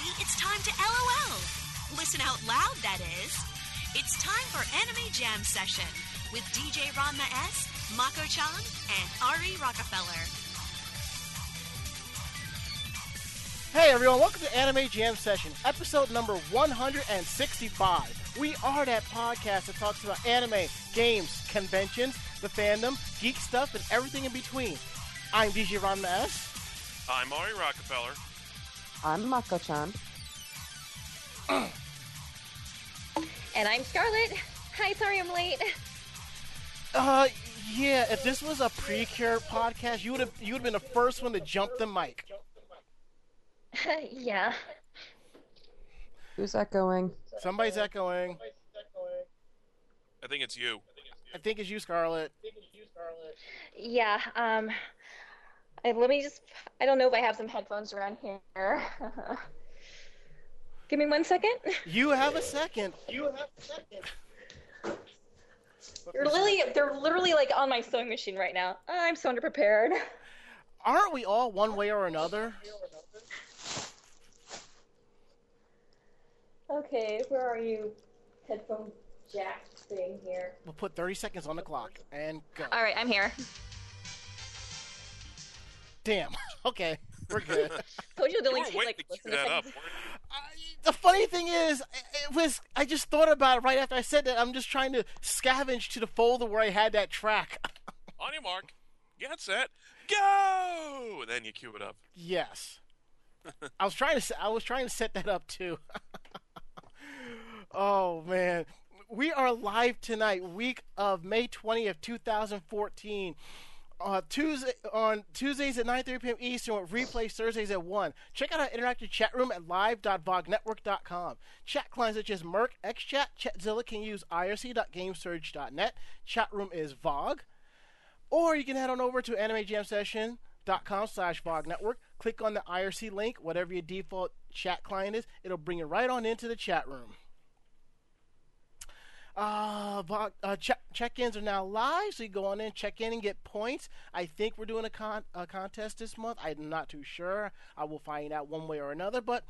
everybody. It's time to LOL. Listen out loud, that is. It's time for Anime Jam Session with DJ Ranma S, Mako Chan, and Ari Rockefeller. Hey everyone, welcome to Anime Jam Session, episode number 165. We are that podcast that talks about anime, games, conventions, the fandom, geek stuff, and everything in between. I'm DJ Ranma S. I'm Ari Rockefeller. I'm Mako-chan. And I'm Scarlett. Hi, sorry I'm late. Uh, yeah, if this was a Precure podcast, you would have you would have been the first one to jump the mic. yeah. Who's echoing? Somebody's echoing. I think it's you. I think it's you, Scarlett. Yeah, um I, let me just I don't know if I have some headphones around here. Give me one second. You have a second. You have a second. They're literally they're literally like on my sewing machine right now. I'm so underprepared. Aren't we all one way or another? Okay, where are you? Headphone jack thing here. We'll put 30 seconds on the clock and go. All right, I'm here. Damn. Okay, we're good. Told you the You link waiting like to cue listen to that up. things. I, the funny thing is, it was I just thought about it right after I said that. I'm just trying to scavenge to the folder where I had that track. On your mark, get set, go! And then you cue it up. yes, I was trying to I was trying to set that up too. oh man, we are live tonight, week of May 20th, 2014. Uh, Tuesday on Tuesdays at 9:30 p.m. Eastern with replays Thursdays at 1. Check out our interactive chat room at live.vognetwork.com. Chat clients such as mIRC, XChat, Chatzilla can use irc.gamesurge.net. Chat room is VOG. Or you can head on over to animejamsession.com slash VOG network. Click on the IRC link, whatever your default chat client is. It'll bring you right on into the chat room. Uh, uh, check, check-ins are now live, so you go on in, check in, and get points. I think we're doing a, con- a contest this month. I'm not too sure. I will find out one way or another. But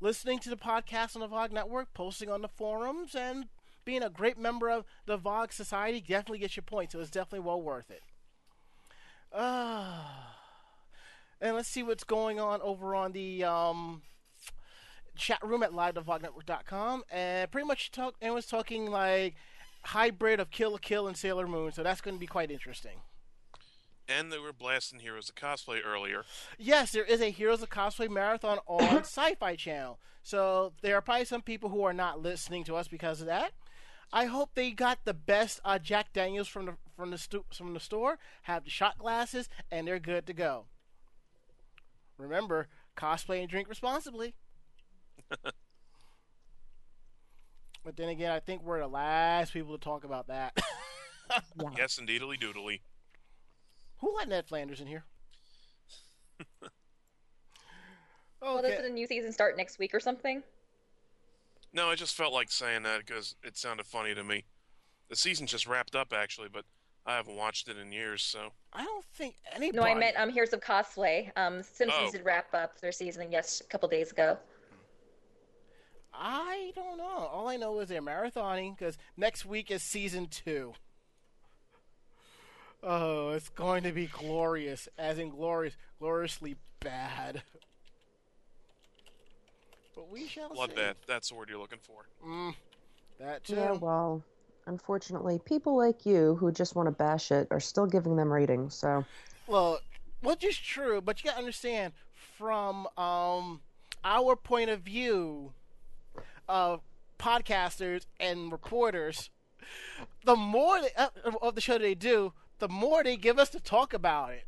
listening to the podcast on the VOG network, posting on the forums, and being a great member of the VOG Society definitely gets your points. So it's definitely well worth it. Uh, and let's see what's going on over on the um, chat room at live.vognetwork.com. And pretty much talk, and was talking like hybrid of Kill la Kill and Sailor Moon. So that's going to be quite interesting. And they were blasting Heroes of Cosplay earlier. Yes, there is a Heroes of Cosplay marathon on Sci-Fi Channel. So there are probably some people who are not listening to us because of that. I hope they got the best uh, Jack Daniels from the from the stu- from the store, have the shot glasses, and they're good to go. Remember, cosplay and drink responsibly. But then again, I think we're the last people to talk about that. Yes, indeedly doodly. Who let Ned Flanders in here? Well, doesn't the new season start next week or something? No, I just felt like saying that because it sounded funny to me. The season just wrapped up, actually, but I haven't watched it in years, so. I don't think anybody. No, I meant um here's some cosplay. Um Simpsons Oh. did wrap up their season yes a couple days ago. I don't know. All I know is they're marathoning because next week is season two. Oh, it's going to be glorious, as in glorious, gloriously bad. But we shall see. Bloodbath, that's the word you're looking for. Mm, that too. Yeah, well, unfortunately, people like you who just want to bash it are still giving them ratings. So, Well, which is true, but you gotta understand from um, our point of view of podcasters and reporters, the more they, uh, of the show they do, the more they give us to talk about it.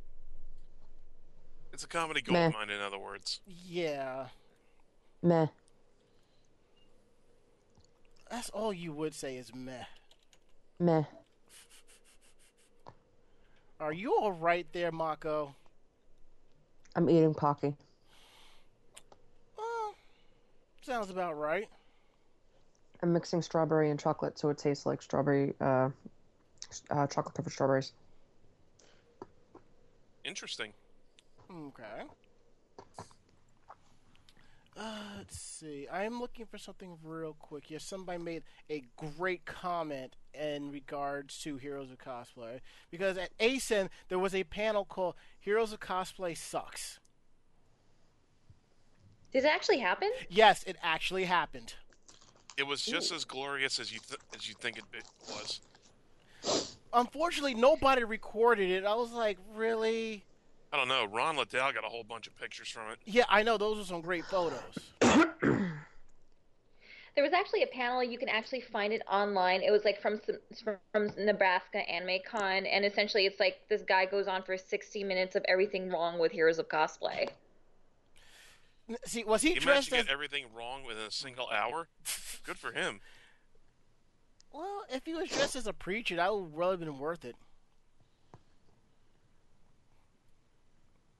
It's a comedy Meh. gold mine, in other words. Yeah, meh. that's all you would say is meh. Meh. Are you all right there, Mako? I'm eating Pocky. Well, sounds about right. I'm mixing strawberry and chocolate so it tastes like strawberry, uh, uh, chocolate covered strawberries. Interesting. Okay. Uh, let's see. I'm looking for something real quick. Yes, somebody made a great comment in regards to Heroes of Cosplay because at ASIN there was a panel called "Heroes of Cosplay Sucks." Did it actually happen? Yes, it actually happened. It was just as glorious as you th- as you think it, it was. Unfortunately, nobody recorded it. I was like, really? I don't know. Ron Liddell got a whole bunch of pictures from it. Yeah, I know those are some great photos. There was actually a panel you can actually find it online. It was like from from Nebraska Anime Con, and essentially it's like this guy goes on for 60 minutes of everything wrong with Heroes of Cosplay. N- See, was he He dressed managed to as? get everything wrong within a single hour. Good for him. Well, if he was dressed as a preacher, that would really have been worth it.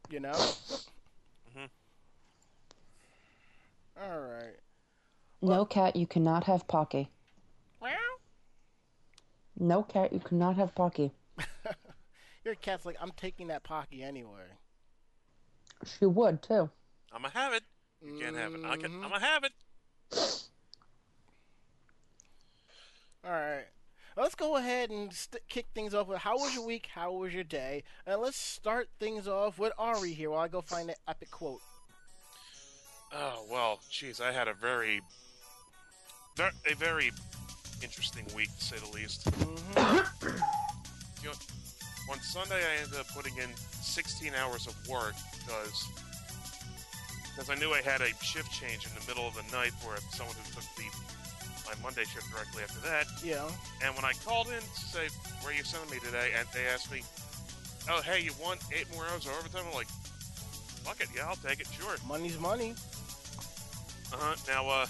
You know. Mhm. All right. No cat, you cannot have Pocky. Well No cat, you cannot have Pocky. Your cat's like, I'm taking that pocky anyway. She would too. I'm gonna have it. You can't have it. I can. Mhm. I'm gonna have it. All right. Let's go ahead and st- kick things off with how was your week? How was your day? And let's start things off with Ari here while I go find the epic quote. Oh well, geez, I had a very, ver- a very interesting week to say the least. Mhm. You know, on Sunday, I ended up putting in 16 hours of work because because I knew I had a shift change in the middle of the night for someone who took the my Monday shift directly after that. Yeah. And when I called in to say where are you sending me today, and they asked me, "Oh, hey, you want eight more hours of overtime?" I'm like, "Fuck it, yeah, I'll take it, sure." Money's money. Uh huh. Now, uh,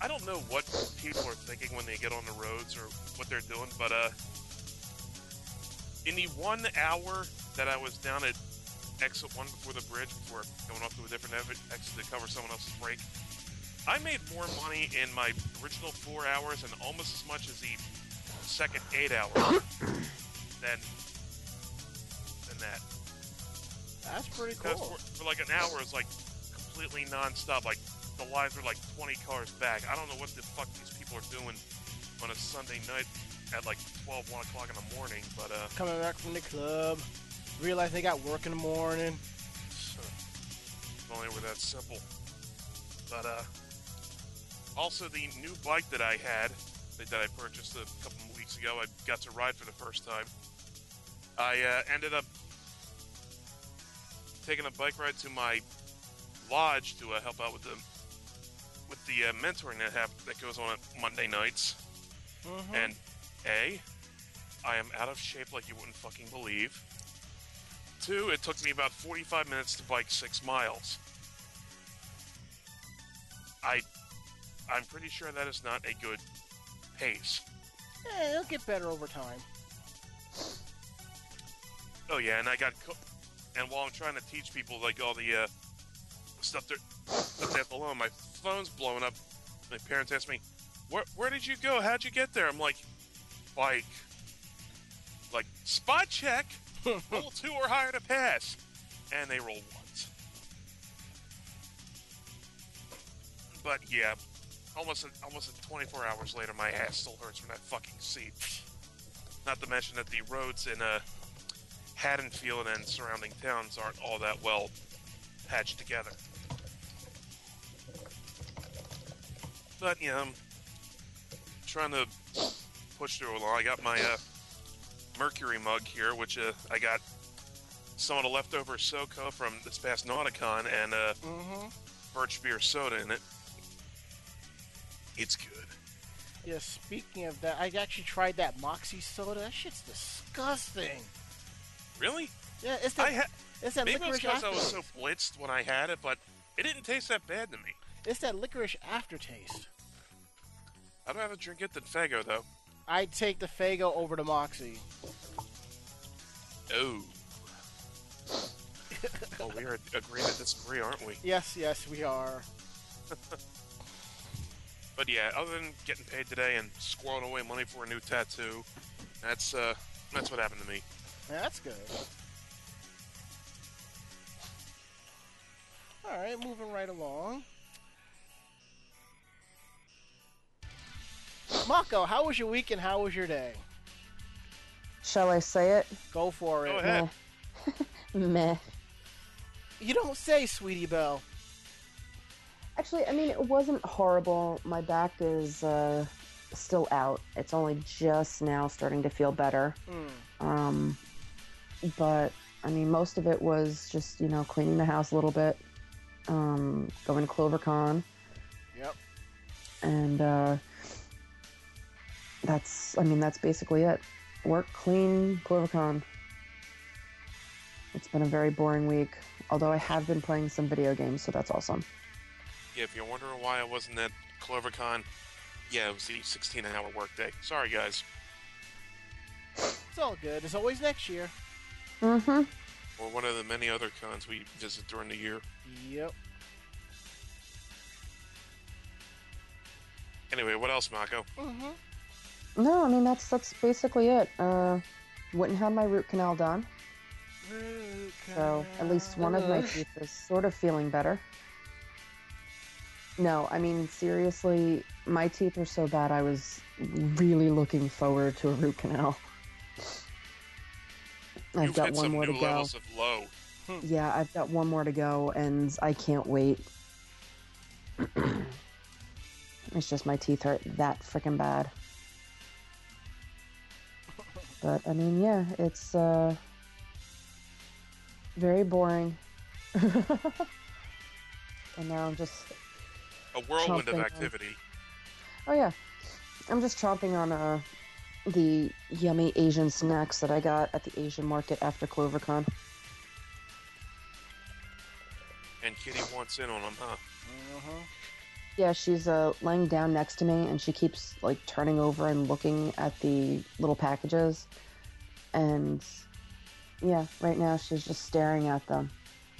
I don't know what people are thinking when they get on the roads or what they're doing, but uh, in the one hour that I was down at exit one before the bridge, before going off to a different ev- exit to cover someone else's break, I made more money in my original four hours and almost as much as the second eight hours than than that. That's pretty cool. for, for like an hour, it's like completely nonstop. Like the lines are like 20 cars back. I don't know what the fuck these people are doing on a Sunday night at like 12, 1 o'clock in the morning. But uh, Coming back from the club, realize they got work in the morning. if only were that simple. But uh, also the new bike that I had that I purchased a couple weeks ago, I got to ride for the first time. I uh, ended up taking a bike ride to my lodge to uh, help out with the with the uh, mentoring that hap- that goes on at Monday nights. Mhm. And A, I am out of shape like you wouldn't fucking believe. Two, it took me about 45 minutes to bike six miles. I, I'm pretty sure that is not a good pace. Yeah, it'll get better over time. Oh yeah, and I got, co- and while I'm trying to teach people like all the uh, stuff that stuff they have to learn, my phone's blowing up. My parents ask me, "Where where did you go? How'd you get there?" I'm like, "Bike." Like spot check, roll two or higher to pass, and they roll once. But yeah, almost almost 24 hours later, my ass still hurts from that fucking seat. Not to mention that the roads in uh, Haddonfield and surrounding towns aren't all that well patched together. But you know, I'm trying to push through along. I got my uh, Mercury mug here, which uh, I got some of the leftover SoCo from this past Nauticon and uh, Mm-hmm. birch beer soda in it. It's good. Yeah, speaking of that, I actually tried that Moxie soda. That shit's disgusting. Really? Yeah, it's I that, ha- it's that maybe licorice because I was so blitzed when I had it, but it didn't taste that bad to me. It's that licorice aftertaste. I'd rather drink it than Faygo, though. I'd take the Faygo over to Moxie. Oh. well, we are agreeing to disagree, aren't we? Yes, yes, we are. But yeah, other than getting paid today and squirreling away money for a new tattoo, that's uh, that's what happened to me. Yeah, that's good. All right, moving right along. Mako, how was your week and how was your day? Shall I say it? Go for Go it. ahead. Meh. Meh. You don't say, Sweetie Belle. Actually, I mean, it wasn't horrible. My back is uh, still out. It's only just now starting to feel better. Hmm. Um, but I mean, most of it was just you know cleaning the house a little bit, um, going to CloverCon, Yep. and uh, that's I mean that's basically it. Work, clean, CloverCon. It's been a very boring week. Although I have been playing some video games, so that's awesome. Yeah, if you're wondering why I wasn't at CloverCon, yeah, it was the 16-hour workday. Sorry, guys. It's all good. It's always next year. Mm-hmm. Or one of the many other cons we visit during the year. Yep. Anyway, what else, Mako? Mm-hmm. No, I mean that's that's basically it. Uh, and had my root canal done, so at least one of my teeth is sort of feeling better. No, I mean seriously, my teeth are so bad. I was really looking forward to a root canal. I've You've got one more to go. levels of low. Yeah, I've got one more to go, and I can't wait. it's just my teeth hurt that freaking bad. But I mean, yeah, it's uh, very boring. and now I'm just, A whirlwind of Chomping on- activity. oh yeah, I'm just chomping on uh, the yummy Asian snacks that I got at the Asian market after CloverCon. And Kitty wants in on them, huh? Uh-huh. Yeah, she's uh, laying down next to me, and she keeps like turning over and looking at the little packages. And yeah, right now she's just staring at them,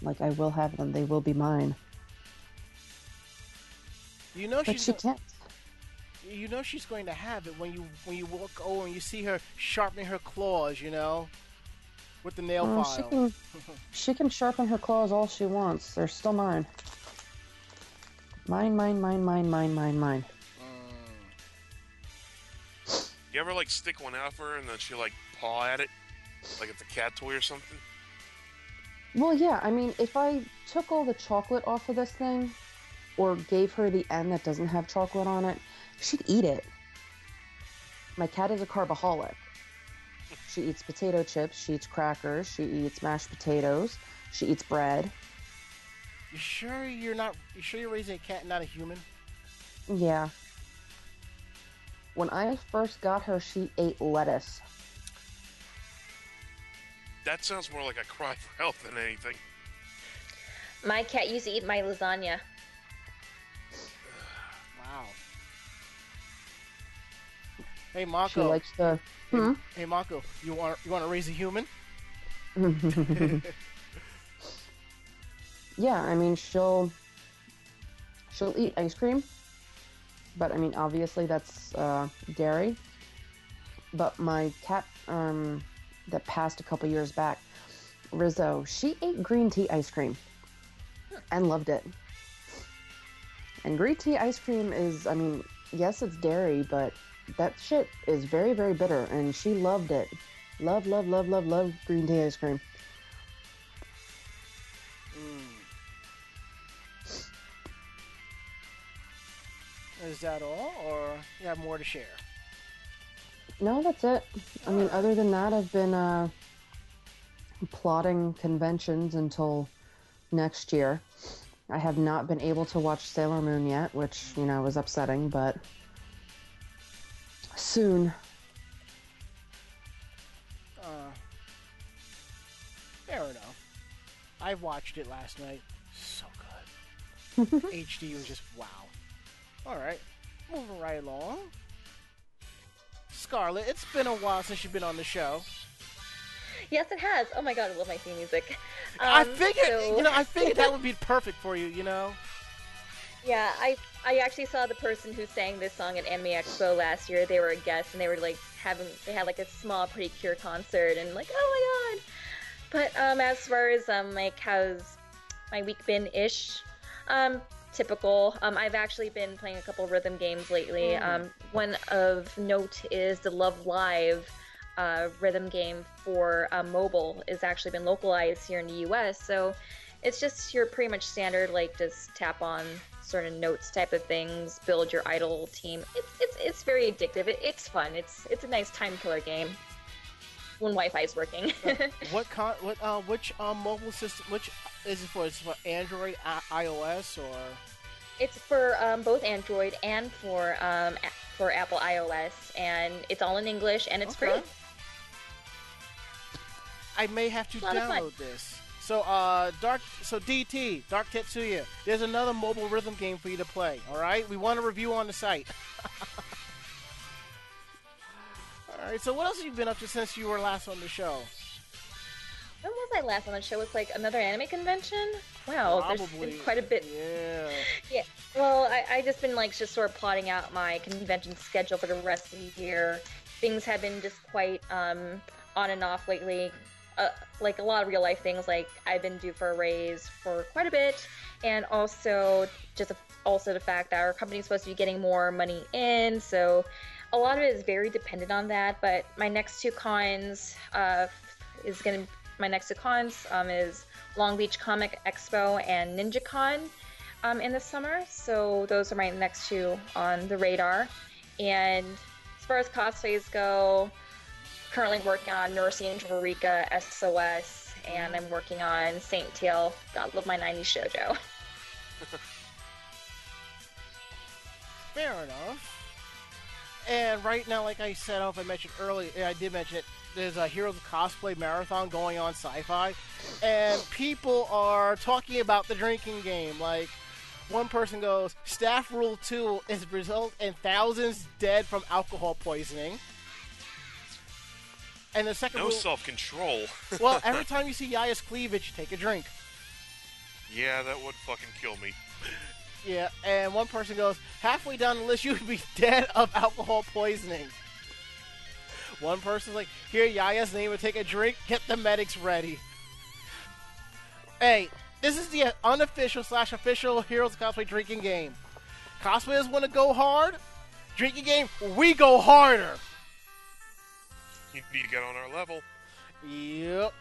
like I will have them. They will be mine. You know But she's she can't. you know she's going to have it when you when you walk over and you see her sharpening her claws, you know, with the nail Well, she file. can. She can sharpen her claws all she wants. They're still mine. Mine, mine, mine, mine, mine, mine, mine. Mm. You ever like stick one out for her and then she like paw at it, like it's a cat toy or something? Well, yeah. I mean, if I took all the chocolate off of this thing, or gave her the end that doesn't have chocolate on it, she'd eat it. My cat is a carbaholic. She eats potato chips. She eats crackers. She eats mashed potatoes. She eats bread. You sure you're not? You sure you're raising a cat, not a human? Yeah. When I first got her, she ate lettuce. That sounds more like a cry for help than anything. My cat used to eat my lasagna. Wow. Hey She Mako. likes to. hey, Hmm? hey Mako, you want you want to raise a human? yeah, I mean she'll she'll eat ice cream, but I mean obviously that's uh, dairy. But my cat um, that passed a couple years back, Rizzo, she ate green tea ice cream and loved it. And green tea ice cream is, I mean, yes, it's dairy, but that shit is very, very bitter, and she loved it. Love, love, love, love, love green tea ice cream. Is that all, or you have more to share? No, that's it. I mean, other than that, I've been uh, plotting conventions until next year. I have not been able to watch Sailor Moon yet, which, you know, was upsetting, but soon. Uh, fair enough. I watched it last night. So good. HD was just wow. All right, moving right along. Scarlett, it's been a while since you've been on the show. Yes, it has. Oh my god, I love my theme music. I Um, figured, so- you know, I figured that would be perfect for you. You know. Yeah, I I actually saw the person who sang this song at Anime Expo last year. They were a guest and they were like having they had like a small Pretty Cure concert and like oh my god. But um as far as um like how's my week been ish? Um, typical. Um, I've actually been playing a couple rhythm games lately. Um, one of note is the Love Live uh, rhythm game for uh, mobile is actually been localized here in the U.S. So it's just your pretty much standard like just tap on certain notes type of things, build your idol team. It's it's it's very addictive. It, it's fun. It's it's a nice time killer game when Wi-Fi is working. what con? What? Uh, which um, mobile system? Which is it for? Is it for Android, I- iOS, or? It's for um, both Android and for um, a- for Apple iOS, and it's all in English, and it's Okay. free. I may have to A lot of fun. download this. So, uh, Dark. So DT, Dark Tetsuya. There's another mobile rhythm game for you to play. All right, we want a review on the site. all right. So, what else have you been up to since you were last on the show? When was I last on the show? It's like another anime convention. Wow, there's Probably been quite a bit. Yeah. Yeah. Well, I, I just been like just sort of plotting out my convention schedule for the rest of the year. Things have been just quite um, on and off lately. Uh, like a lot of real life things. Like I've been due for a raise for quite a bit, and also just a, also the fact that our company is supposed to be getting more money in. So a lot of it is very dependent on that. But my next two cons uh, is going to my next two cons um, is Long Beach Comic Expo and NinjaCon um, in the summer. So those are my next two on the radar. And as far as cosplays go, currently working on Nursing Angel Rika SOS, and I'm working on Saint Tail. God love my 90s shoujo. Fair enough. And right now, like I said, I don't know if I mentioned earlier, I did mention it. There's a Heroes of Cosplay marathon going on Sci-Fi, and people are talking about the drinking game. Like, one person goes, "Staff Rule Two is result in thousands dead from alcohol poisoning." And the second No self control. well, every time you see Yaya's cleavage, take a drink. yeah, that would fucking kill me. Yeah, and one person goes, halfway down the list, you would be dead of alcohol poisoning. One person's like, here, Yaya's name, and take a drink, get the medics ready. Hey, this is the unofficial slash official Heroes of Cosplay drinking game. Cosplayers want to go hard? Drinking game, we go harder. You need to get on our level. Yep.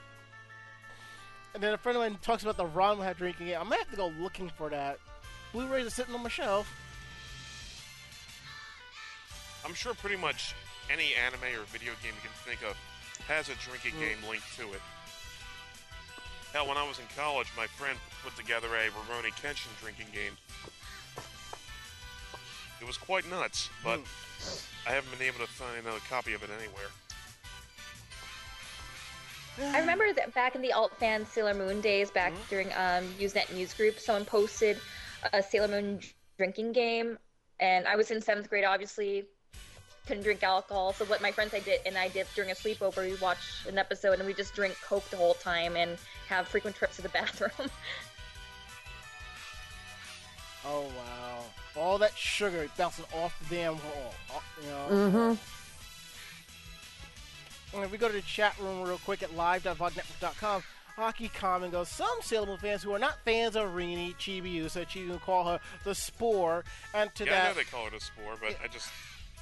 And then a friend of mine talks about the Ron have drinking game. I might have to go looking for that. Blu-rays are sitting on my shelf. I'm sure pretty much any anime or video game you can think of has a drinking mm. game linked to it. Hell, when I was in college, my friend put together a Rurouni Kenshin drinking game. It was quite nuts, but mm. I haven't been able to find a copy of it anywhere. I remember that back in the alt fan Sailor Moon days, back mm-hmm. during um, Usenet News Group, someone posted a Sailor Moon drinking game, and I was in seventh grade, obviously couldn't drink alcohol. So what my friends I did and I did during a sleepover, we watched an episode and we just drink Coke the whole time and have frequent trips to the bathroom. Oh wow! All that sugar bouncing off the damn wall. Oh, You know. Mm-hmm. And if we go to the chat room real quick at live.vognetwork.com, Hockey Common goes, some Sailor Moon fans who are not fans of Rini Chibiu, so you can call her the Spore, and to yeah, I know they call her the spore, but I just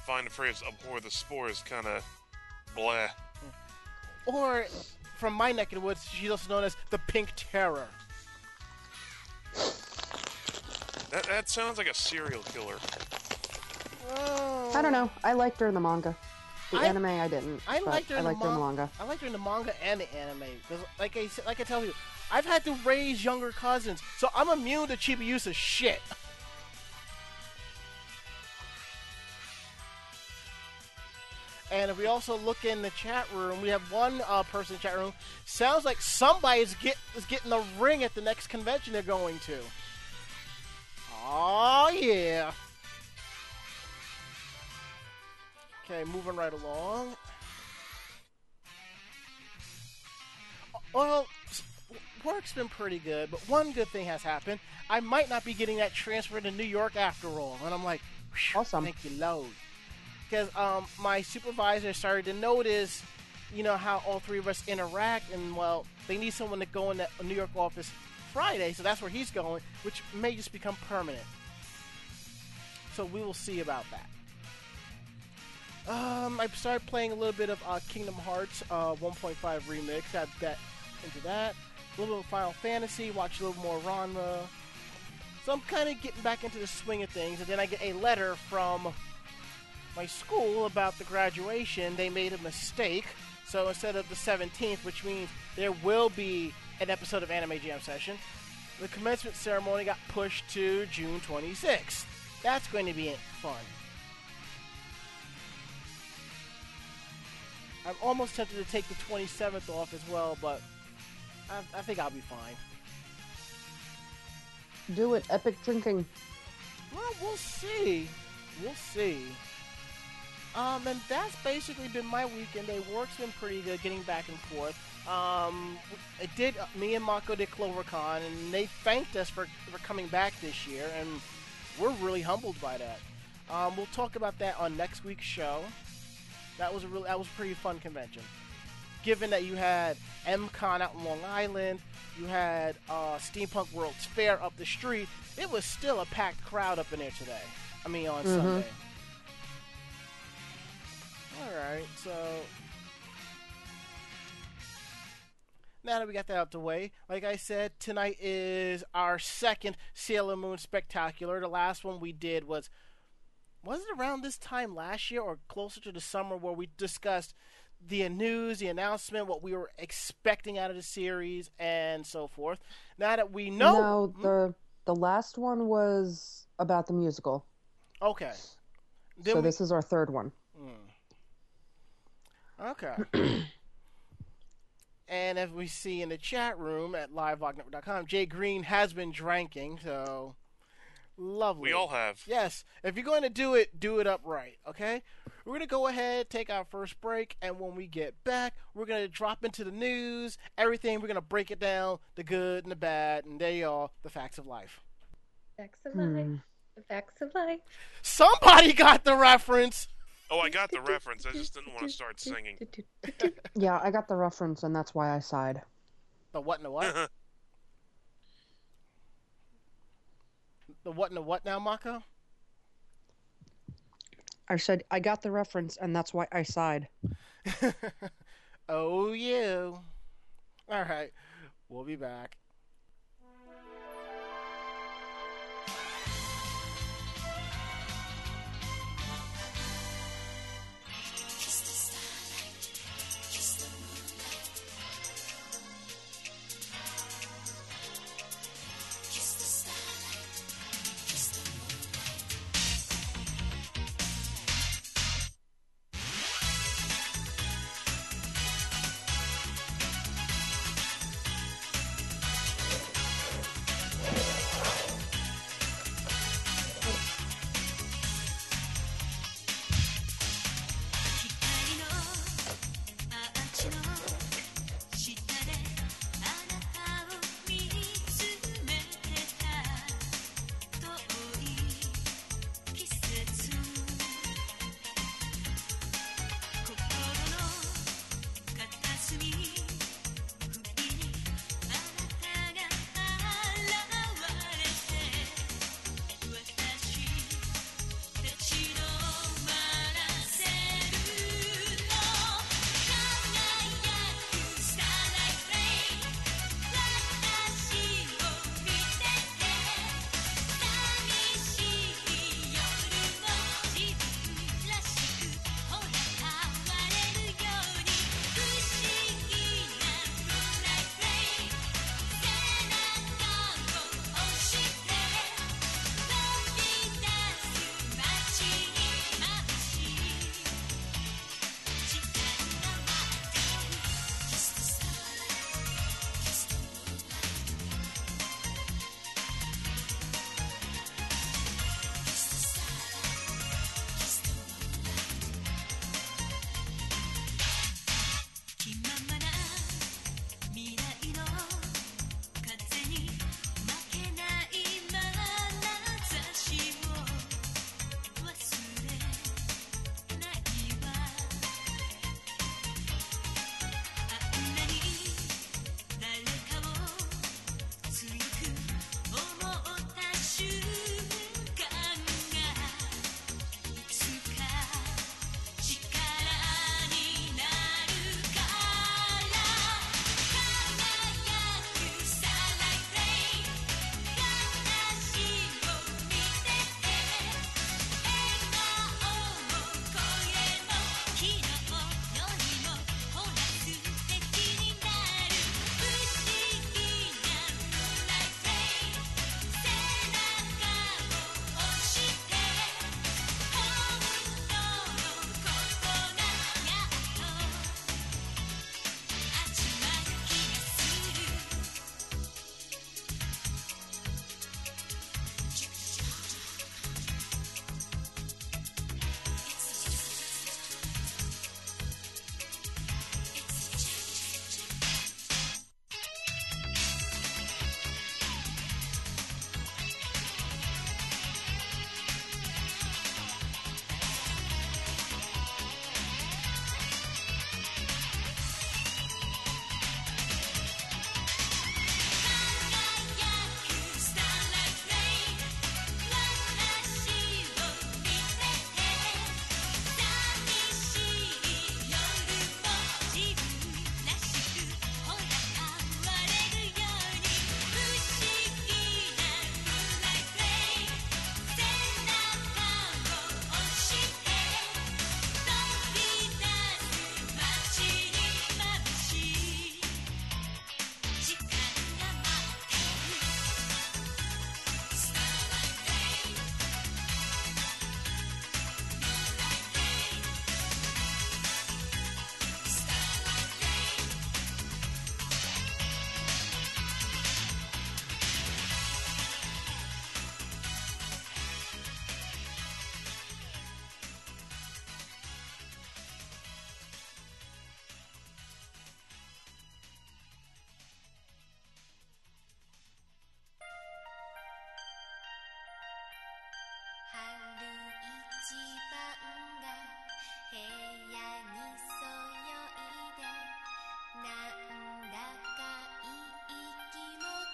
find the phrase oh, abhor the spore is kind of blah. or from my neck of the woods, she's also known as the Pink Terror. That, that sounds like a serial killer. Oh. I don't know. I liked her in the manga. The I- anime, I didn't. I liked her the liked her in the manga. I liked her in the manga and the anime because, like I like I tell you, I've had to raise younger cousins, so I'm immune to Chibiusa's shit. And if we also look in the chat room, we have one uh, person in the chat room. Sounds like somebody's get is getting the ring at the next convention they're going to. Oh yeah. Okay, moving right along. Well, work's been pretty good, but one good thing has happened. I might not be getting that transfer to New York after all, and I'm like, "Phew, Awesome. Thank you, Lord. Because um, my supervisor started to notice, you know, how all three of us interact, and well, they need someone to go in that New York office Friday, so that's where he's going, which may just become permanent. So we will see about that. Um, I started playing a little bit of uh, Kingdom Hearts uh, 1.5 remix. Got that into that. A little bit of Final Fantasy. Watch a little more Ranma. So I'm kind of getting back into the swing of things. And then I get a letter from my school about the graduation. They made a mistake. So instead of the 17th, which means there will be an episode of Anime Jam Session, the commencement ceremony got pushed to June 26th. That's going to be fun. I'm almost tempted to take the 27th off as well, but I, I think I'll be fine. Do it. Epic drinking. Well, we'll see. We'll see. Um, and that's basically been my weekend. Day work's been pretty good, getting back and forth. Um, it did. Me and Mako did CloverCon, and they thanked us for for coming back this year, and we're really humbled by that. Um, we'll talk about that on next week's show. That was a really that was a pretty fun convention. Given that you had MCon out in Long Island, you had uh, Steampunk World's Fair up the street, it was still a packed crowd up in there today. I mean on Mhm. Sunday. All right, so now that we got that out the way, like I said, tonight is our second Sailor Moon Spectacular. The last one we did was was it around this time last year or closer to the summer where we discussed the news, the announcement, what we were expecting out of the series, and so forth. Now that we know, No, the the last one was about the musical. okay, then so we- this is our third one. Hmm. Okay. and as we see in the chat room at livevognetwork.com, Jay Green has been drinking, so lovely. We all have. Yes, if you're going to do it, do it upright, okay? We're going to go ahead, take our first break, and when we get back, we're going to drop into the news, everything. We're going to break it down, the good and the bad, and there you are, the facts of life. Facts of life. Hmm. The facts of life. Somebody got the reference! Oh, I got the reference. I just didn't want to start singing. Yeah, I got the reference, and that's why I sighed. The what and the what? the what and the what now, Mako? I said I got the reference, and that's why I sighed. oh, you. All right. We'll be back.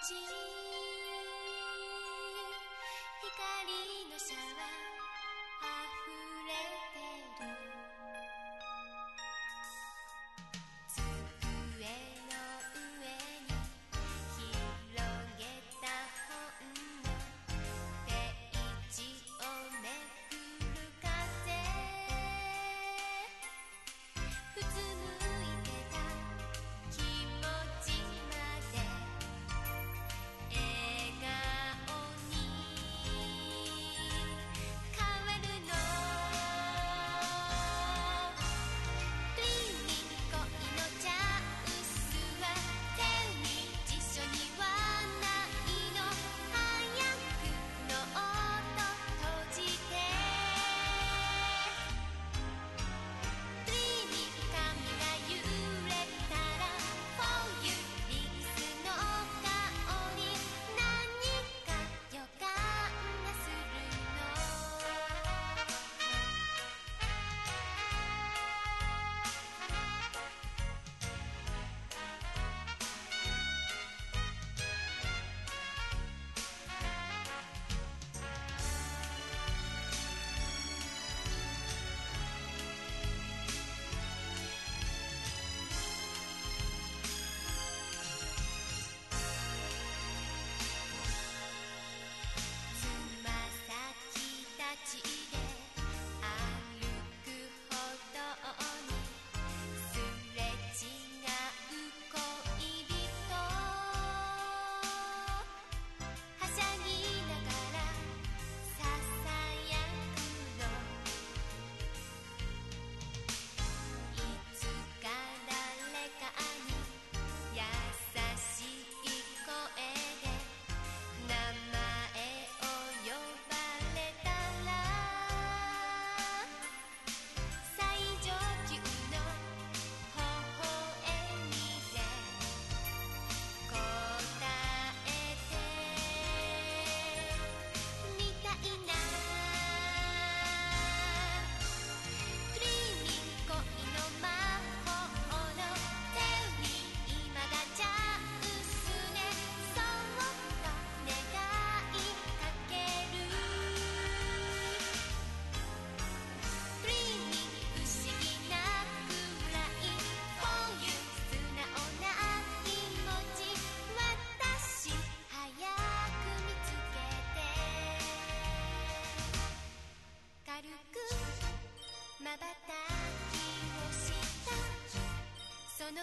瞬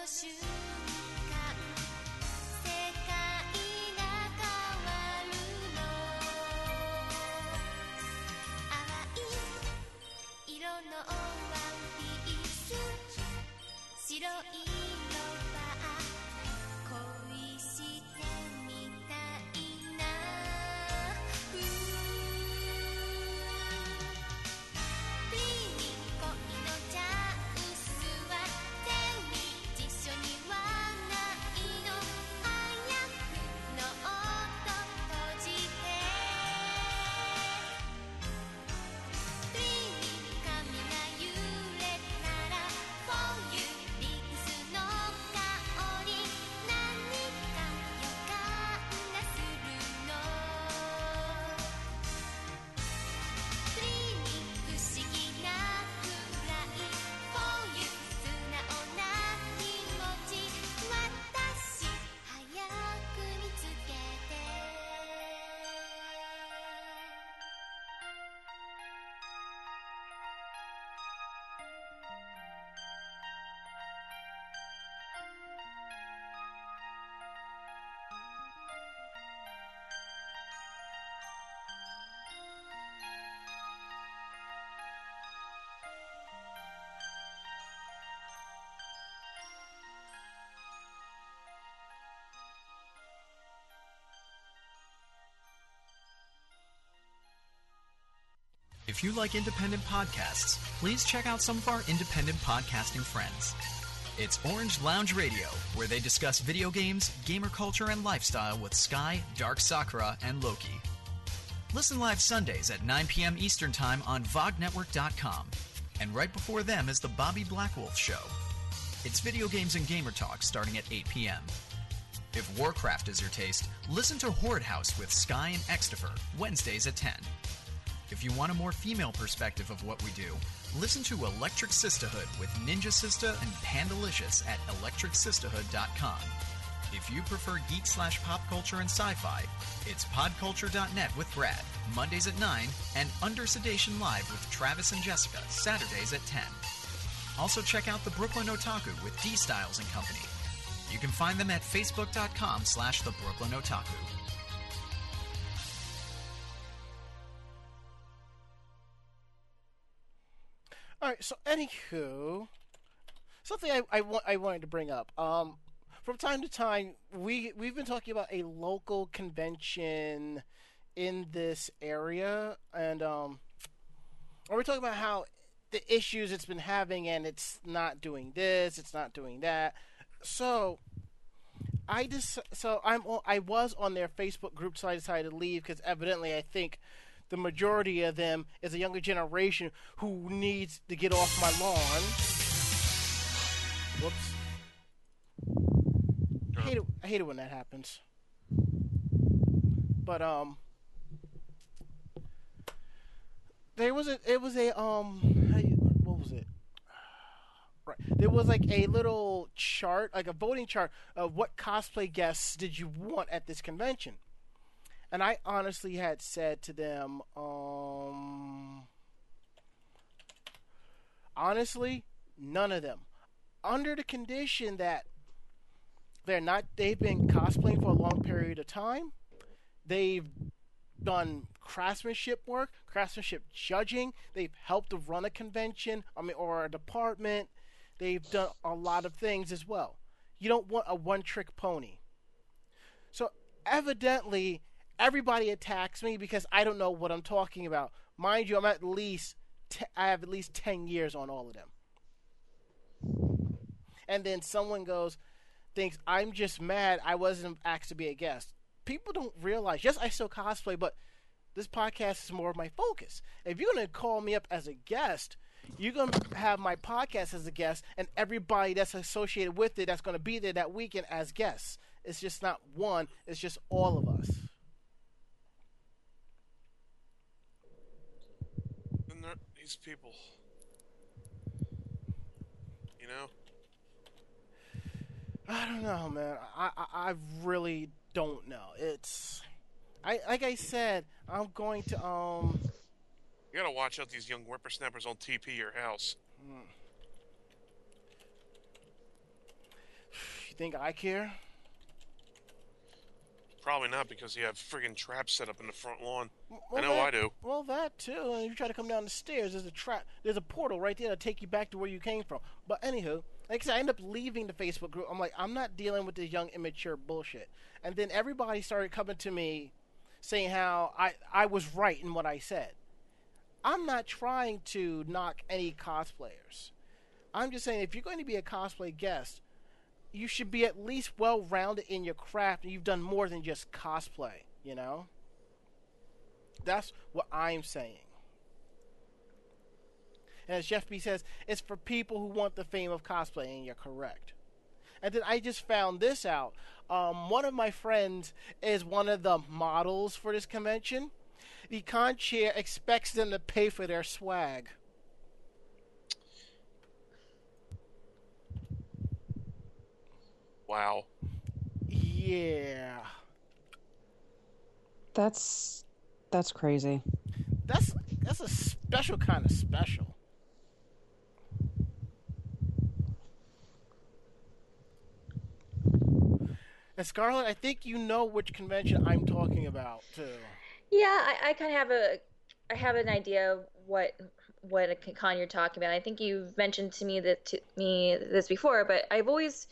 shoes If you like independent podcasts, please check out some of our independent podcasting friends. It's Orange Lounge Radio, where they discuss video games, gamer culture, and lifestyle with Sky, Dark Sakura, and Loki. Listen live Sundays at 9 p.m. Eastern Time on VogNetwork.com. And right before them is the Bobby Blackwolf Show. It's video games and gamer talk starting at 8 p.m. If Warcraft is your taste, listen to Horde House with Sky and Extifer, Wednesdays at 10. If you want a more female perspective of what we do, listen to Electric Sisterhood with Ninja Sista and Pandalicious at electricsisterhood.com. If you prefer geek slash pop culture and sci fi, it's podculture.net with Brad, Mondays at 9, and Under Sedation Live with Travis and Jessica, Saturdays at 10. Also check out the Brooklyn Otaku with D Styles and Company. You can find them at facebook.com slash the Brooklyn Otaku. Anywho, something I, I, wa- I wanted to bring up. Um, from time to time, we we've been talking about a local convention in this area, and um, we're talking about how the issues it's been having, and it's not doing this, it's not doing that. So, I just so I'm I was on their Facebook group, so I decided to leave because evidently I think the majority of them is a younger generation who needs to get off my lawn. Whoops. I hate it. I hate it when that happens. But um, there was a. It was a um. What was it? Right. There was like a little chart, like a voting chart of what cosplay guests did you want at this convention. And I honestly had said to them, um, honestly, none of them. Under the condition that they're not, they've been cosplaying for a long period of time. They've done craftsmanship work, craftsmanship judging. They've helped to run a convention, I mean, or a department. They've done a lot of things as well. You don't want a one-trick pony. So evidently, everybody attacks me because I don't know what I'm talking about. Mind you, I'm at least I have at least ten years on all of them. And then someone goes, thinks I'm just mad I wasn't asked to be a guest. People don't realize. Yes, I still cosplay, but this podcast is more of my focus. If you're gonna call me up as a guest, you're gonna have my podcast as a guest, and everybody that's associated with it that's gonna be there that weekend as guests. It's just not one. It's just all of us. And there, these people. You know? I don't know, man. I, I I really don't know. It's I like I said, I'm going to um You gotta watch out these young whippersnappers on TP your house. you think I care? Probably not because you have friggin' traps set up in the front lawn. I Well, know I do. Well, that too. And if you try to come down the stairs, there's a trap. There's a portal right there to take you back to where you came from. But anywho, like I said, I end up leaving the Facebook group. I'm like, I'm not dealing with this young immature bullshit. And then everybody started coming to me, saying how I I was right in what I said. I'm not trying to knock any cosplayers. I'm just saying if you're going to be a cosplay guest, you should be at least well rounded in your craft and you've done more than just cosplay, you know? That's what I'm saying. And as Jeff B says, it's for people who want the fame of cosplay, and you're correct. And then I just found this out. Um, one of my friends is one of the models for this convention. The con chair expects them to pay for their swag. Wow. Yeah. That's that's crazy. That's that's a special kind of special. And Scarlett, I think you know which convention I'm talking about too. Yeah, I, I kind of have a, I have an idea what what a con you're talking about. I think you've mentioned to me that to me this before, but I've always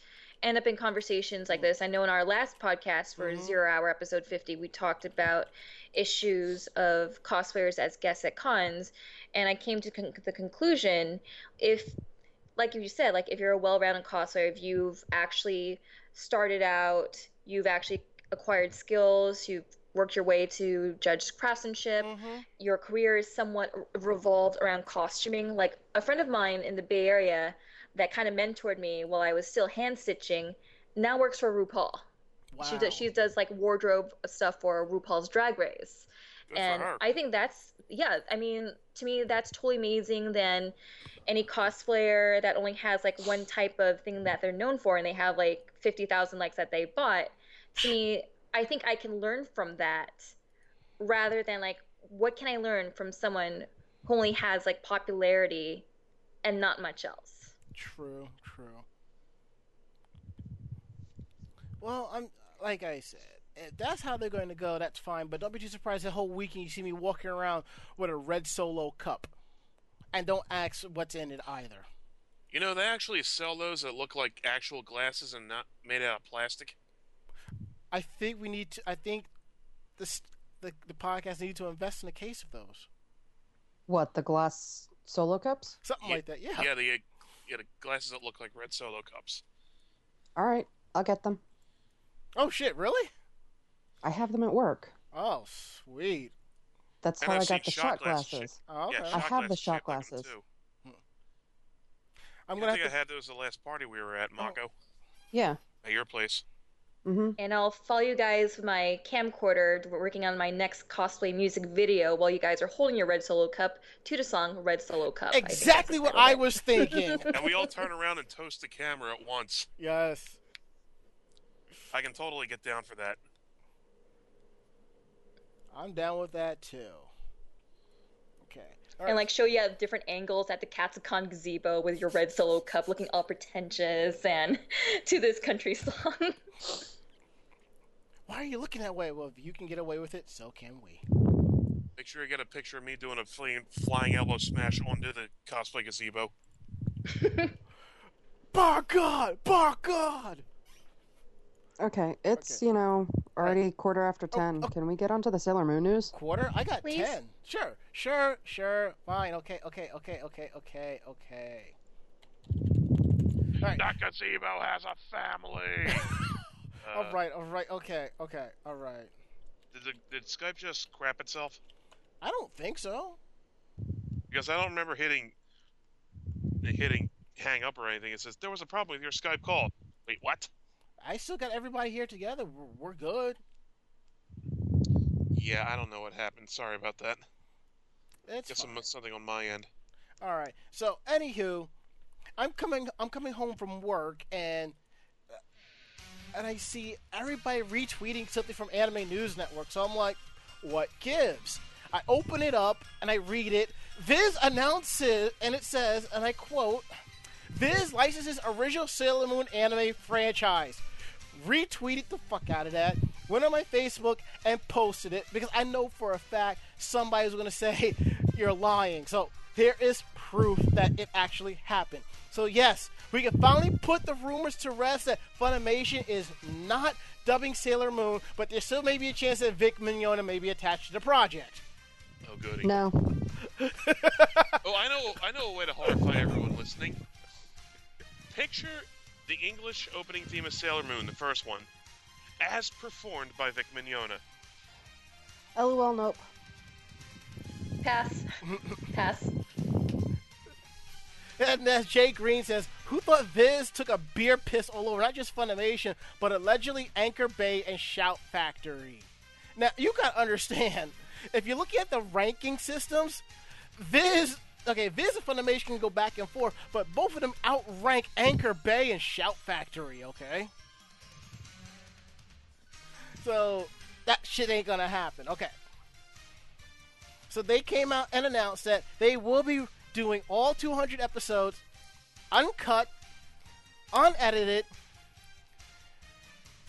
end up in conversations like mm. this. I know in our last podcast for mm-hmm. Zero Hour episode 50, we talked about issues of cosplayers as guests at cons, and I came to con- the conclusion if like you said, like if you're a well-rounded cosplayer, if you've actually started out, you've actually acquired skills, you've worked your way to judge craftsmanship, mm-hmm. your career is somewhat revolved around costuming. Like a friend of mine in the Bay Area that kind of mentored me while I was still hand stitching now works for RuPaul. She Wow. does she does like wardrobe stuff for RuPaul's Drag Race. Good and. I think that's yeah, I mean, to me that's totally amazing than any cosplayer that only has like one type of thing that they're known for and they have like 50,000 likes that they bought. To me, I think I can learn from that rather than like what can I learn from someone who only has like popularity and not much else. True, true. Well, I'm like I said, if that's how they're going to go. That's fine, but don't be too surprised the whole weekend you see me walking around with a red solo cup, and don't ask what's in it either. You know, they actually sell those that look like actual glasses and not made out of plastic. I think we need to. I think this the the podcast need to invest in a case of those, What the glass solo cups? something Yeah, like that. Yeah. Yeah, the, yeah, the glasses that look like red solo cups. All right, I'll get them. Oh shit! Really? I have them at work. Oh sweet. That's And how I've I got the shot shot glasses. glasses. Oh, okay. Yeah, I shot have the shot shaped like 'em, glasses. too. Hmm. I'm I gonna think have I to. had those at the last party we were at, oh. Mako, Yeah. at your place. Mm-hmm. And I'll follow you guys with my camcorder, working on my next cosplay music video while you guys are holding your red solo cup to the song Red Solo Cup. I think that's Exactly the what I was thinking. And we all turn around and toast the camera at once. yes. I can totally get down for that. I'm down with that too. Okay. All And right. like show you at different angles at the Katsucon gazebo with your red solo cup looking all pretentious and to this country song. Why are you looking that way? Well, if you can get away with it, so can we. Make sure you get a picture of me doing a flying, flying elbow smash onto the cosplay gazebo. Bar God! Bar God! Okay, it's Okay. you know already quarter after oh, ten. oh. Can we get onto the Sailor Moon news? Quarter? I got Please? ten. Sure, sure, sure. Fine. Okay, okay, okay, okay, okay, okay. All right. That gazebo has a family. Uh, all right. All right. Okay. Okay. All right. Did, the, did Skype just crap itself? I don't think so. Because I don't remember hitting hitting hang up or anything. It says there was a problem with your Skype call. Wait, what? I still got everybody here together. We're, we're good. Yeah, I don't know what happened. Sorry about that. It's Guess fine. Something on my end. All right. So, anywho, I'm coming. I'm coming home from work, and and I see everybody retweeting something from Anime News Network. So I'm like, what gives? I open it up and I read it. Viz announces, and it says, and I quote, Viz licenses original Sailor Moon anime franchise. Retweeted the fuck out of that. Went on my Facebook and posted it because I know for a fact somebody's to say you're lying. So there is proof that it actually happened. So yes, we can finally put the rumors to rest that Funimation is not dubbing Sailor Moon, but there still may be a chance that Vic Mignogna may be attached to the project. Oh goody. No. Oh, I know. I know a way to horrify everyone listening. Picture the English opening theme of Sailor Moon, the first one, as performed by Vic Mignogna. LOL. Nope. Pass. Pass. And as Jay Green says, who thought Viz took a beer piss all over not just Funimation, but allegedly Anchor Bay and Shout Factory? Now, you gotta understand, if you're looking at the ranking systems, Viz, okay, Viz and Funimation can go back and forth, but both of them outrank Anchor Bay and Shout Factory, okay? So, that shit ain't gonna happen, okay. So they came out and announced that they will be doing all 200 episodes uncut, unedited,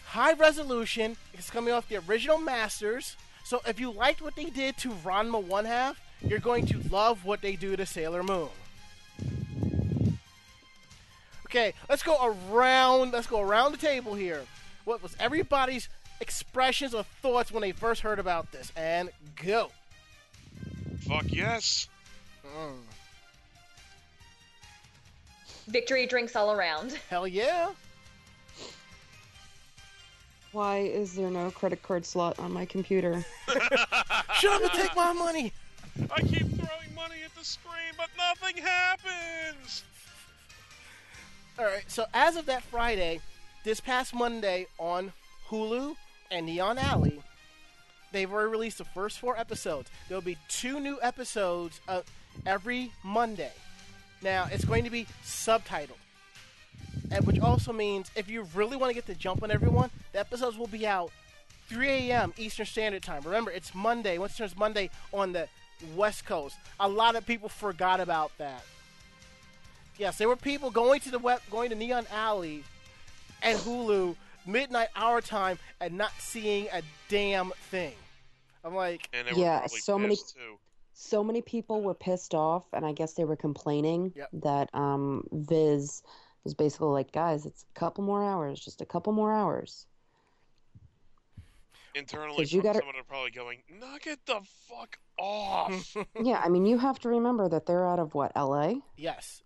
high resolution. It's coming off the original masters. So if you liked what they did to Ranma one half, you're going to love what they do to Sailor Moon. Okay, let's go around. Let's go around the table here. What was everybody's expressions or thoughts when they first heard about this? And go. Fuck yes. Mm, Victory drinks all around. hell yeah. Why is there no credit card slot on my computer? Shut up and take my money. I keep throwing money at the screen, but nothing happens. All right. So as of that Friday, this past Monday on Hulu, and Neon Alley, they've already released the first four episodes. There'll be two new episodes uh, every Monday. Now, it's going to be subtitled, and which also means if you really want to get the jump on everyone, the episodes will be out 3 a.m. Eastern Standard Time. Remember, it's Monday. Once it turns Monday on the West Coast, a lot of people forgot about that. Yes, there were people going to the web, going to Neon Alley and Hulu midnight our time and not seeing a damn thing. I'm like, And they Yeah, probably so many- too. So many people were pissed off, and I guess they were complaining Yep. that um, Viz was basically like, guys, it's a couple more hours, just a couple more hours. Internally, 'Cause you gotta- someone are probably going, knock it the fuck off. yeah, I mean, you have to remember that they're out of what, LA? yes.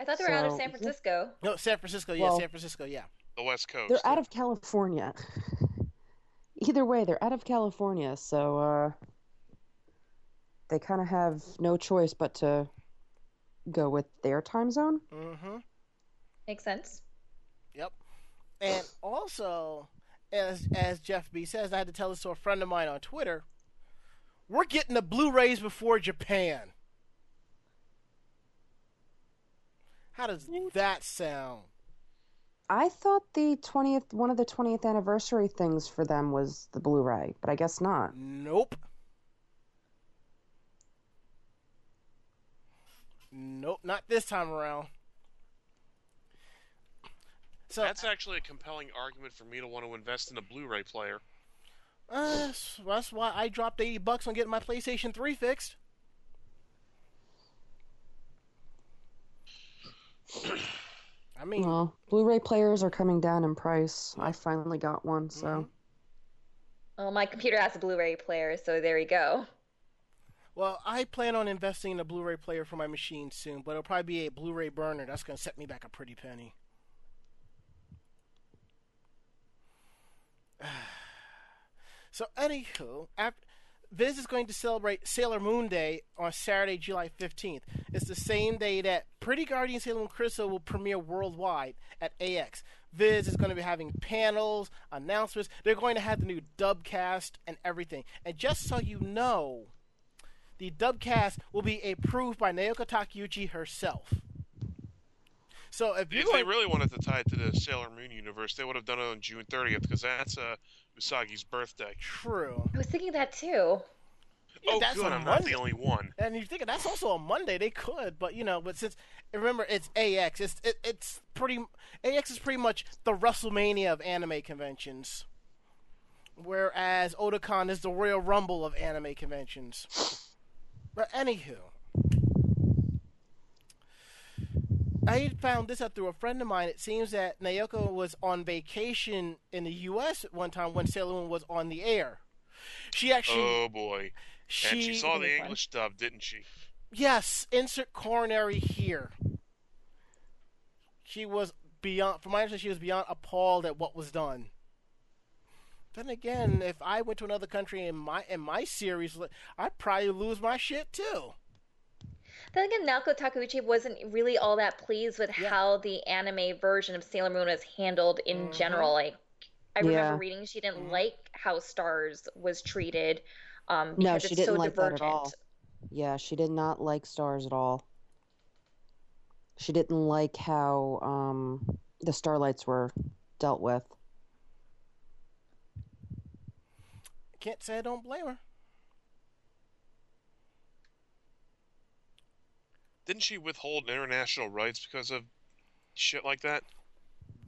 I thought they were out of San Francisco. No, San Francisco. Yeah, Well- San Francisco. Yeah. the West Coast. They're out of California. Either way, they're out of California, so uh, they kind of have no choice but to go with their time zone. Mm-hmm. Makes sense. Yep. And also, as as Jeff B says, I had to tell this to a friend of mine on Twitter. We're getting the Blu-rays before Japan. How does that sound? I thought the 20th, one of the 20th anniversary things for them was the Blu-ray, but I guess not. Nope. Nope, not this time around. So That's actually a compelling argument for me to want to invest in a Blu-ray player. uh, that's- that's why I dropped eighty bucks on getting my PlayStation Three fixed. I mean, Well, Blu-ray players are coming down in price. I finally got one, so Mhm. Well, my computer has a Blu-ray player, so there you go. Well, I plan on investing in a Blu-ray player for my machine soon, but it'll probably be a Blu-ray burner. That's gonna set me back a pretty penny. So, anywho, after, Viz is going to celebrate Sailor Moon Day on Saturday, July 15th. It's the same day that Pretty Guardian Sailor Moon Crystal will premiere worldwide at AX. Viz is going to be having panels, announcements. They're going to have the new dubcast and everything. And just so you know, the dubcast will be approved by Naoko Takeuchi herself. So if you If they really wanted to tie it to the Sailor Moon universe, they would have done it on June 30th because that's uh, Usagi's birthday. true, I was thinking that too. Yeah, oh, that's good, I'm not the only one. And you think that's also a Monday, they could, but you know, but since remember it's AX, it's it, it's pretty AX is pretty much the WrestleMania of anime conventions, whereas Otakon is the Royal Rumble of anime conventions. But anywho, I found this out through a friend of mine. It seems that Naoko was on vacation in the U.S. at one time when Sailor Moon was on the air. She actually Oh boy. she, and she saw It'll the fun. English dub, didn't she? Yes, insert coronary here. She was beyond, from my understanding, she was beyond appalled at what was done. Then again, if I went to another country in my in my series, I'd probably lose my shit too. Then again, Naoko Takeuchi wasn't really all that pleased with Yeah. how the anime version of Sailor Moon was handled in Mhm. general. Like, I remember Yeah. reading she didn't Mhm. like how Stars was treated um, No, because she it's didn't so like that at divergent. all. yeah, she did not like stars at all. She didn't like how um, the starlights were dealt with. Can't say I don't blame her. Didn't she withhold international rights because of shit like that?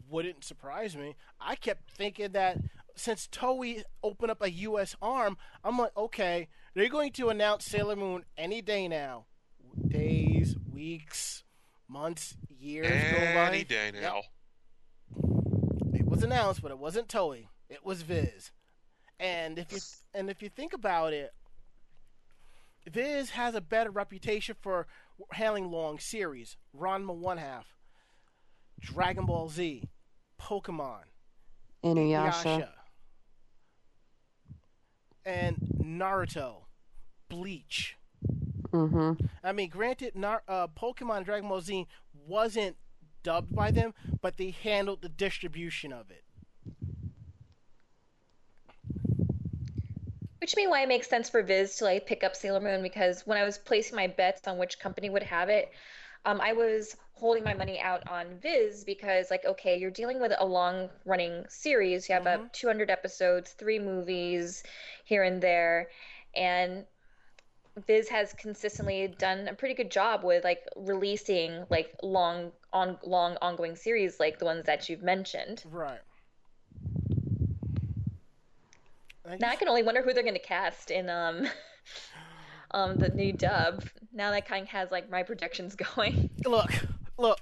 Wouldn't surprise me. I kept thinking that since Toei opened up a U.S. arm, I'm like, okay, they're going to announce Sailor Moon any day now. Days, weeks, months, years. Any day Yep. now. It was announced, but it wasn't Toei. It was Viz. And if you and if you think about it, Viz has a better reputation for handling long series. Ranma One Half, Dragon Ball Z, Pokemon, Inuyasha. Yasha, and Naruto, Bleach. Mm-hmm. I mean, granted, Nar- uh, Pokemon Dragon Ball Z wasn't dubbed by them, but they handled the distribution of it. Which may why it makes sense for Viz to like pick up Sailor Moon because when I was placing my bets on which company would have it, um, I was holding my money out on Viz because like okay, you're dealing with a long running series. You have Mhm. about 200 episodes, three movies here and there, and Viz has consistently done a pretty good job with like releasing like long on long ongoing series like the ones that you've mentioned. Right. Now I can only wonder who they're going to cast in um um the new dub. Now that kind of has like my projections going. look, look.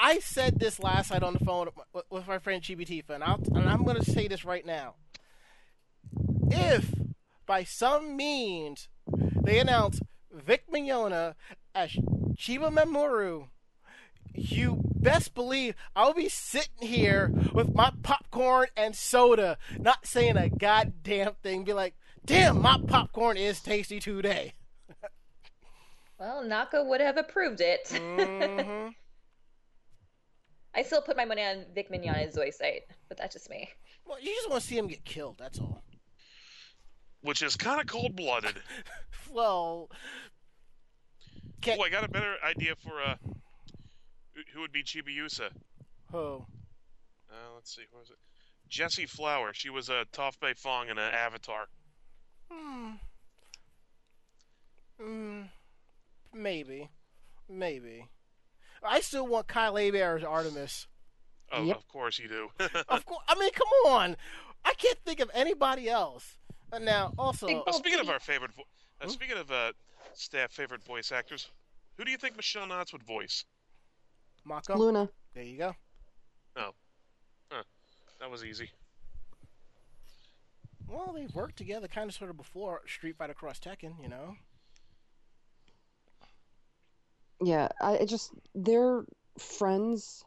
I said this last night on the phone with, my friend GBT, and, I'll, and I'm going to say this right now. If by some means they announce Vic Mignogna as Chiba Mamoru, you best believe I'll be sitting here with my popcorn and soda, not saying a goddamn thing. Be like, damn, my popcorn is tasty today. Well, Naka would have approved it. hmm I still put my money on Vic Mignogna's voice site, but that's just me. Well, you just want to see him get killed. That's all. which is kind of cold blooded. Well, can't. Oh, I got a better idea for uh, who- who would be Chibiusa. Oh, Uh, let's see, who was it? Jessie Flower. She was a uh, Toph Beifong in uh, Avatar. hmm. Mm, maybe, maybe. I still want Kyle Hebert as Artemis. Oh, Yep. of course you do. Of course. I mean, come on. I can't think of anybody else. And now, also, Big Well, Well, speaking of our favorite, vo- uh, Hmm? speaking of uh, staff favorite voice actors, who do you think Michelle Knotz would voice? Mako. Luna. There you go. Oh. Huh. That was easy. Well, they've worked together kind of sort of before Street Fighter Cross Tekken, you know? Yeah, I it just they're friends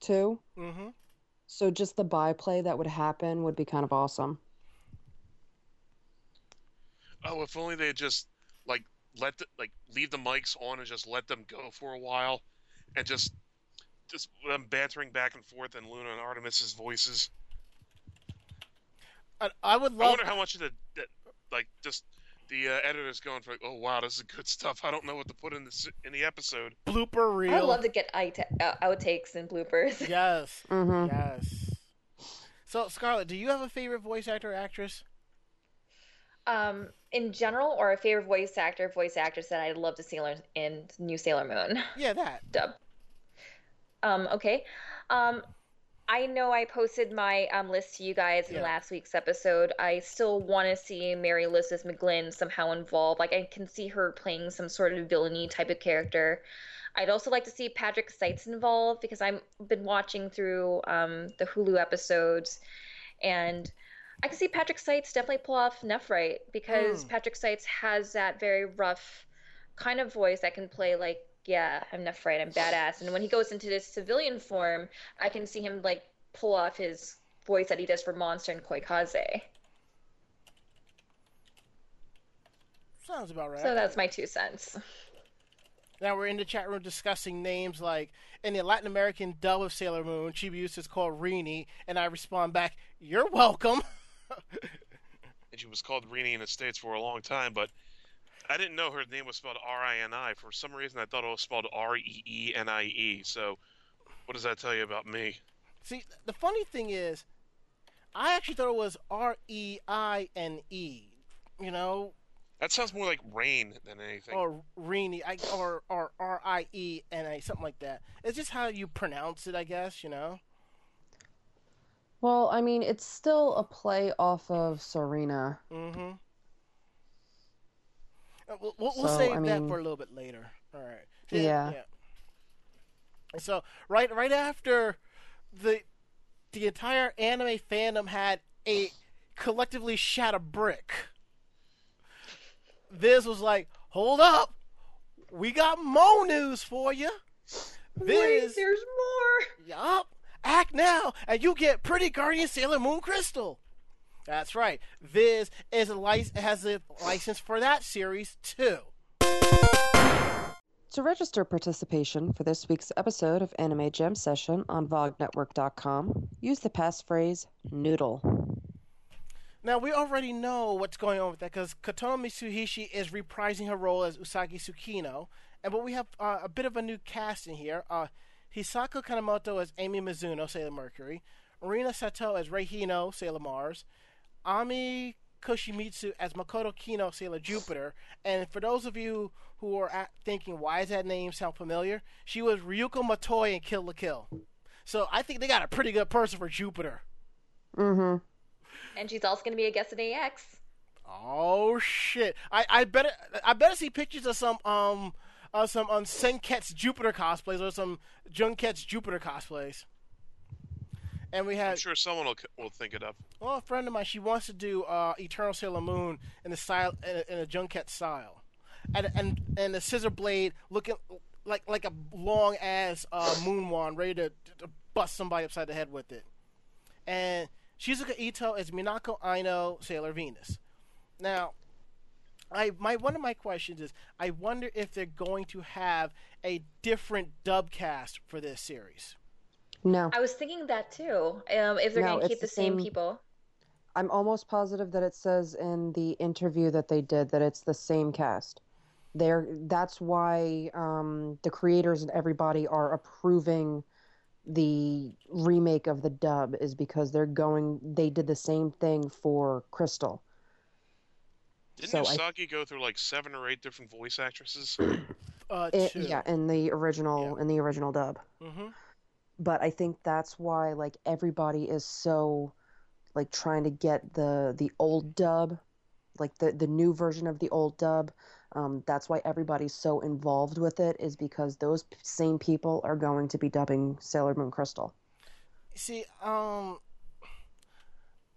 too. Mm-hmm. So just the byplay that would happen would be kind of awesome. Oh, if only they had just like let the, like leave the mics on and just let them go for a while, and just just them bantering back and forth and Luna and Artemis's voices. I, I would love. I wonder how much of the that, like just the uh, editors going for like, oh wow, this is good stuff. I don't know what to put in this in the episode. blooper reel. I would love to get out- uh, outtakes and bloopers. Yes. Mm-hmm. Yes. So, Scarlett, do you have a favorite voice actor or actress? Um, in general, or a favorite voice actor, voice actress that I'd love to see in- in New Sailor Moon Yeah, that. dub. Um, okay. Um, I know I posted my um, list to you guys in Yeah. last week's episode. I still want to see Mary Elizabeth McGlynn somehow involved. Like I can see her playing some sort of villainy type of character. I'd also like to see Patrick Seitz involved because I've been watching through um, the Hulu episodes, and I can see Patrick Seitz definitely pull off Nephrite because Mm. Patrick Seitz has that very rough kind of voice that can play like, yeah, I'm Nephrite, I'm badass. And when he goes into this civilian form, I can see him like pull off his voice that he does for Monster and Koikaze. Sounds about right. So that's my two cents. Now we're in the chat room discussing names like in the Latin American dub of Sailor Moon, Chibiusa is called Rini, and I respond back, "You're welcome." And she was called Rini in the states for a long time, but I didn't know her name was spelled R-I-N-I. For some reason, I thought it was spelled R-E-E-N-I-E. So, what does that tell you about me? See, the funny thing is, I actually thought it was R E I N E. You know, That sounds more like rain than anything. or Rini, I, or or R I E N A, something like that. It's just how you pronounce it, I guess. You know. Well, I mean, it's still a play off of Serena. Mm-hmm. Uh, We'll, we'll, we'll So, save I that for a little bit later. All right. Yeah. And So right, right after the the entire anime fandom had a collectively shat a brick. This was like, "Hold up, we got more news for you." Wait, there's more. yup, act now, and you get Pretty Guardian Sailor Moon Crystal. That's right. Viz is a lic- has a license for that series too. To register participation for this week's episode of Anime Gem Session on VogNetwork.com, use the passphrase noodle. Now we already know what's going on with that because Kotono Mitsuishi is reprising her role as Usagi Tsukino, and but we have uh, a bit of a new cast in here. Uh, Hisako Kanemoto as Amy Mizuno, Sailor Mercury, Marina Sato as Rei Hino, Sailor Mars, Ami Koshimizu as Makoto Kino, Sailor Jupiter, and for those of you who are at thinking why does that name sound familiar, she was Ryuko Matoi in Kill la Kill. So I think they got a pretty good person for Jupiter. Mm-hmm. And she's also going to be a guest at AX. Oh shit! I I better I better see pictures of some um of some um Senketsu Jupiter cosplays or some Junketsu Jupiter cosplays. And we I'm sure someone will, will think it up. well a friend of mine. She wants to do uh, Eternal Sailor Moon in the style in a, in a Junket style, and and and the scissor blade looking like like a long ass uh, moon wand ready to, to bust somebody upside the head with it. And Shizuka Ito is Minako Aino Sailor Venus. Now, I my one of my questions is I wonder if they're going to have a different dub cast for this series. No, I was thinking that too. Um, if they're No, going to keep the the same same- people. I'm almost positive that it says in the interview that they did that it's the same cast. They're that's why um, the creators and everybody are approving the remake of the dub is because they're going. They did the same thing for Crystal. Didn't So I- go through like seven or eight different voice actresses? Uh, It, yeah, in the original in the original dub. hmm but I think that's why like everybody is so like trying to get the the old dub, like the the new version of the old dub. Um, that's why everybody's so involved with it is because those p- same people are going to be dubbing Sailor Moon Crystal. See, um,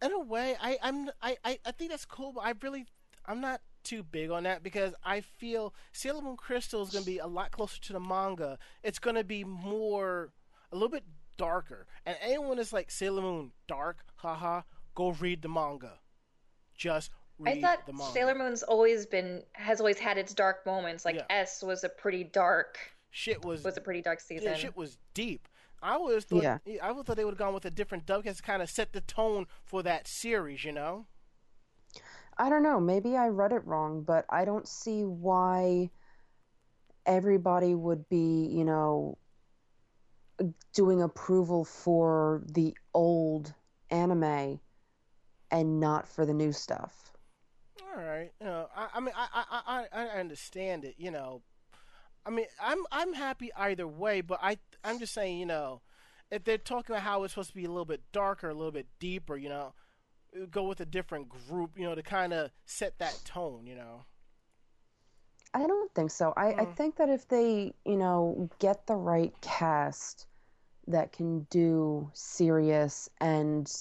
in a way, I I'm I, I I think that's cool, but I really I'm not too big on that because I feel Sailor Moon Crystal is going to be a lot closer to the manga. It's going to be more a little bit darker, and anyone that's like Sailor Moon dark, haha, go read the manga. Just read I thought the manga. Sailor Moon's always been has always had its dark moments. Like Yeah. S was a pretty dark shit was was a pretty dark season. yeah, shit was deep. I was thought Yeah. I always thought they would have gone with a different dub cast to kind of set the tone for that series, you know. I don't know, maybe I read it wrong, but I don't see why everybody would be, you know, doing approval for the old anime and not for the new stuff. All right, you know, I, I mean, I, I, I, I understand it, you know. I mean, I'm, I'm happy either way, but I, I'm just saying, you know, if they're talking about how it's supposed to be a little bit darker, a little bit deeper, you know, go with a different group, you know, to kind of set that tone, you know. I don't think so. I, I Mm. think that if they, you know, get the right cast that can do serious and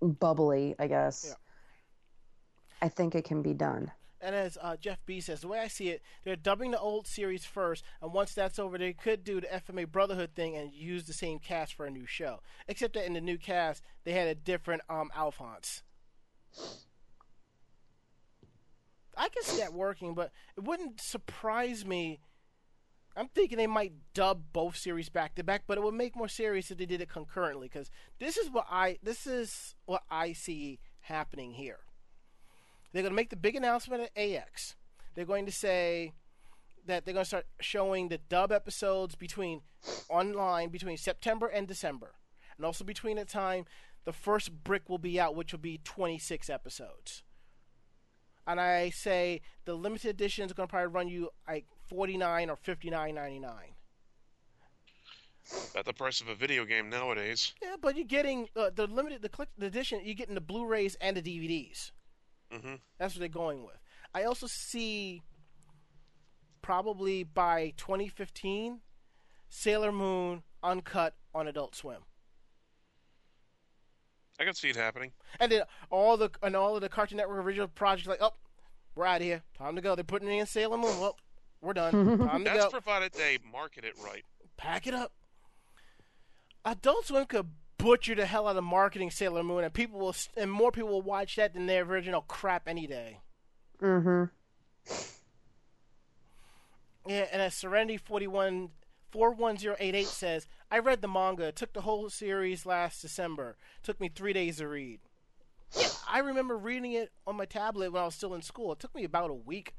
bubbly, I guess, Yeah. I think it can be done. And as uh, Jeff B says, the way I see it, they're dubbing the old series first, and once that's over, they could do the FMA Brotherhood thing and use the same cast for a new show. Except that in the new cast, they had a different um, Alphonse. I can see that working, but it wouldn't surprise me. I'm thinking they might dub both series back to back, but it would make more serious if they did it concurrently. Because this is what I this is what I see happening here. They're going to make the big announcement at AX. They're going to say that they're going to start showing the dub episodes between online between September and December, and also between the time the first brick will be out, which will be 26 episodes. And I say the limited edition is going to probably run you like 49 or 59.99. At the price of a video game nowadays. Yeah, but you're getting uh, the limited the collected edition. You're getting the Blu-rays and the DVDs. Mm-hmm. That's what they're going with. I also see probably by 2015 Sailor Moon uncut on Adult Swim. I can see it happening. And then all the and all of the Cartoon Network original projects like, "Oh, we're out of here. Time to go." They're putting in Sailor Moon. Well, we're done. Time to That's go. provided they market it right. Pack it up. Adult Swim could butcher the hell out of marketing Sailor Moon, and people will and more people will watch that than their original crap any day. Mm-hmm. Yeah, and as Serenity 41 41088 says, I read the manga. It took the whole series last December. took me three days to read. Yeah, I remember reading it on my tablet when I was still in school. It took me about a week,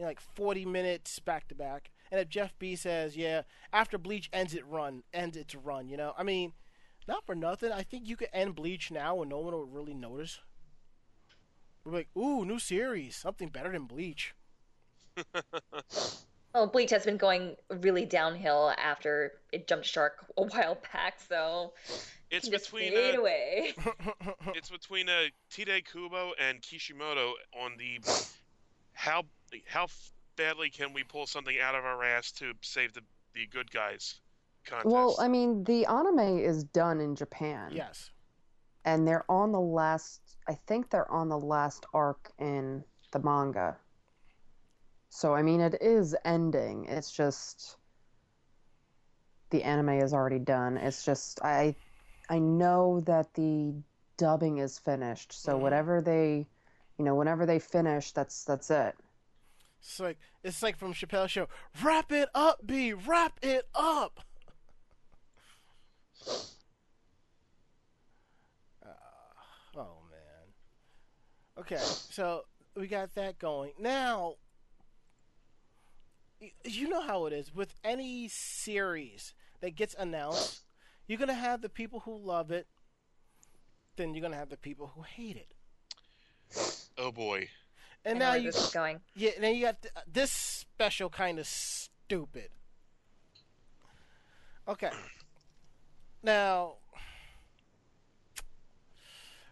you know, like 40 minutes back to back. And if Jeff B says, "Yeah, after Bleach ends it run, ends its run," you know, I mean, not for nothing. I think you could end Bleach now and no one will really notice. We're like, "Ooh, new series, something better than Bleach." Well, Bleach has been going really downhill after it jumped shark a while back, so It's between fade uh, away. it's between uh, Tite Kubo and Kishimoto on the how how badly can we pull something out of our ass to save the the good guys contest. Well, I mean, the anime is done in Japan. yes. and they're on the last i think they're on the last arc in the manga so i mean it is ending it's just the anime is already done it's just i i know that the dubbing is finished so Mhm. whatever they you know whenever they finish that's that's it It's like it's like from Chappelle's show. Wrap it up, B. Wrap it up. Uh, oh man. Okay, so we got that going. Now, you know how it is with any series that gets announced. You're gonna have the people who love it. Then you're gonna have the people who hate it. oh boy, And now you this is going. yeah, then you got th- uh, this special kind of stupid. Okay. Now,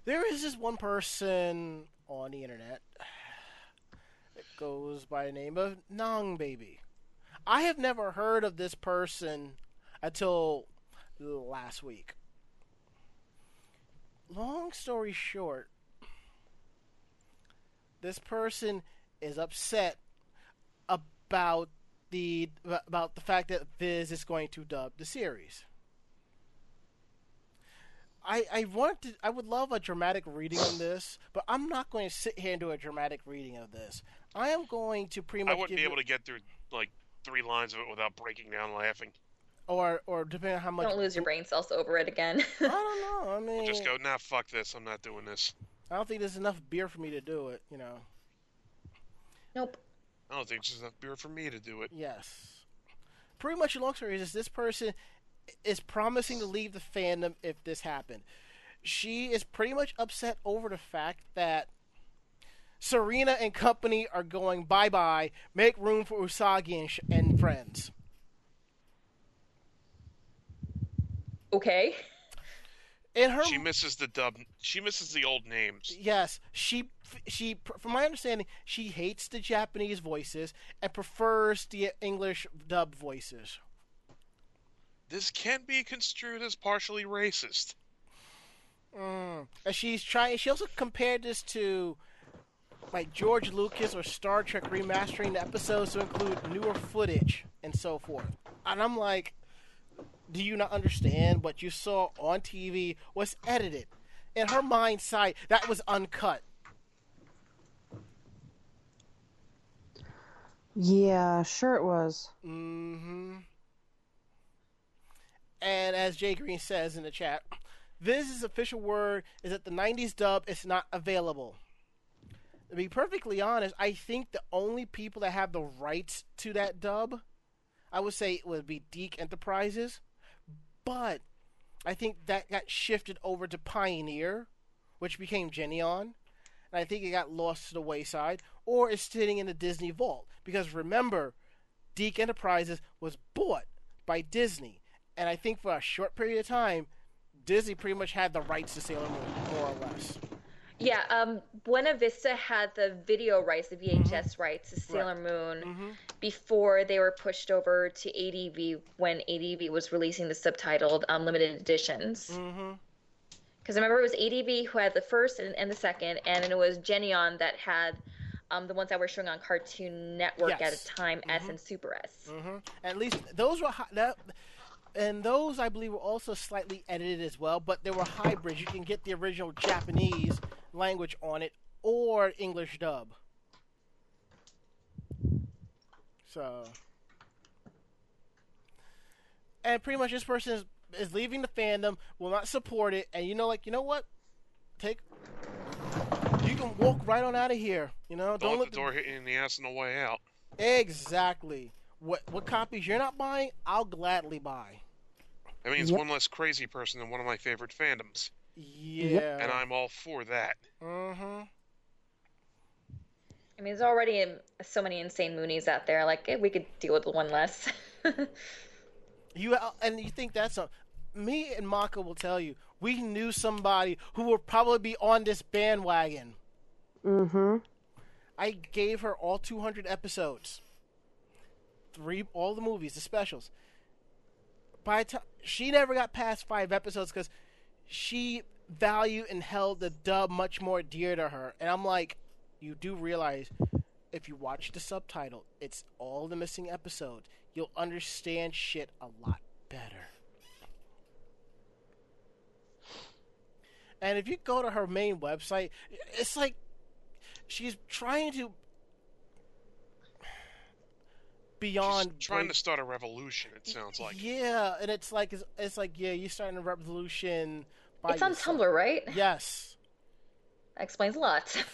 there is this one person on the internet that goes by the name of Nong Baby. I have never heard of this person until last week. Long story short, this person is upset about the about the fact that Viz is going to dub the series. I I want to I would love a dramatic reading on this, but I'm not going to sit here and do a dramatic reading of this. I am going to pretty much I wouldn't give be you- able to get through like three lines of it without breaking down laughing. or or depending on how much Don't lose your brain cells over it again. I don't know. I mean, Just go, nah, fuck this. I'm not doing this. I don't think there's enough beer for me to do it. You know. nope. I don't think there's enough beer for me to do it. Yes. Pretty much, the long story is this person is promising to leave the fandom if this happened. She is pretty much upset over the fact that Serena and company are going bye bye. Make room for Usagi and, sh- and friends. Okay. In her, She misses the dub. She misses the old names. yes, she she from my understanding, she hates the Japanese voices and prefers the English dub voices. This can be construed as partially racist. Mm. And she's trying. She also compared this to like George Lucas or Star Trek remastering the episodes to include newer footage and so forth. And I'm like, do you not understand what you saw on TV was edited? In her mind's sight, that was uncut. yeah sure it was Mm-hmm. And as Jay Green says in the chat, Viz's official word is that the 90s dub is not available. To be perfectly honest, I think the only people that have the rights to that dub, I would say it would be DiC Enterprises. But I think that got shifted over to Pioneer, which became Geneon. And I think it got lost to the wayside, or it's sitting in the Disney vault. Because remember, DiC Enterprises was bought by Disney, and I think for a short period of time, Disney pretty much had the rights to Sailor Moon, more or less. Yeah, um, Buena Vista had the video rights, the VHS rights to Sailor Moon Mm-hmm. before they were pushed over to ADV when ADV was releasing the subtitled um, limited editions. Mm-hmm. Because I remember it was ADV who had the first and, and the second, and then it was Geneon that had um, the ones that were showing on Cartoon Network at Yes. the time, S and Super S. Mm-hmm. At least those were that, and those I believe were also slightly edited as well. But they were hybrids. You can get the original Japanese language on it or English dub. So, and pretty much this person is is leaving the fandom, will not support it, and you know, like you know what, take you can walk right on out of here. You know, Don't, don't, let let the door hit you in the ass on the way out. Exactly. What what copies you're not buying, I'll gladly buy. That means Yep. one less crazy person in one of my favorite fandoms, Yeah. and I'm all for that. Mm-hmm. I mean, there's already um, so many insane Moonies out there. Like, eh, we could deal with one less. You and you think that's a me and Maka will tell you we knew somebody who will probably be on this bandwagon. Mm-hmm. I gave her all 200 episodes, three all the movies, the specials. By the time she never got past five episodes because she valued and held the dub much more dear to her. And I'm like, you do realize if you watch the subtitle, it's all the missing episodes. You'll understand shit a lot better. And if you go to her main website, it's like she's trying to beyond She's trying break- to start a revolution. It sounds like. yeah, and it's like it's, it's like yeah, you're starting a revolution. By it's on yourself. Tumblr, right? Yes. That explains a lot.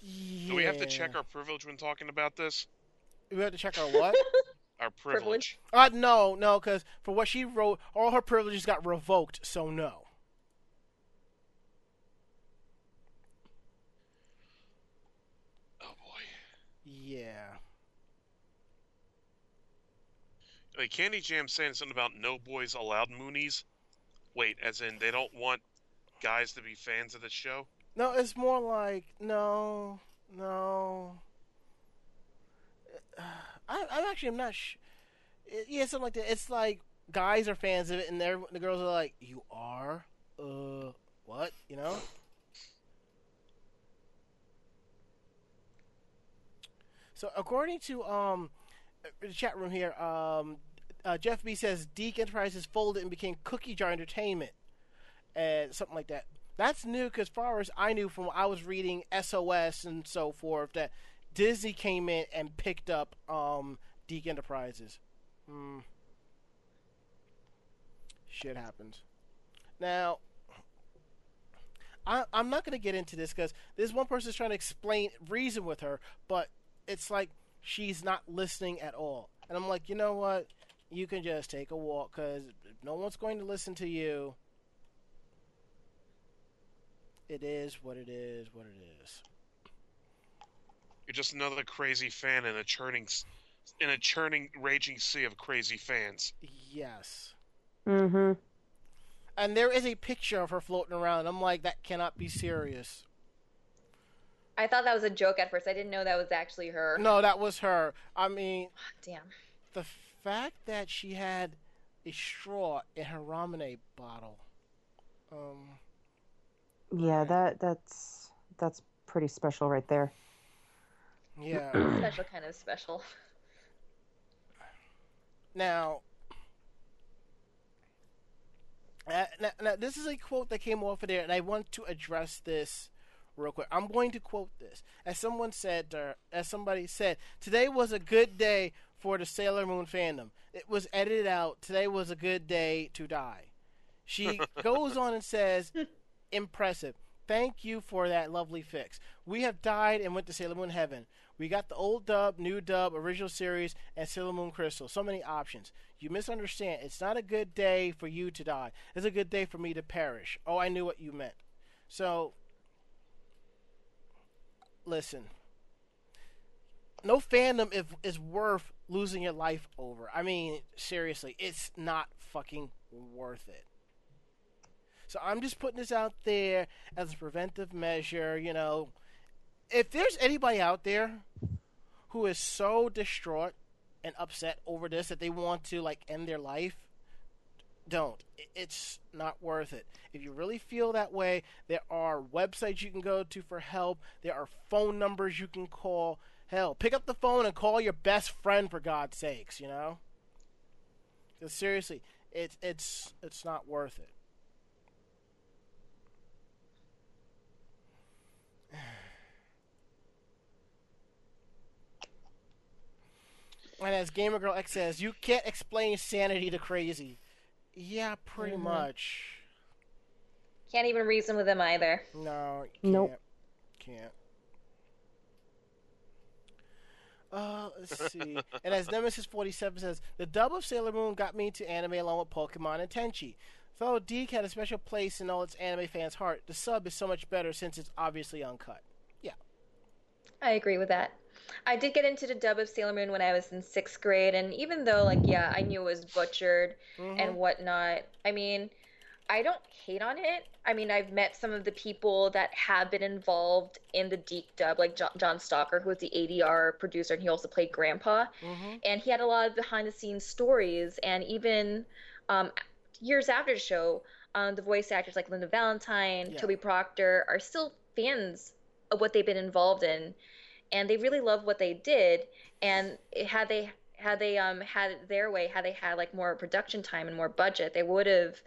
Yeah. Do we have to check our privilege when talking about this? We have to check our what? Our Privilege? privilege. uh, no, no, because for what she wrote, all her privileges got revoked. So no. Oh boy. Yeah. Like Candy Jam saying something about no boys allowed Moonies. Wait, as in they don't want guys to be fans of the show? No, it's more like no, no. I, I'm actually I'm not. Sh- yeah, something like that. It's like guys are fans of it, and the girls are like, "You are? Uh, what? You know?" So according to um the chat room here, um, uh, Jeff B says DiC Enterprises folded and became Cookie Jar Entertainment, and something like that. That's new because as far as I knew from I was reading SOS and so forth that Disney came in and picked up um, DiC Enterprises. Hmm. Shit happens. Now, I, I'm not going to get into this because this one person is trying to explain reason with her, but it's like she's not listening at all. And I'm like, you know what? You can just take a walk because no one's going to listen to you. It is what it is, what it is. You're just another crazy fan in a churning, in a churning, raging sea of crazy fans. Yes. Mm-hmm. And there is a picture of her floating around. I'm like, that cannot be serious. I thought that was a joke at first. I didn't know that was actually her. No, that was her. I mean, Damn. the fact that she had a straw in her ramen bottle. Um, Yeah, that that's that's pretty special right there. yeah. Special kind of special. now, uh, now, now, this is a quote that came off of there, and I want to address this real quick. I'm going to quote this. As someone said, uh, as somebody said, today was a good day for the Sailor Moon fandom. It was edited out. Today was a good day to die. She goes on and says, impressive. Thank you for that lovely fix. We have died and went to Sailor Moon Heaven. We got the old dub, new dub, original series, and Sailor Moon Crystal. So many options. You misunderstand. It's not a good day for you to die. It's a good day for me to perish. Oh, I knew what you meant. So, listen. No fandom if, is worth losing your life over. I mean, seriously, it's not fucking worth it. So I'm just putting this out there as a preventive measure. You know, if there's anybody out there who is so distraught and upset over this that they want to like end their life, don't. It's not worth it. If you really feel that way, there are websites you can go to for help. There are phone numbers you can call. Hell, pick up the phone and call your best friend for God's sakes. You know. 'Cause seriously, it's it's it's not worth it. And as Gamer Girl X says, you can't explain sanity to crazy. Yeah, pretty Mhm. much. Can't even reason with them either. No, you can't. Nope. can't. Uh, let's see. and as Nemesis47 says, the dub of Sailor Moon got me into anime along with Pokemon and Tenchi. Though DiC had a special place in all its anime fans' heart, the sub is so much better since it's obviously uncut. Yeah. I agree with that. I did get into the dub of Sailor Moon when I was in sixth grade, and even though, like, yeah, I knew it was butchered Mhm. and whatnot, I mean, I don't hate on it. I mean, I've met some of the people that have been involved in the DiC dub, like John, John Stocker, who was the ADR producer, and he also played Grandpa. Mhm. And he had a lot of behind the scenes stories, and even um, years after the show, um, the voice actors like Linda Ballantyne, Yeah. Toby Proctor are still fans of what they've been involved in, and they really love what they did. And had they had they um had it their way, had they had like more production time and more budget, they would have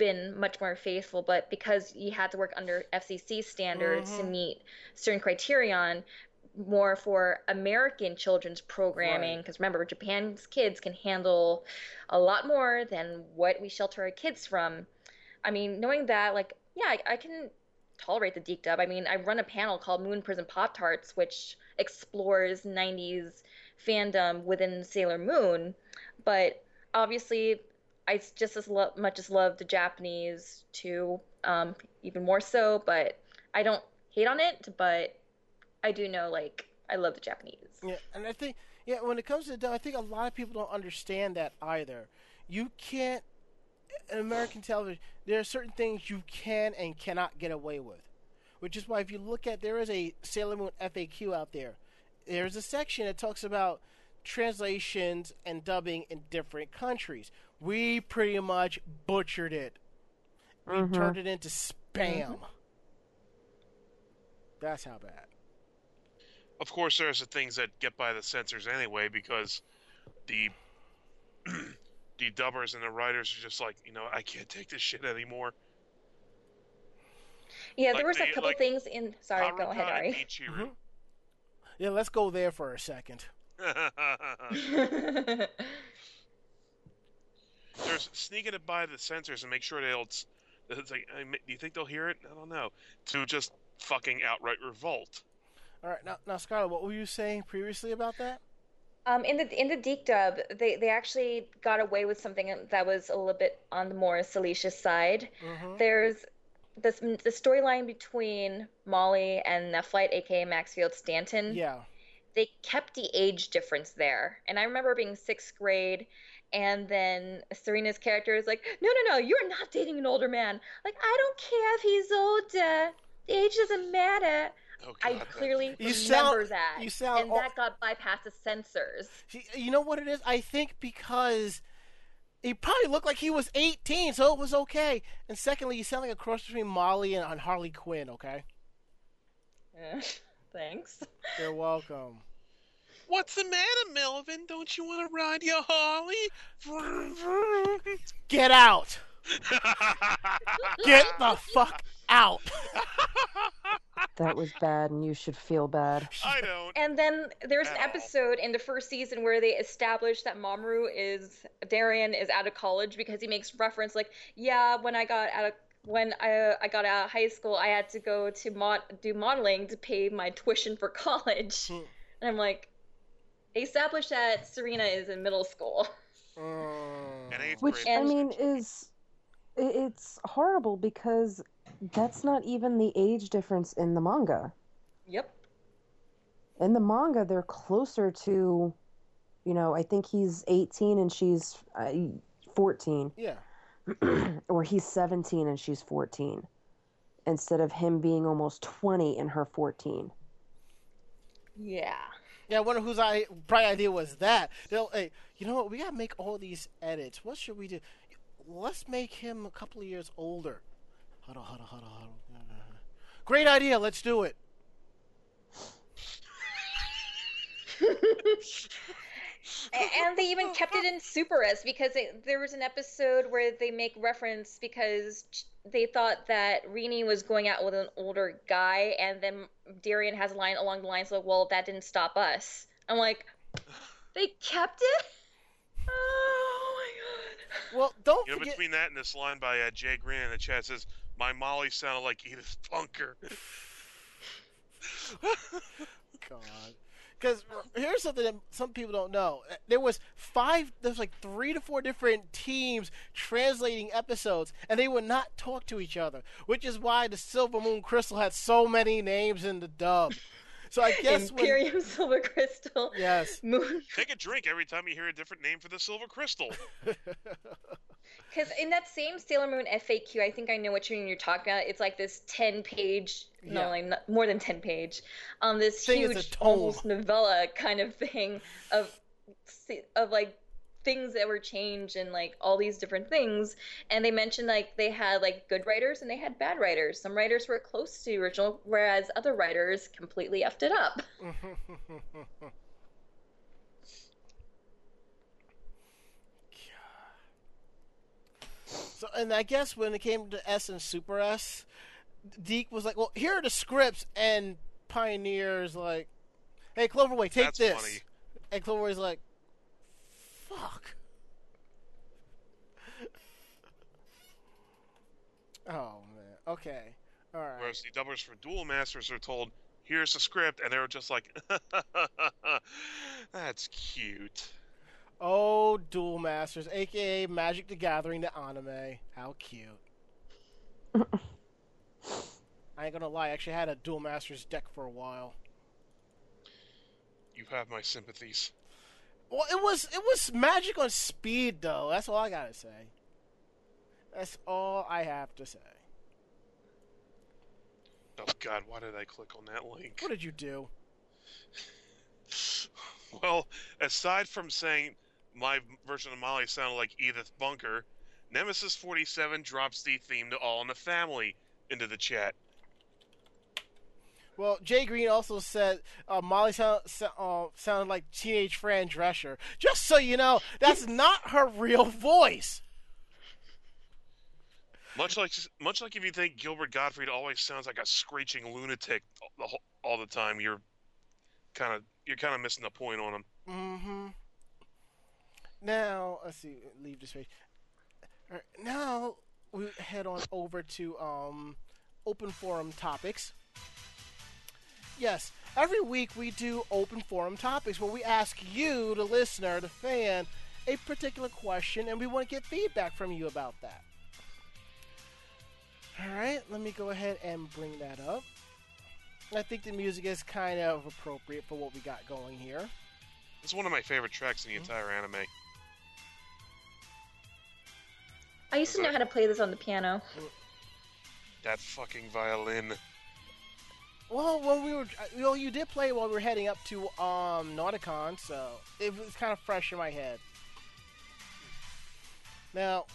been much more faithful. But because you had to work under FCC standards to Mhm. meet certain criterion, more for American children's programming. Right. Because remember, Japan's kids can handle a lot more than what we shelter our kids from. I mean, knowing that, like, yeah, I, I can tolerate the DiC dub. I mean, I run a panel called Moon Prison Pop Tarts, which explores 90s fandom within Sailor Moon. But obviously, I just as lo- much as love the Japanese too, um, even more so. But I don't hate on it, but I do know, like, I love the Japanese. Yeah, and I think yeah, when it comes to dub, I think a lot of people don't understand that either. You can't in American television. There are certain things you can and cannot get away with, which is why if you look at there is a Sailor Moon FAQ out there. There's a section that talks about translations and dubbing in different countries. We pretty much butchered it. We Mhm. turned it into spam. That's how bad. Of course, there's the things that get by the censors anyway because the the dubbers and the writers are just like, you know, I can't take this shit anymore. Yeah, Like there was a couple like things in. Sorry, go ahead, Ari. Michiru. Mhm. Yeah, let's go there for a second. There's sneaking it by the sensors and make sure they'll. It's like, do you think they'll hear it? I don't know. To just fucking outright revolt. All right, now, now, Scarlett, what were you saying previously about that? Um, in the in the DiC dub, they they actually got away with something that was a little bit on the more salacious side. Mm-hmm. There's this the storyline between Molly and Nephlite, aka Maxfield Stanton. Yeah. They kept the age difference there, and I remember being sixth grade, and then Serena's character is like, "No, no, no, you're not dating an older man. Like, I don't care if he's older. The age doesn't matter." Oh, I God, that- clearly You remember sound- that, you sound and al- that got bypassed the censors. You know what it is? I think because he probably looked like he was 18, so it was okay. And secondly, you sound like a cross between Molly and, and Harley Quinn. Okay. Eh, Thanks. You're welcome. What's the matter, Melvin? Don't you want to ride your Harley? Vroom, vroom. Get out. Get the fuck out. That was bad, and you should feel bad. I don't. And then there's an episode in the first season where they establish that Mamoru is Darien is out of college because he makes reference like, yeah, when I got out of when I I got out of high school, I had to go to mod do modeling to pay my tuition for college. Hmm. And I'm like, they established that Serena is in middle school. Mm. Which. I mean is it's horrible because that's not even the age difference in the manga. Yep. In the manga, they're closer to, you know, I think he's 18 and she's uh, 14, Yeah. or he's 17 and she's 14, instead of him being almost 20 and her 14. Yeah. Yeah, I wonder whose I probably idea was that. They'll, hey, you know what? We gotta make all these edits. What should we do? Let's make him a couple of years older. Huddle, huddle, huddle, huddle. Great idea. Let's do it. A- and they even kept it in Super S because it, there was an episode where they make reference because they thought that Rini was going out with an older guy, and then Darien has a line along the lines of, "Well, that didn't stop us." I'm like, they kept it. Oh my god. Well, don't You know, forget. between that and this line by uh, Jay Green in the chat says, "My Molly sounded like Edith Bunker." God. Because here's something that some people don't know. There was five, there's like three to four different teams translating episodes, and they would not talk to each other, which is why the Silver Moon Crystal had so many names in the dub. So I guess when, Imperium Silver Crystal. yes, Moon. Take a drink every time you hear a different name for the silver crystal. Because in that same Sailor Moon FAQ, I think I know what you're, you're talking about. It's like this 10 page, no, like not, more than 10 page, um, this Thing huge, almost novella kind of thing of, of like things that were changed and like all these different things. And they mentioned like they had like good writers and they had bad writers. Some writers were close to the original, whereas other writers completely effed it up. So, and I guess when it came to S and Super S, DiC was like, "Well, here are the scripts," and Pioneer's like, "Hey, Cloverway, take That's this." funny. And Cloverway's like, "Fuck." oh man. Okay. All right. Whereas the dubbers for Duel Masters are told, "Here's the script," and they're just like, "That's cute." Oh, Duel Masters, aka Magic the Gathering, the anime. How cute. I ain't gonna lie, I actually had a Duel Masters deck for a while. You have my sympathies. Well, it was it was magic on speed though. That's all I gotta say. That's all I have to say. Oh God, why did I click on that link? What did you do? Well, aside from saying my version of Molly sounded like Edith Bunker, Nemesis 47 drops the theme to All in the Family into the chat. Well, Jay Green also said uh, Molly sound, so, uh, sounded like teenage Fran Drescher. Just so you know, that's not her real voice. Much like much like if you think Gilbert Gottfried always sounds like a screeching lunatic all all the time, you're kind of you're kind of missing the point on him. Mm-hmm. Now, let's see. Leave this page. All right, now we head on over to um, open forum topics. Yes, every week we do open forum topics where we ask you, the listener, the fan, a particular question, and we want to get feedback from you about that. All right, let me go ahead and bring that up. I think the music is kind of appropriate for what we got going here. It's one of my favorite tracks in the mm-hmm. entire anime. I used to know how to play this on the piano. That fucking violin. Well, when we were, well, you did play while we were heading up to um Nauticon, so it was kind of fresh in my head. Now,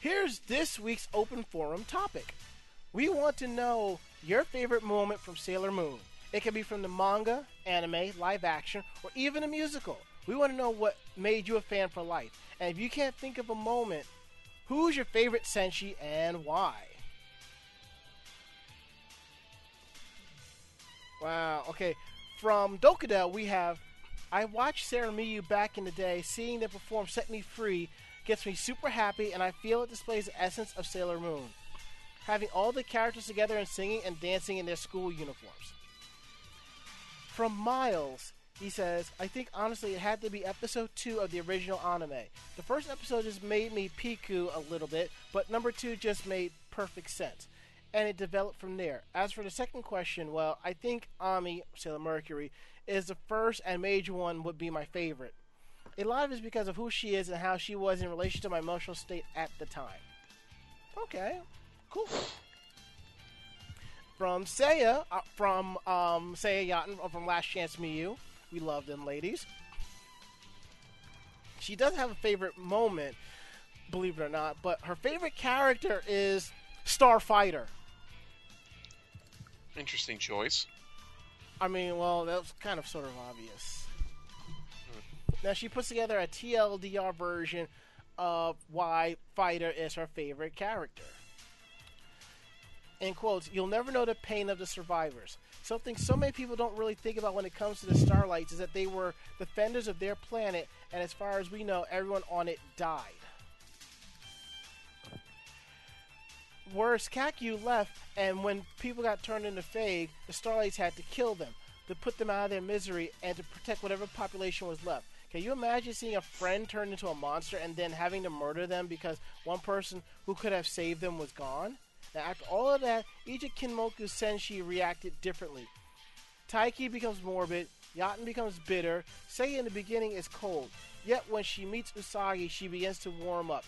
here's this week's open forum topic. We want to know your favorite moment from Sailor Moon. It can be from the manga, anime, live action, or even a musical. We want to know what made you a fan for life. And if you can't think of a moment, who's your favorite Senshi and why? Wow. Okay. From Dokudel, we have. I watched Sera Myu back in the day. Seeing them perform "Set Me Free" gets me super happy, and I feel it displays the essence of Sailor Moon. Having all the characters together and singing and dancing in their school uniforms. From Miles, he says, I think honestly it had to be episode 2 of the original anime. The first episode just made me piku a little bit, but number 2 just made perfect sense. And it developed from there. As for the second question, well, I think Ami, Sailor Mercury, is the first and major one would be my favorite. A lot of it is because of who she is and how she was in relation to my emotional state at the time. Okay, cool. From Seiya, uh, from um, Seiya Yachten uh, from Last Chance Miyu. We love them ladies. She doesn't have a favorite moment, believe it or not, but her favorite character is Starfighter. Interesting choice. I mean, well, that's kind of sort of obvious. Hmm. Now she puts together a TLDR version of why Fighter is her favorite character. In quotes, you'll never know the pain of the survivors. Something so many people don't really think about when it comes to the Starlights is that they were defenders of their planet, and as far as we know, everyone on it died. Worse, Kakyu left, and when people got turned into Phage, the Starlights had to kill them to put them out of their misery and to protect whatever population was left. Can you imagine seeing a friend turned into a monster and then having to murder them because one person who could have saved them was gone? Now, after all of that, each of Kinmoku Senshi reacted differently. Taiki becomes morbid, Yaten becomes bitter, Seiya in the beginning is cold. Yet when she meets Usagi, she begins to warm up,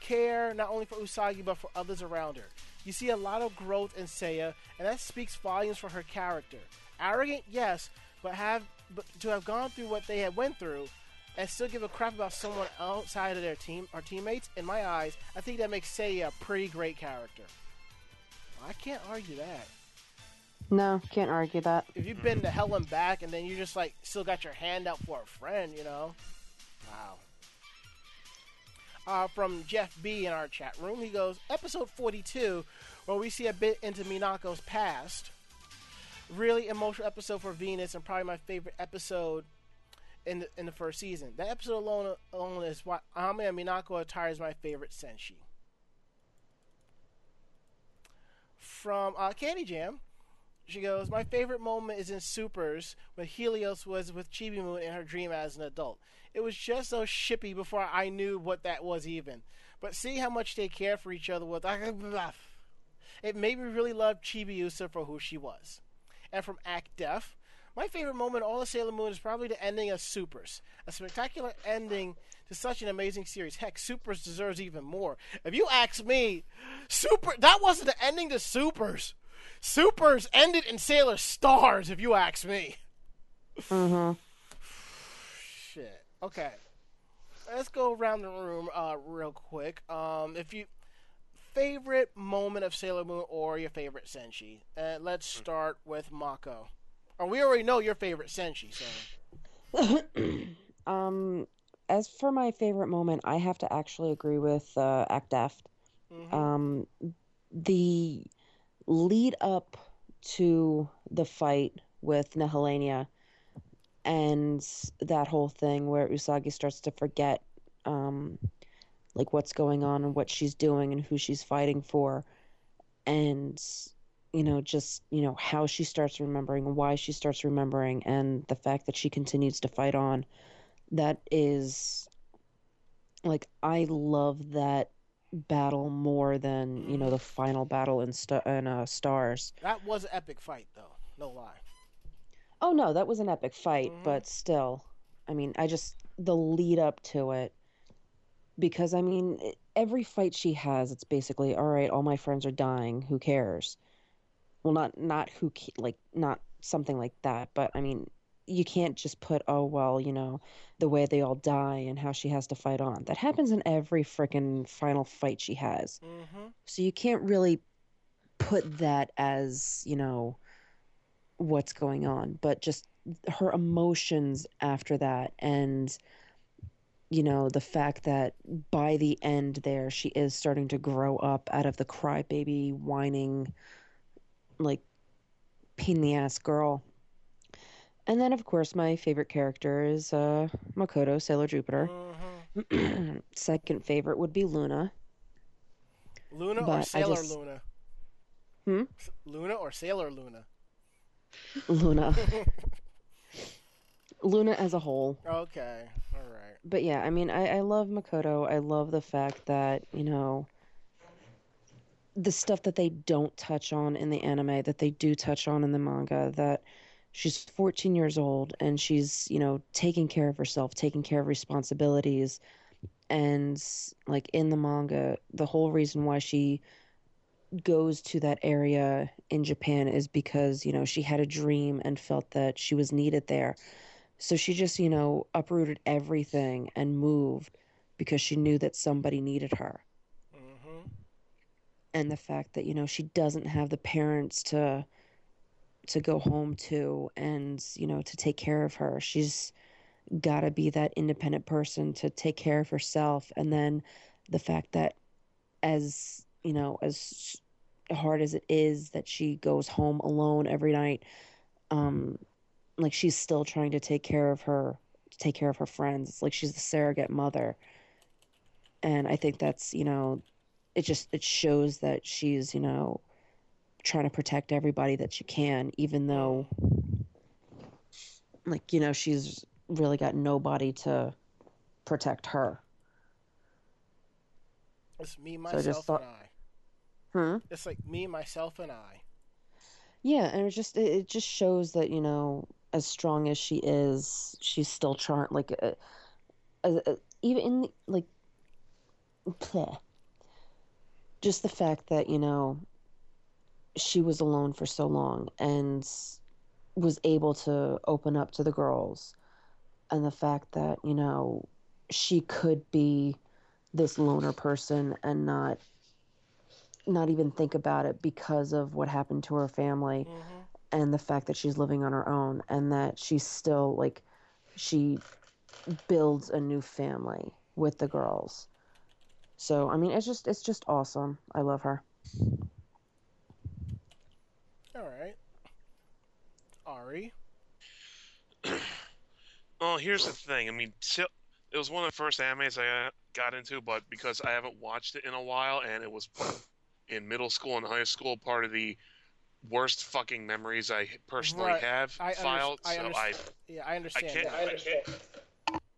care not only for Usagi but for others around her. You see a lot of growth in Seiya, and that speaks volumes for her character. Arrogant, yes, but have but to have gone through what they had went through and still give a crap about someone outside of their team or teammates, in my eyes, I think that makes Seiya a pretty great character. I can't argue that. No, can't argue that. If you've been to hell and back and then you just like still got your hand out for a friend, you know. Wow. Uh, from Jeff B in our chat room, he goes, episode 42, where we see a bit into Minako's past. Really emotional episode for Venus, and probably my favorite episode in the in the first season. That episode alone alone is why Ame and Minako attire is my favorite senshi. From uh, Candy Jam, she goes, My favorite moment is in Supers when Helios was with Chibi Moon in her dream as an adult. It was just so shippy before I knew what that was even. But see how much they care for each other with it made me really love Chibiusa for who she was. And from Act Def, my favorite moment all of Sailor Moon is probably the ending of Supers. A spectacular ending to such an amazing series. Heck, Supers deserves even more. If you ask me, Super that wasn't the ending to Supers. Supers ended in Sailor Stars, if you ask me. Mm-hmm. Shit. Okay. Let's go around the room uh, real quick. Um, if you favorite moment of Sailor Moon or your favorite Senshi. Uh, let's start with Mako. Or we already know your favorite Senshi, so um, as for my favorite moment, I have to actually agree with uh, Act Deft. mhm. Um, the lead up to the fight with Nehellenia and that whole thing where Usagi starts to forget um, like what's going on and what she's doing and who she's fighting for and you know just you know how she starts remembering why she starts remembering and the fact that she continues to fight on that is like I love that battle more than you know the final battle in sta- in uh, stars that was an epic fight, though. No lie. Oh no, that was an epic fight, Mhm. but still, I mean, I just the lead up to it because I mean, every fight she has, it's basically all right. All my friends are dying. Who cares? Well, not not who like not something like that, but I mean, you can't just put oh well, you know, the way they all die and how she has to fight on. That happens in every freaking final fight she has. Mm-hmm. So you can't really put that as, you know, what's going on, but just her emotions after that and you know, the fact that by the end there she is starting to grow up out of the crybaby whining like pain in the ass girl. And then of course my favorite character is uh Makoto, Sailor Jupiter. Mm-hmm. Second favorite would be Luna. Luna or But I Sailor just- Luna? Hmm? Luna or Sailor Luna? Luna. Luna as a whole. Okay. All right. But yeah, I mean, I, I love Makoto. I love the fact that, you know, the stuff that they don't touch on in the anime, that they do touch on in the manga, that she's 14 years old and she's, you know, taking care of herself, taking care of responsibilities. And, like, in the manga, the whole reason why she goes to that area in Japan is because, you know, she had a dream and felt that she was needed there. So she just, you know, uprooted everything and moved because she knew that somebody needed her. Mm-hmm. And the fact that, you know, she doesn't have the parents to to go home to and, you know, to take care of her. She's got to be that independent person to take care of herself and then the fact that as, you know, as hard as it is that she goes home alone every night, um like she's still trying to take care of her take care of her friends it's like she's the surrogate mother and i think that's you know it just it shows that she's you know trying to protect everybody that she can, even though like you know she's really got nobody to protect her. It's me, I just myself, thought- and I. Hmm. It's like me, myself, and I. Yeah, and it just it, just shows that you know as strong as she is, she's still trying like uh, uh, uh, even in the, like bleh. just the fact that you know she was alone for so long and was able to open up to the girls and the fact that you know she could be this loner person and not not even think about it because of what happened to her family hmm and the fact that she's living on her own and that she's still like she builds a new family with the girls so i mean it's just it's just awesome i love her All right. Ari. Well, here's the thing. I mean, Sil- it was one of the first animes I uh, got into, but because I haven't watched it in a while, and it was in middle school and high school, part of the worst fucking memories I personally Right. have I filed. I so I, understand. Yeah, I I understand. can't, that. I can't,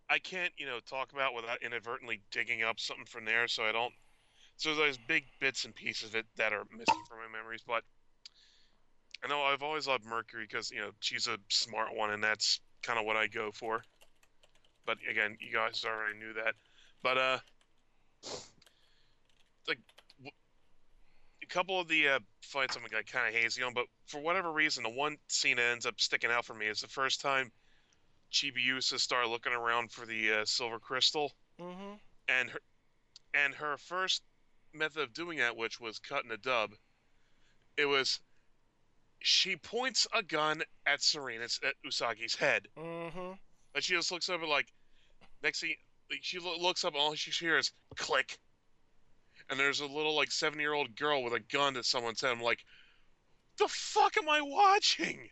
I can't, you know, talk about without inadvertently digging up something from there. So I don't. So there's big bits and pieces of it that are missing from my memories, but I know I've always loved Mercury because you know she's a smart one, and that's kind of what I go for. But again, you guys already knew that. But uh, like w- a couple of the uh, fights I'm like kind of hazy on, but for whatever reason, the one scene that ends up sticking out for me is the first time Chibiusa started looking around for the uh, silver crystal, Mm-hmm. and her and her first method of doing that, which was cutting a dub, it was she points a gun at Serena's at Usagi's head. Mm-hmm. And she just looks over like next thing like, she lo- looks up and all she hears click. And there's a little like seven year old girl with a gun at someone's head. I'm like, the fuck am I watching?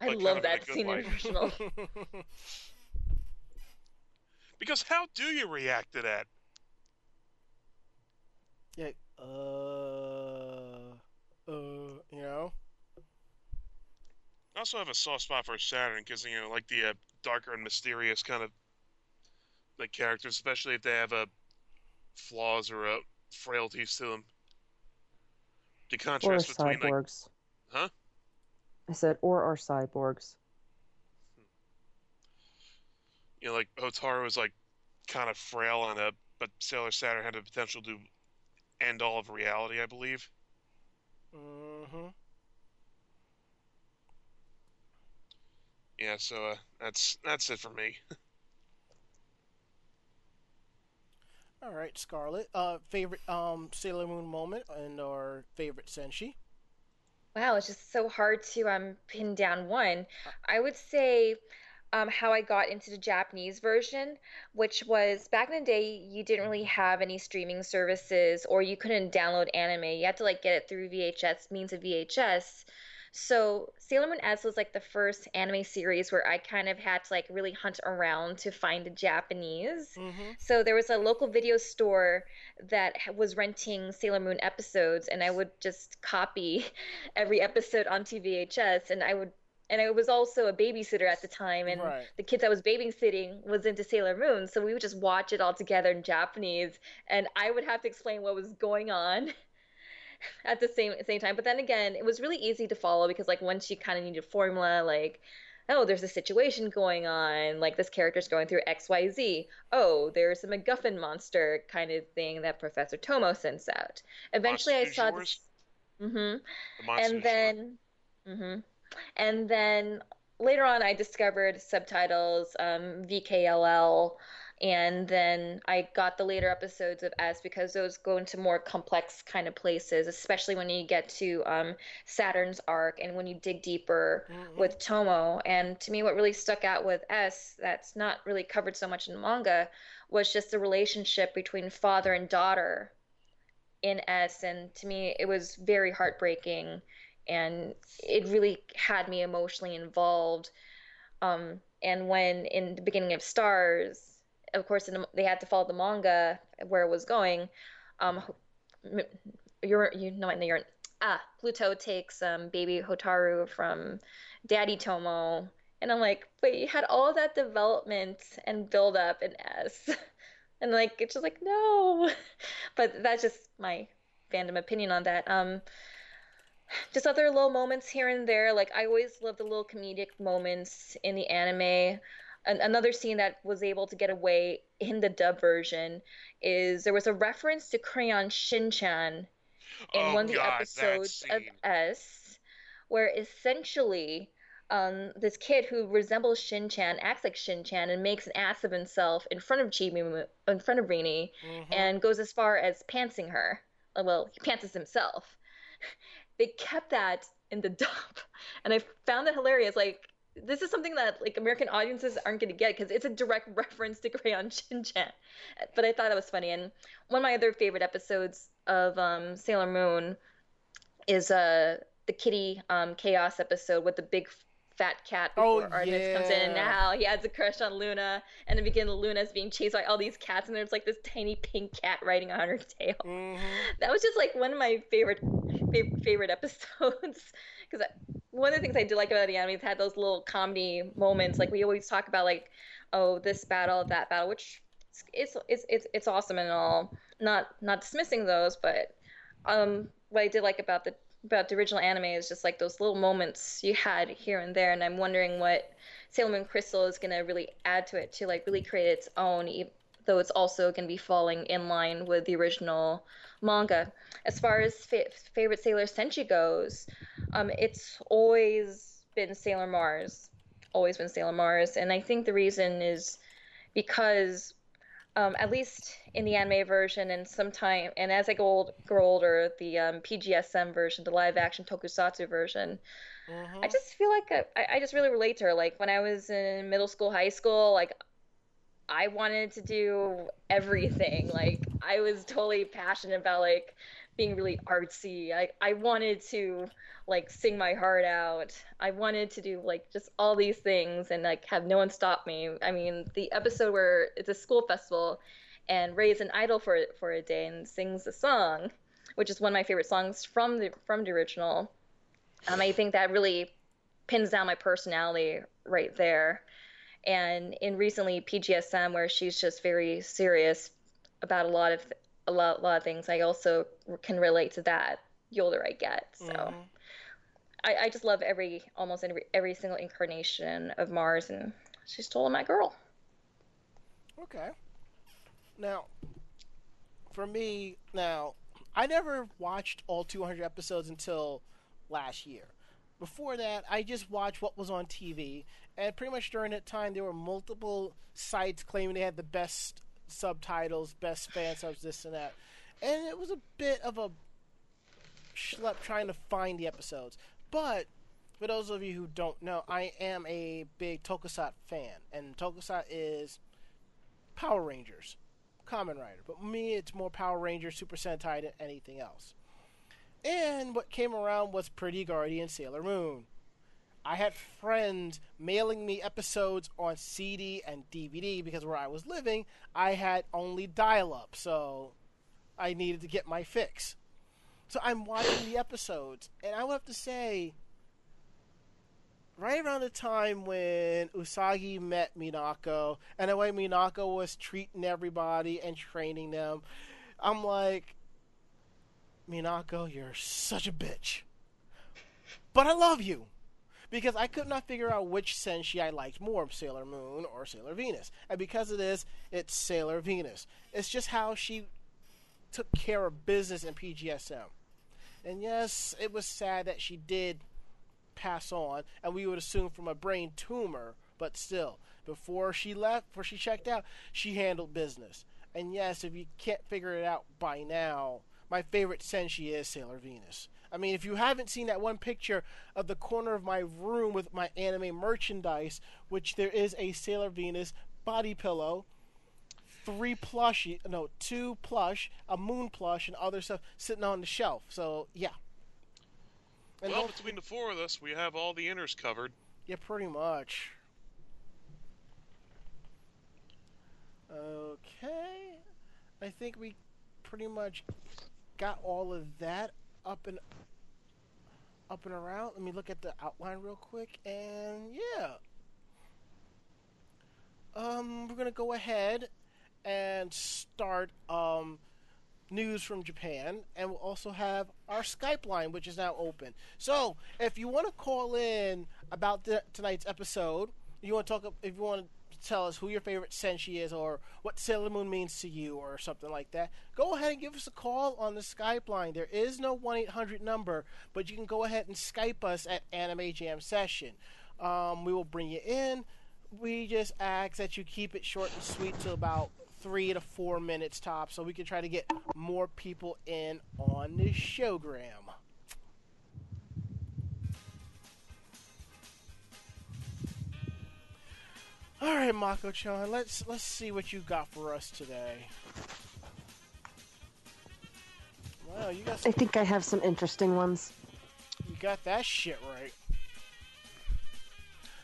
I Like, love of in that scene in original. Because how do you react to that? yeah. Uh. Uh. You know. I also have a soft spot for Saturn because you know, like the uh, darker and mysterious kind of like characters, especially if they have uh, flaws or uh, frailties to them. The or contrast between like cyborgs Huh? i said or are cyborgs you know, like Hotaru was like kind of frail and uh, but Sailor Saturn had the potential to end all of reality, I believe. Mm-hmm. Yeah, so uh, that's that's it for me. All right, Scarlet. Uh, favorite um Sailor Moon moment and our favorite Senshi. Wow, it's just so hard to um pin down one. I would say um how I got into the Japanese version, which was back in the day you didn't really have any streaming services or you couldn't download anime. You had to like get it through VHS means of VHS. So Sailor Moon S was like the first anime series where I kind of had to like really hunt around to find the Japanese. Mm-hmm. So there was a local video store that was renting Sailor Moon episodes, and I would just copy every episode onto VHS, and I would. And I was also a babysitter at the time, and Right. the kids I was babysitting was into Sailor Moon, so we would just watch it all together in Japanese, and I would have to explain what was going on at the same same time. But then again, it was really easy to follow because like once you kind of need a formula, like oh, there's a situation going on, like this character's going through X Y Z. Oh, there's a MacGuffin monster kind of thing that Professor Tomoe sends out. Eventually, I saw this. hmm The and then mm-hmm. and then later on i discovered subtitles um, vkll and then i got the later episodes of s because those go into more complex kind of places especially when you get to um, saturn's arc and when you dig deeper Mhm. with tomoe and to me what really stuck out with s that's not really covered so much in the manga was just the relationship between father and daughter in S, and to me, it was very heartbreaking, and it really had me emotionally involved. Um, and when in the beginning of Stars, of course, in the, they had to follow the manga where it was going. Um, you're you know what you're ah Pluto takes um baby Hotaru from Daddy Tomoe, and I'm like, wait, you had all that development and build up in S, and like it's just like no, but that's just my fandom opinion on that. Um, just other little moments here and there. Like I always love the little comedic moments in the anime. An- another scene that was able to get away in the dub version is there was a reference to Crayon Shin-chan in Oh, one of the God, episodes of. S, where essentially um, this kid who resembles Shin-chan acts like Shin-chan and makes an ass of himself in front of Chibi, in front of Rini, Mhm. and goes as far as pantsing her. Uh, Well, he pantses himself. They kept that in the dub, and I found that hilarious. Like, this is something that like American audiences aren't going to get because it's a direct reference to Crayon Shin-chan. But I thought that was funny. And one of my other favorite episodes of um, Sailor Moon is uh, the Kitty um, Chaos episode with the big fat cat Oh, before Artemis comes in and yeah. how he has a crush on Luna and in the beginning Luna's being chased by all these cats and there's like this tiny pink cat riding on her tail. Mhm. That was just like one of my favorite favorite, episodes. Because one of the things I did like about the anime is had those little comedy moments. Like we always talk about like oh this battle that battle which it's it's it's, it's awesome and all. Not not dismissing those but um what I did like about the about the original anime is just like those little moments you had here and there. And I'm wondering what Sailor Moon Crystal is to really add to it to like really create its own though it's also to be falling in line with the original manga as far as fa- favorite Sailor Senshi goes um it's always been Sailor Mars always been Sailor Mars and I think the reason is because um, at least in the anime version and sometime and as I go, old, grow older, the um, PGSM version, the live action tokusatsu version, Mhm. I just feel like I, I just really relate to her. Like when I was in middle school, high school, like I wanted to do everything. Like I was totally passionate about like being really artsy. I I wanted to like sing my heart out. I wanted to do like just all these things and like have no one stop me. I mean, the episode where it's a school festival and Ray's an idol for for a day and sings a song, which is one of my favorite songs from the from the original. Um, I think that really pins down my personality right there. And in recently PGSM, where she's just very serious about a lot of a lot, a lot of things, I also can relate to that the older I get. So Mhm. I, I just love every almost every every single incarnation of Mars, and she's totally my girl. Okay. Now, for me, now I never watched all 200 episodes until last year. Before that, I just watched what was on TV, and pretty much during that time, there were multiple sites claiming they had the best subtitles, best fan subs, this and that, and it was a bit of a schlep trying to find the episodes. But for those of you who don't know, I am a big Tokusatsu fan, and Tokusatsu is Power Rangers, Kamen Rider. But me, it's more Power Rangers, Super Sentai than anything else. And what came around was Pretty Guardian Sailor Moon. I had friends mailing me episodes on CD and DVD because where I was living, I had only dial up, so I needed to get my fix. So I'm watching the episodes, and I would have to say, right around the time when Usagi met Minako, and the way Minako was treating everybody and training them, I'm like, Minako, you're such a bitch. But I love you. Because I could not figure out which Senshi I liked more, Sailor Moon or Sailor Venus. And because of this, it's Sailor Venus. It's just how she took care of business in PGSM. And yes, it was sad that she did pass on, and we would assume from a brain tumor, but still, before she left, before she checked out, she handled business. And yes, if you can't figure it out by now, my favorite Senshi is Sailor Venus. I mean, if you haven't seen that one picture of the corner of my room with my anime merchandise, which there is a Sailor Venus body pillow, three plush, no, two plush, a moon plush, and other stuff sitting on the shelf. So yeah. And well, between the four of us, we have all the inners covered. yeah, pretty much. Okay, I think we pretty much got all of that up and up and around. Let me look at the outline real quick, and yeah. Um, we're gonna go ahead and start um, news from Japan, and we'll also have our Skype line, which is now open. So, if you want to call in about the, tonight's episode, you want to talk, if you want to tell us who your favorite senshi is, or what Sailor Moon means to you, or something like that, go ahead and give us a call on the Skype line. There is no one eight hundred number, but you can go ahead and Skype us at Anime Jam Session. Um, we will bring you in. We just ask that you keep it short and sweet to about three to four minutes top, so we can try to get more people in on this showgram. All right, Mako-chan, let's let's see what you got for us today. Wow, you got I think I have some interesting ones. you got that shit right.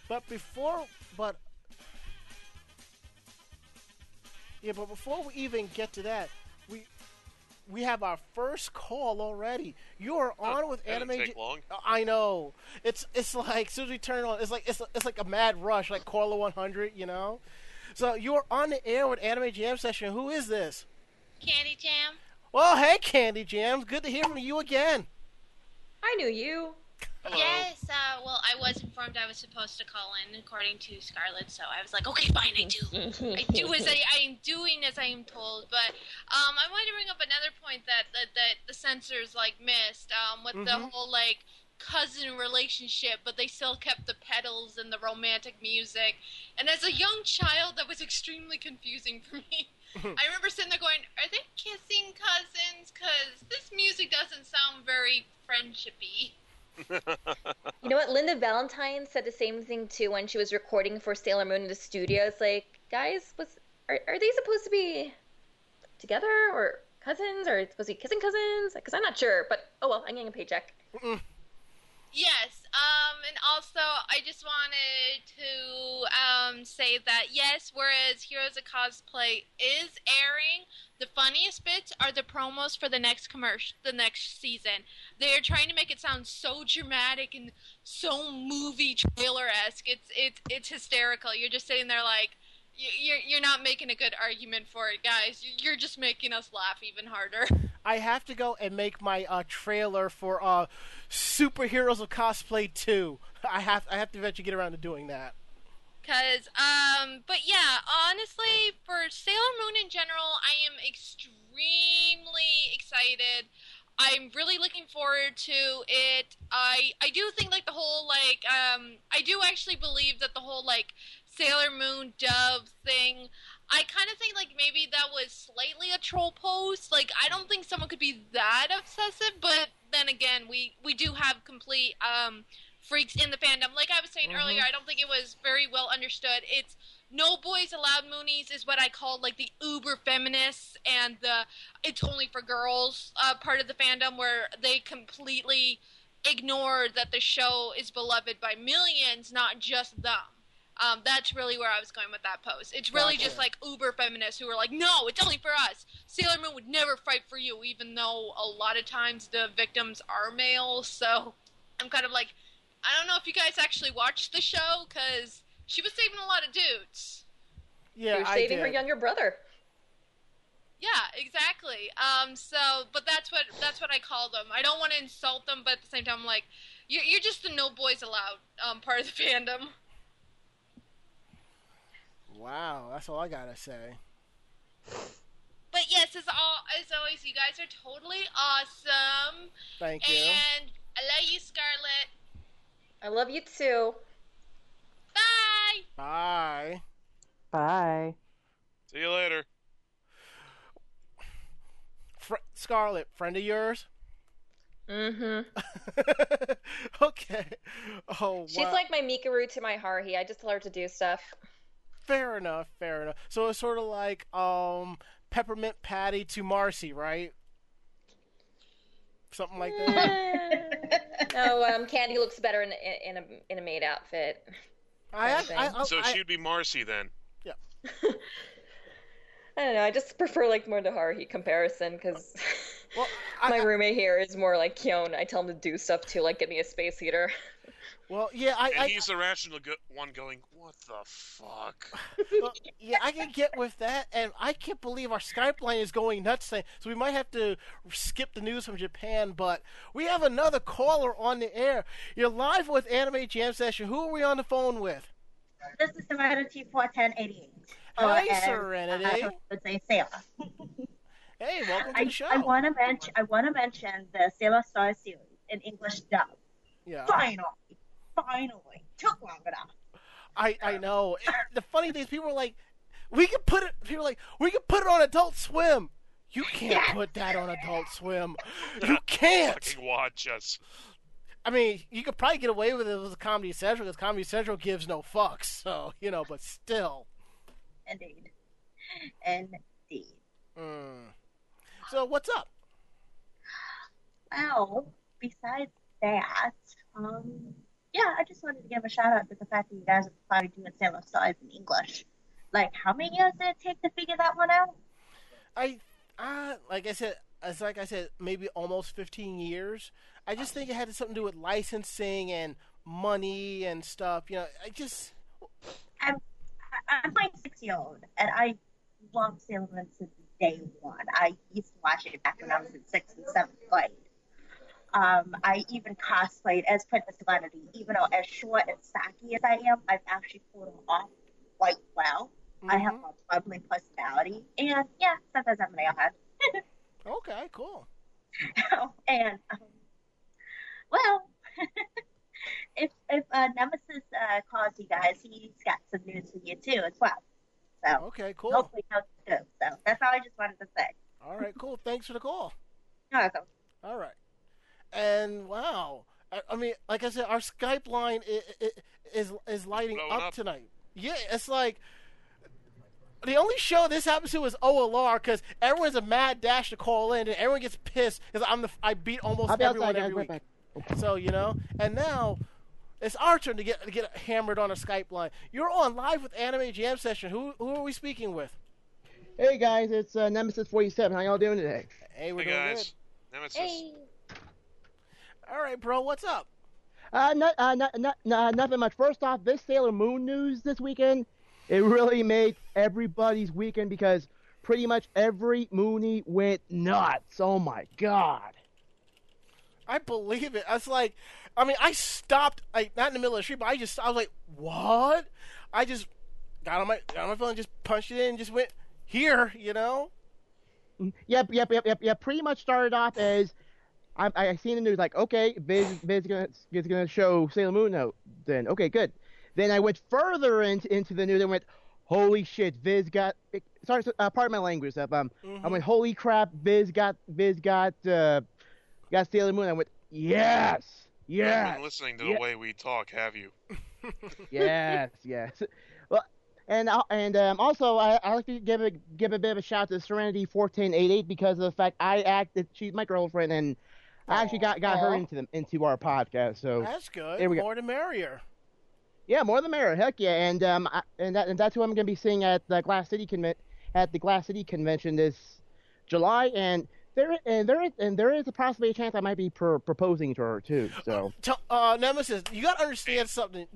But before, but yeah, but before we even get to that, we we have our first call already. You are on with that didn't Anime. take J- long. Uh, I know. It's it's like as soon as we turn it on, it's like it's it's like a mad rush, like Caller 100, you know. So you are on the air with Anime Jam Session. Who is this? Candy Jam. Well, hey, Candy Jams. Good to hear from you again. I knew you. Hello. Yes. Uh, well, I was informed I was supposed to call in according to Scarlet, so I was like, okay, fine, I do. I do as I, I am doing as I am told. But um, I wanted to bring up another point that that, that the censors like missed um, with Mhm. the whole like cousin relationship, but they still kept the pedals and the romantic music. And as a young child, that was extremely confusing for me. I remember sitting there going, "Are they kissing cousins? Because this music doesn't sound very friendshipy." You know what? Linda Ballantyne said the same thing too when she was recording for Sailor Moon in the studio. It's like, guys, was are, are they supposed to be together or cousins or supposed to be kissing cousins? Because I'm not sure. But oh well, I'm getting a paycheck. Yes, um, and also I just wanted to um, say that yes, whereas Heroes of Cosplay is airing, the funniest bits are the promos for the next commercial, the next season. They're trying to make it sound so dramatic and so movie trailer esque. It's it's it's hysterical. You're just sitting there like. You're you're not making a good argument for it, guys. You- You're just making us laugh even harder. I have to go and make my uh, trailer for uh, Superheroes of Cosplay 2. I have I have to eventually get around to doing that. Cause, um, but yeah, honestly, for Sailor Moon in general, I am extremely excited. I'm really looking forward to it. I I do think like the whole like um I do actually believe that the whole like Sailor Moon dove thing. I kind of think like maybe that was slightly a troll post. Like I don't think someone could be that obsessive, but then again, we we do have complete um freaks in the fandom. Like I was saying Mhm. earlier, I don't think it was very well understood. It's no boys allowed Moonies is what I call like the uber feminists and the it's only for girls uh, part of the fandom where they completely ignore that the show is beloved by millions, not just them. Um, that's really where I was going with that post. It's really Gotcha. just like uber feminists who are like, no, it's only for us. Sailor Moon would never fight for you, even though a lot of times the victims are males. So I'm kind of like, I don't know if you guys actually watched the show because she was saving a lot of dudes. Yeah, You're I saving her younger brother. Yeah, exactly. Um, so, but that's what that's what I call them. I don't want to insult them, but at the same time, I'm like, you're, you're just the no boys allowed um, part of the fandom. Wow, that's all I gotta say. But yes, as all as always, you guys are totally awesome, Thank you. and I love you, Scarlett. I love you too. Bye. Bye. Bye. See you later. Fr- Scarlet, friend of yours? Mm-hmm. okay. Oh, She's wow. like my Mikuru to my Haruhi. I just tell her to do stuff. Fair enough, fair enough. So it's sort of like um peppermint patty to Marcy, right? Something like that. no, um, Candy looks better in, in, in a in a maid outfit. I, have, I, I, So I- she'd be Marcy then. Yeah. I don't know. I just prefer like more the Haruhi comparison because Well, My I- roommate here is more like Kyon. I tell him to do stuff too, like get me a space heater. Well, yeah, I, And I, he's the rational go- one going, what the fuck? well, yeah, I can get with that, and I can't believe our Skype line is going nuts. Saying, so we might have to skip the news from Japan, but we have another caller on the air. You're live with Anime Jam Session. Who are we on the phone with? This is Serenity 41088. Hey, and, Serenity. Uh, I would say Sailor. Hey, welcome to I, the show. I want to mention I want to mention the Sailor Star series in English dub. yeah. Finally, finally, took long enough. I I know. It- the funny thing is, people are like, we can put it. People are like, we can put it on Adult Swim. You can't put that on Adult Swim. You can't. Fucking watch us. I mean, you could probably get away with it with Comedy Central because Comedy Central gives no fucks. So you know, but still. Indeed, indeed. Mm. So what's up? Well, besides that, um, yeah, I just wanted to give a shout out to the fact that you guys are finally doing Sailor Stars in English. Like, how many years did it take to figure that one out? I, uh, like I said, as like I said, maybe almost 15 years. I just think it had something to do with licensing and money and stuff. You know, I just. I'm I'm my six year old, and I love Sailor Moon since day one. I used to watch it back when I was in sixth and seventh grade. Um, I even cosplayed as Princess Serenity, even though as short and stocky as I am, I've actually pulled it off quite well. I have Mhm. a bubbly personality, and yeah, sometimes I'm an airhead. Okay, cool. and um, well, if if uh, Nemesis uh, calls you guys, he's got some news for you too as well. So Okay, cool. hopefully he'll do. So that's all I just wanted to say. All right, cool. Thanks for the call. You're welcome. All right. And wow, I, I mean, like I said, our Skype line is is, is lighting up, up. tonight. Yeah, it's like the only show this happens to is OLR because everyone's a mad dash to call in, and everyone gets pissed because I'm the I beat almost I'll be everyone outside, every week. back. So you know, and now it's our turn to get to get hammered on a Skype line. You're on live with Anime Jam Session. Who who are we speaking with? Hey guys, it's uh, Nemesis 47. How y'all doing today? Hey, we're Hey doing guys. Nemesis. good. All right, bro. What's up? Uh, not, uh, not, not, not, nothing much. First off, this Sailor Moon news this weekend, it really made everybody's weekend because pretty much every Mooney went nuts. Oh my god. I believe it. I was like, I mean, I stopped, like, not in the middle of the street, but I just, I was like, what? I just got on my, got on my phone, and just punched it in, and just went here, you know? Yep, yep, yep, yep, yep. Pretty much started off as I, I seen the news like, okay, Viz, Viz gonna is gonna show Sailor Moon note. Then okay, good. Then I went further into into the news and went, holy shit, Viz got. Sorry, uh, pardon my language. Uh, Um, I went, holy crap, Viz got Viz got uh, got Sailor Moon. I went, yes, yes, been listening to Yeah. the way we talk, have you? yes, yes. Well, and uh, and um, also I, I like to give a give a bit of a shout to Serenity fourteen eight eight because of the fact I acted. She's my girlfriend, and I actually got got her into them into our podcast. So That's good. Here we go. More the merrier. yeah, more the merrier. Heck yeah, and um I, and that and that's who I'm gonna be seeing at the Glass City convent at the Glass City convention this July, and there and there is and there is a possibly a chance I might be pr- proposing to her too. So Tell, uh, Nemesis, you gotta understand something.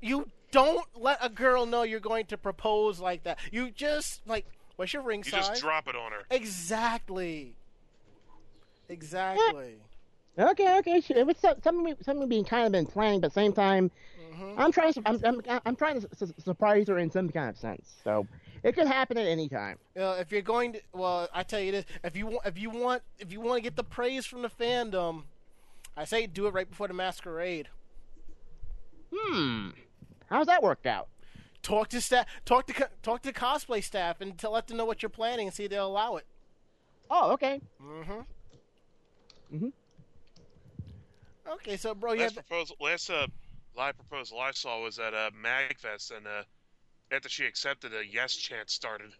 You don't let a girl know you're going to propose like that. You just, like, what's your ring You size? just drop it on her. Exactly. Exactly. okay, okay, sure. It was so- something we- something being kind of been planning, but same time. hmm I'm trying to I'm, I'm, I'm trying to su- surprise her in some kind of sense. So it could happen at any time. You know, if you're going to, well, I tell you this: if you want, if you want, if you want to get the praise from the fandom, I say do it right before the masquerade. Hmm. How's that worked out? Talk to staff, talk to talk to cosplay staff, and to let them know what you're planning, and see if they'll allow it. Oh, okay. Mm-hmm. Mhm. Okay, so bro, you Last have, proposal, last uh, live proposal I saw was at a uh, Magfest, and uh, after she accepted, a yes chant started.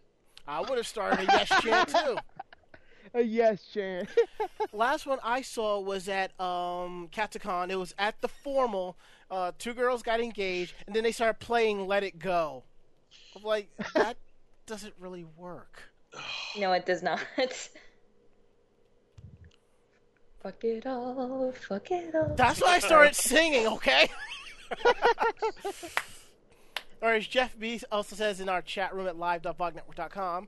I would have started a yes chant too. Uh, yes, Chan. Last one I saw was at um, Katsucon. It was at the formal. Uh, two girls got engaged, and then they started playing "Let It Go." I'm like, that doesn't really work. No, it does not. Fuck it all, fuck it all. That's why I started singing, okay? or as Jeff B also says in our chat room at live.vognetwork.com,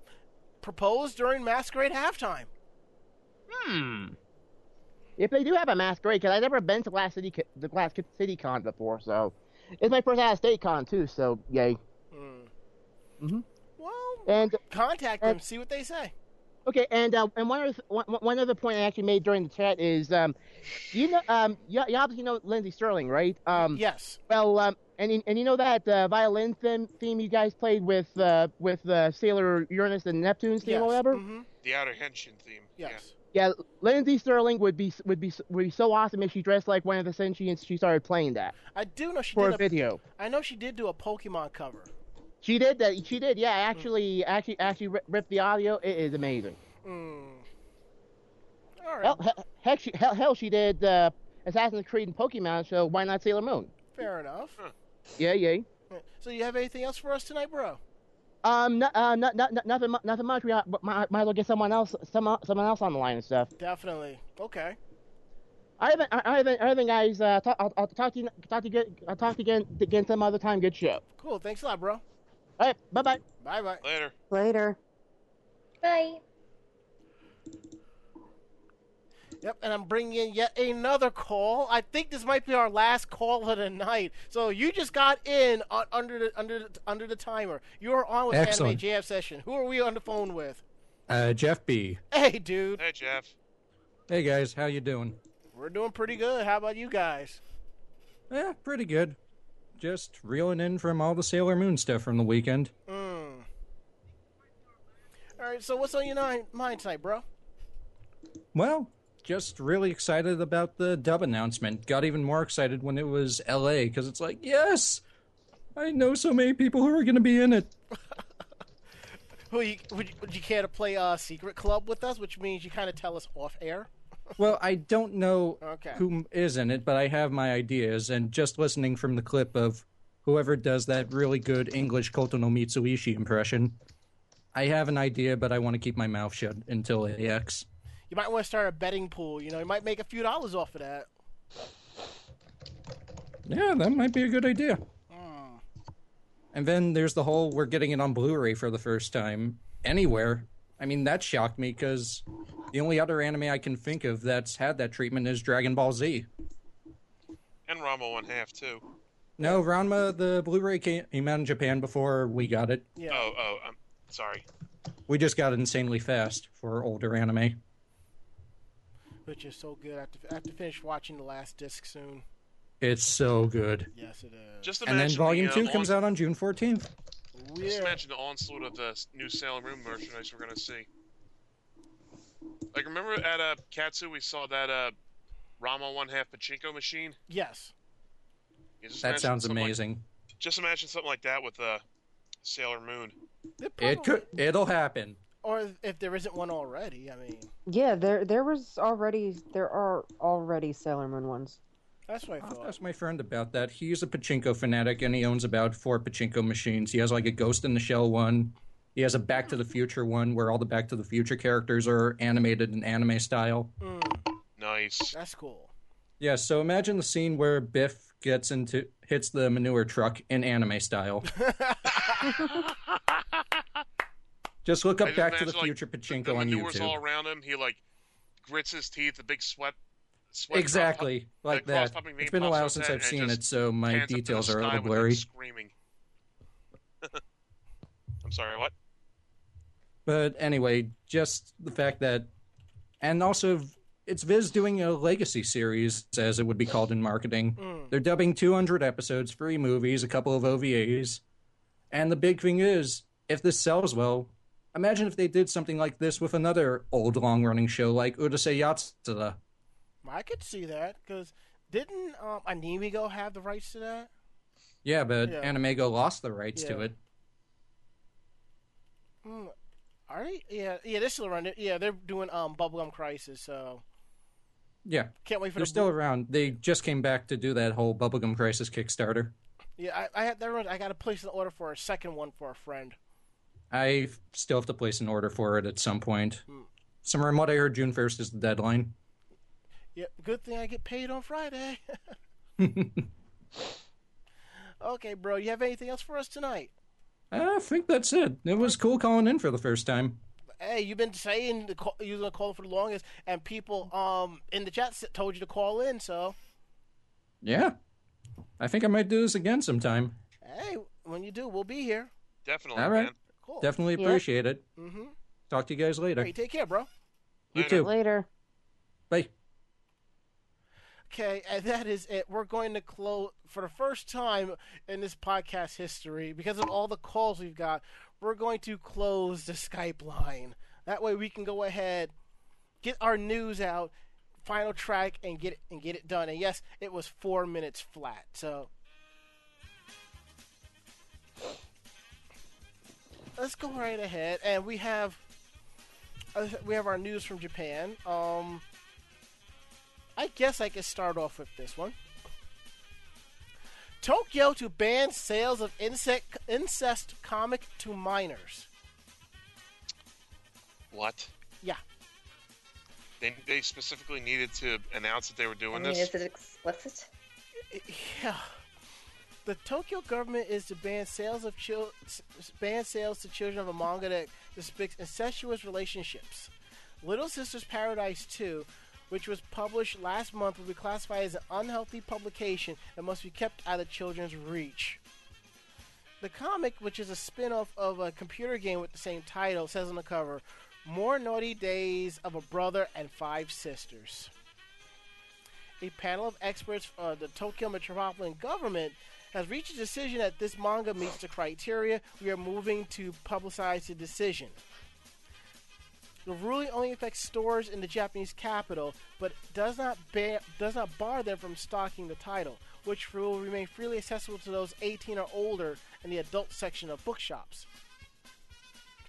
proposed during Masquerade halftime. Hmm. If they do have a masquerade, because I've never been to Glass City, the Glass City Con before, so it's my first out of state con too. So yay. mm-hmm Well, And contact and- them, see what they say. Okay, and uh, and one other one, one other point I actually made during the chat is, um, you know, um, you, you obviously know Lindsey Stirling, right? Um, yes. Well, um, and you- and you know that uh, violin theme, theme you guys played with uh, with uh, Sailor Uranus and Neptune's theme Yes. or whatever. hmm The Outer Henshin theme. Yes. Yeah, Lindsey Stirling would be would be would be so awesome if she dressed like one of the sentients she started playing that I do know she for did a a, video. I know she did do a Pokemon cover. She did that. She did. Yeah, actually, actually, actually ri- ripped the audio. It is amazing. Hmm. All right. Hell, heck, she, hell, hell, she did uh, Assassin's Creed and Pokemon. So why not Sailor Moon? Fair enough. Yeah, yeah. So you have anything else for us tonight, bro? Um, no, uh, no, no, no- nothing, nothing much. We might, might might as well get someone else, some, someone else on the line and stuff. Definitely. Okay. I haven't, I haven't, I haven't, guys. Uh, talk, I'll, I'll talk to you, talk to you, again- I'll talk to you again, again some other time. Good show. Cool. Thanks a lot, bro. All right, bye bye. Bye bye. Later. Later. Bye. Yep, and I'm bringing in yet another call. I think this might be our last call of the night. So you just got in on, under the under the, under the timer. You are on with Excellent. Anime Jam Session. Who are we on the phone with? Uh, Jeff B. Hey, dude. Hey, Jeff. Hey guys, how you doing? We're doing pretty good. How about you guys? Yeah, pretty good. Just reeling in from all the Sailor Moon stuff from the weekend. Mm. All right. So what's on your mind tonight, bro? Well, just really excited about the dub announcement. Got even more excited when it was LA because it's like, yes, I know so many people who are going to be in it. Who you, would, you, would you care to play uh, Secret Club with us? Which means you kind of tell us off air. Well, I don't know Okay. who is in it, but I have my ideas. And just listening from the clip of whoever does that really good English Kotono Mitsuishi impression, I have an idea, but I want to keep my mouth shut until AX. You might want to start a betting pool. You know, you might make a few dollars off of that. Yeah, that might be a good idea. Mm. And then there's the whole we're getting it on Blu-ray for the first time anywhere. I mean, that shocked me because the only other anime I can think of that's had that treatment is Dragon Ball Z. And Ranma one half too. No, Ranma, the Blu-ray came out in Japan before we got it. Yeah. Oh, oh, I'm sorry. We just got it insanely fast for older anime. Which is so good. I have, to, I have to finish watching the last disc soon. It's so good. Yes, it is. Just And then Volume the, uh, 2 comes on- out on June 14th. Just Yeah. imagine the onslaught of the new Sailor Moon merchandise we're gonna see. Like, remember at uh, Katsu we saw that uh, Ranma one half pachinko machine? Yes. Yeah, That sounds something like- amazing. just imagine something like that with uh, Sailor Moon. It It could it'll happen. Or if there isn't one already, I mean, Yeah, there there was already there are already Sailor Moon ones. that's what I thought. I'll thought. ask my friend about that. He's a pachinko fanatic and he owns about four pachinko machines. He has like a Ghost in the Shell one. He has a Back to the Future one where all the Back to the Future characters are animated in anime style. Mm, Nice. that's cool. Yeah, so imagine the scene where Biff gets into hits the manure truck in anime style. Just look up just Back to the imagine, like, Future The, Pachinko the on manure's all around him. He like grits his teeth. a big sweat. sweat Exactly, like the that. It's been a while since I've seen it, so my pans up to the details are a little blurry. Screaming. I'm sorry. What? But anyway, just the fact that, and also it's Viz doing a legacy series, as it would be called in marketing. Mm. They're dubbing 200 episodes, three movies, a couple of OVAs, and the big thing is, if this sells well, imagine if they did something like this with another old long-running show like Urusei Yatsura. I could see that because didn't um, AnimEigo have the rights to that? Yeah, but Yeah. AnimEigo lost the rights to it. Mm, are they? Yeah, yeah. They're still around. Yeah, they're doing um Bubblegum Crisis. So Yeah, can't wait for they're the. still around. They just came back to do that whole Bubblegum Crisis Kickstarter. Yeah, I I, had, that I got to place an order for a second one for a friend. I still have to place an order for it at some point. Hmm. Some from what I heard, June first is the deadline. Yep. Good thing I get paid on Friday. okay, bro. You have anything else for us tonight? I think that's it. It was cool calling in for the first time. Hey, you've been saying the call, you're gonna call for the longest, and people um in the chat s- told you to call in. So Yeah. I think I might do this again sometime. hey, when you do, we'll be here. Definitely, All right. man. Cool. Definitely Yeah. appreciate it. Mm-hmm. Talk to you guys later. Hey, take care, bro. You Later. too. Later. Bye. Okay, and that is it. We're going to close for the first time in this podcast history because of all the calls we've got. We're going to close the Skype line. That way, we can go ahead, get our news out, final track, and get it and get it done. And yes, it was four minutes flat. So let's go right ahead, and we have uh, we have our news from Japan. Um. I guess I could start off with this one. Tokyo to ban sales of insect, incest comic to minors. What? Yeah. They, they specifically needed to announce that they were I doing mean, this. is it explicit? Yeah. The Tokyo government is to ban sales of chil- ban sales to children of a manga that depicts incestuous relationships. Little Sisters Paradise 2, which was published last month, will be classified as an unhealthy publication and must be kept out of children's reach. The comic, which is a spin off of a computer game with the same title, says on the cover More Naughty Days of a Brother and Five Sisters. A panel of experts for the Tokyo Metropolitan Government has reached a decision that this manga meets the criteria. We are moving to publicize the decision. The ruling only affects stores in the Japanese capital, but does not ban- does not bar them from stocking the title, which will remain freely accessible to those 18 or older in the adult section of bookshops.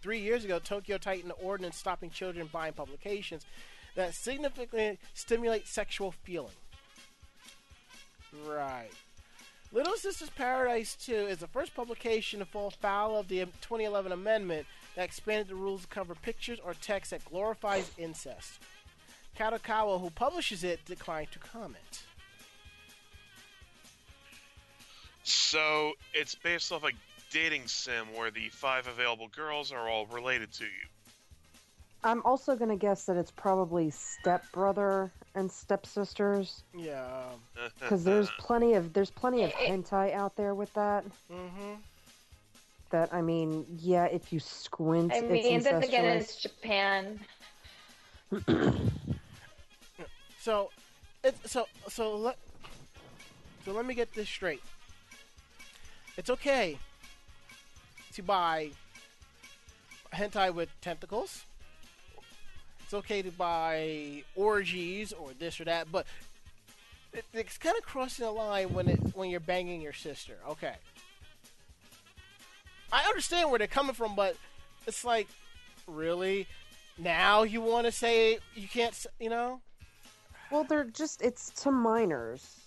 Three years ago, Tokyo tightened the ordinance stopping children buying publications that significantly stimulate sexual feeling. Right. Little Sisters Paradise 2 is the first publication to fall foul of the 2011 amendment that expanded the rules to cover pictures or text that glorifies incest. Kadokawa, who publishes it, declined to comment. So it's based off a dating sim where the five available girls are all related to you. I'm also going to guess that it's probably stepbrother and stepsisters Yeah. because there's plenty of there's plenty of hentai out there with that. Mm-hmm. That I mean, yeah, if you squint, I it's mean, then again, it's Japan. So, it's so so let so let me get this straight. It's okay to buy hentai with tentacles. It's okay to buy orgies or this or that, but it, it's kind of crossing the line when it when you're banging your sister. Okay, I understand where they're coming from, but it's like, really, now you want to say you can't, you know? Well, they're just it's to minors.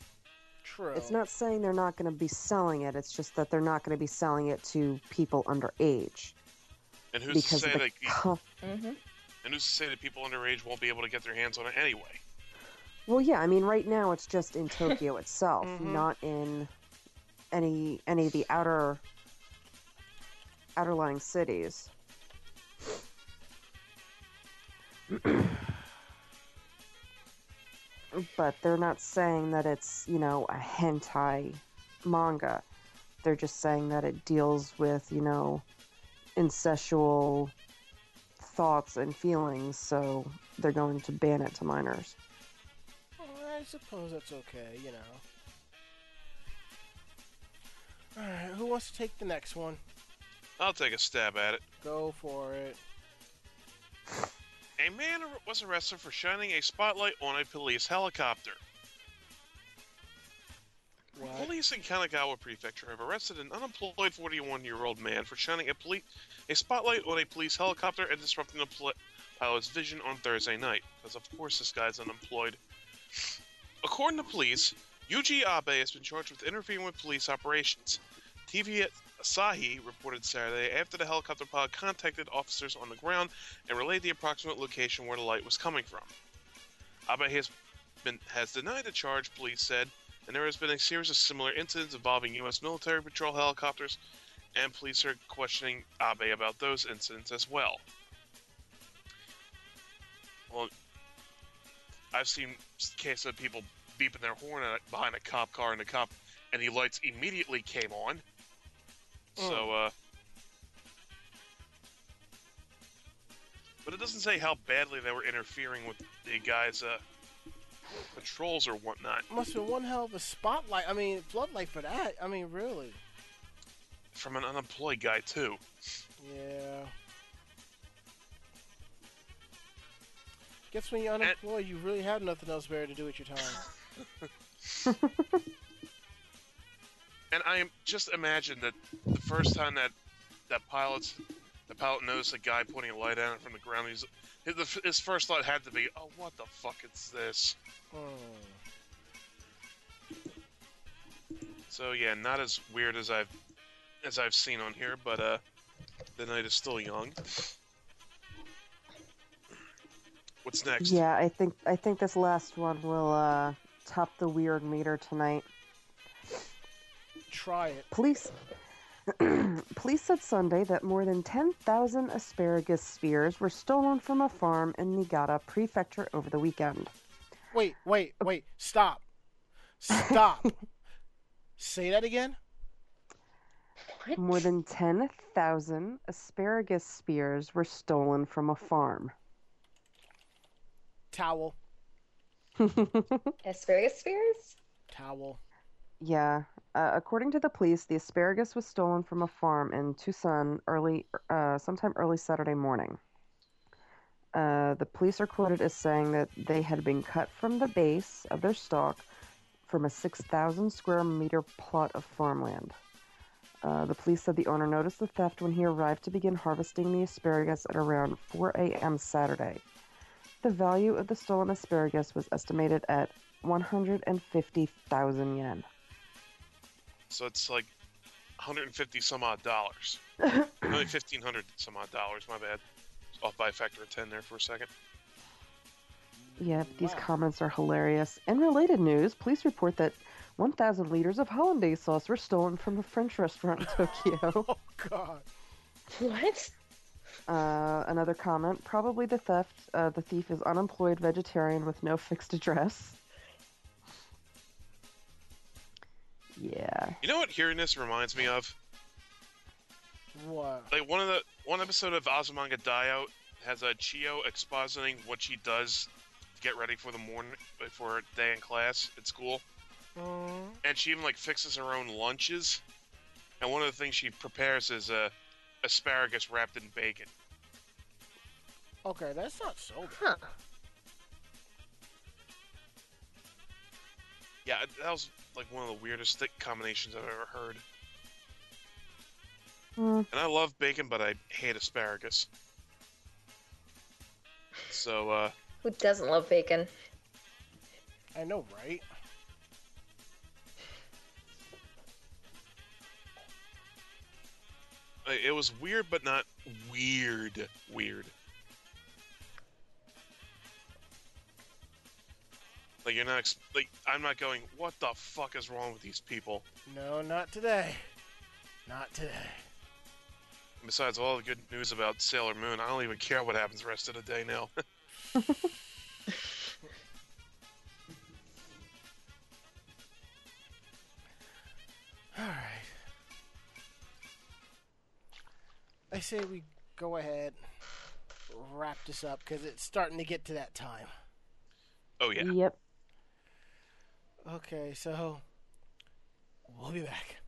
True. It's not saying they're not going to be selling it. It's just that they're not going to be selling it to people underage And who's because to say the that? co- Mm-hmm. And who's to say that people underage won't be able to get their hands on it anyway? Well, yeah, I mean, right now it's just in Tokyo itself, Mhm. not in any any of the outer outerlying cities. but they're not saying that it's you know a hentai manga. They're just saying that it deals with you know incestual thoughts and feelings, so they're going to ban it to minors. Well, I suppose that's okay, you know. Alright, who wants to take the next one? I'll take a stab at it. Go for it. A man was arrested for shining a spotlight on a police helicopter. What? Police in Kanagawa Prefecture have arrested an unemployed 41-year-old man for shining a, poli- a spotlight on a police helicopter and disrupting the pl- pilot's vision on Thursday night. Because of course this guy's unemployed. According to police, Yuji Abe has been charged with interfering with police operations. TV Asahi reported Saturday after the helicopter pilot contacted officers on the ground and relayed the approximate location where the light was coming from. Abe has been has denied the charge, police said, and there has been a series of similar incidents involving U.S. military patrol helicopters, and police are questioning Abe about those incidents as well. Well, I've seen cases of people beeping their horn behind a cop car, and the cop and the lights immediately came on. So, uh, but it doesn't say how badly they were interfering with the guys' uh, patrols or whatnot. Must have been one hell of a spotlight. I mean, floodlight for that. I mean, really. From an unemployed guy too. Yeah. Guess when you're unemployed, you really have nothing else better to do with your time. And I just imagine that the first time that that pilot's the pilot noticed a guy pointing a light at him from the ground. He's his, his first thought had to be, "Oh, what the fuck is this?" Hmm. So yeah, not as weird as I've as I've seen on here, but uh, the night is still young. What's next? Yeah, I think I think this last one will uh, top the weird meter tonight. Try it. Police Police said Sunday that more than 10,000 asparagus spears were stolen from a farm in Niigata Prefecture over the weekend. Wait, wait, wait. Stop. Stop. Say that again? More than 10,000 asparagus spears were stolen from a farm. Towel. Asparagus spears? Towel. Yeah. Uh, according to the police, the asparagus was stolen from a farm in Tucson early, uh, sometime early Saturday morning. Uh, the police are quoted as saying that they had been cut from the base of their stalk from a 6,000 square meter plot of farmland. Uh, the police said the owner noticed the theft when he arrived to begin harvesting the asparagus at around 4 a.m. Saturday. The value of the stolen asparagus was estimated at 150,000 yen. So it's like 150 some odd dollars. Only 1500 some odd dollars. My bad. Off by a factor of 10 there for a second. Yeah, these comments are hilarious. In related news, police report that 1,000 liters of hollandaise sauce were stolen from a French restaurant in Tokyo. oh, God. What? Uh, another comment, probably the theft. Uh, the thief is unemployed vegetarian with no fixed address. Yeah. You know what hearing this reminds me of? What? Like one of the one episode of Azumanga Daioh has a Chiyo expositing what she does to get ready for the morning for a day in class at school. Mm, And she even like fixes her own lunches. And one of the things she prepares is uh, asparagus wrapped in bacon. okay, that's not so bad. Yeah, that was like one of the weirdest thick combinations I've ever heard. Hmm. And I love bacon, but I hate asparagus. So, uh, Who doesn't love bacon? I know, right? It was weird, but not weird. Weird. Like you're not ex- like I'm not going. What the fuck is wrong with these people? No, not today. Not today. Besides all the good news about Sailor Moon, I don't even care what happens the rest of the day now. All right. I say we go ahead, wrap this up because it's starting to get to that time. oh yeah. Yep. Okay, so we'll be back.「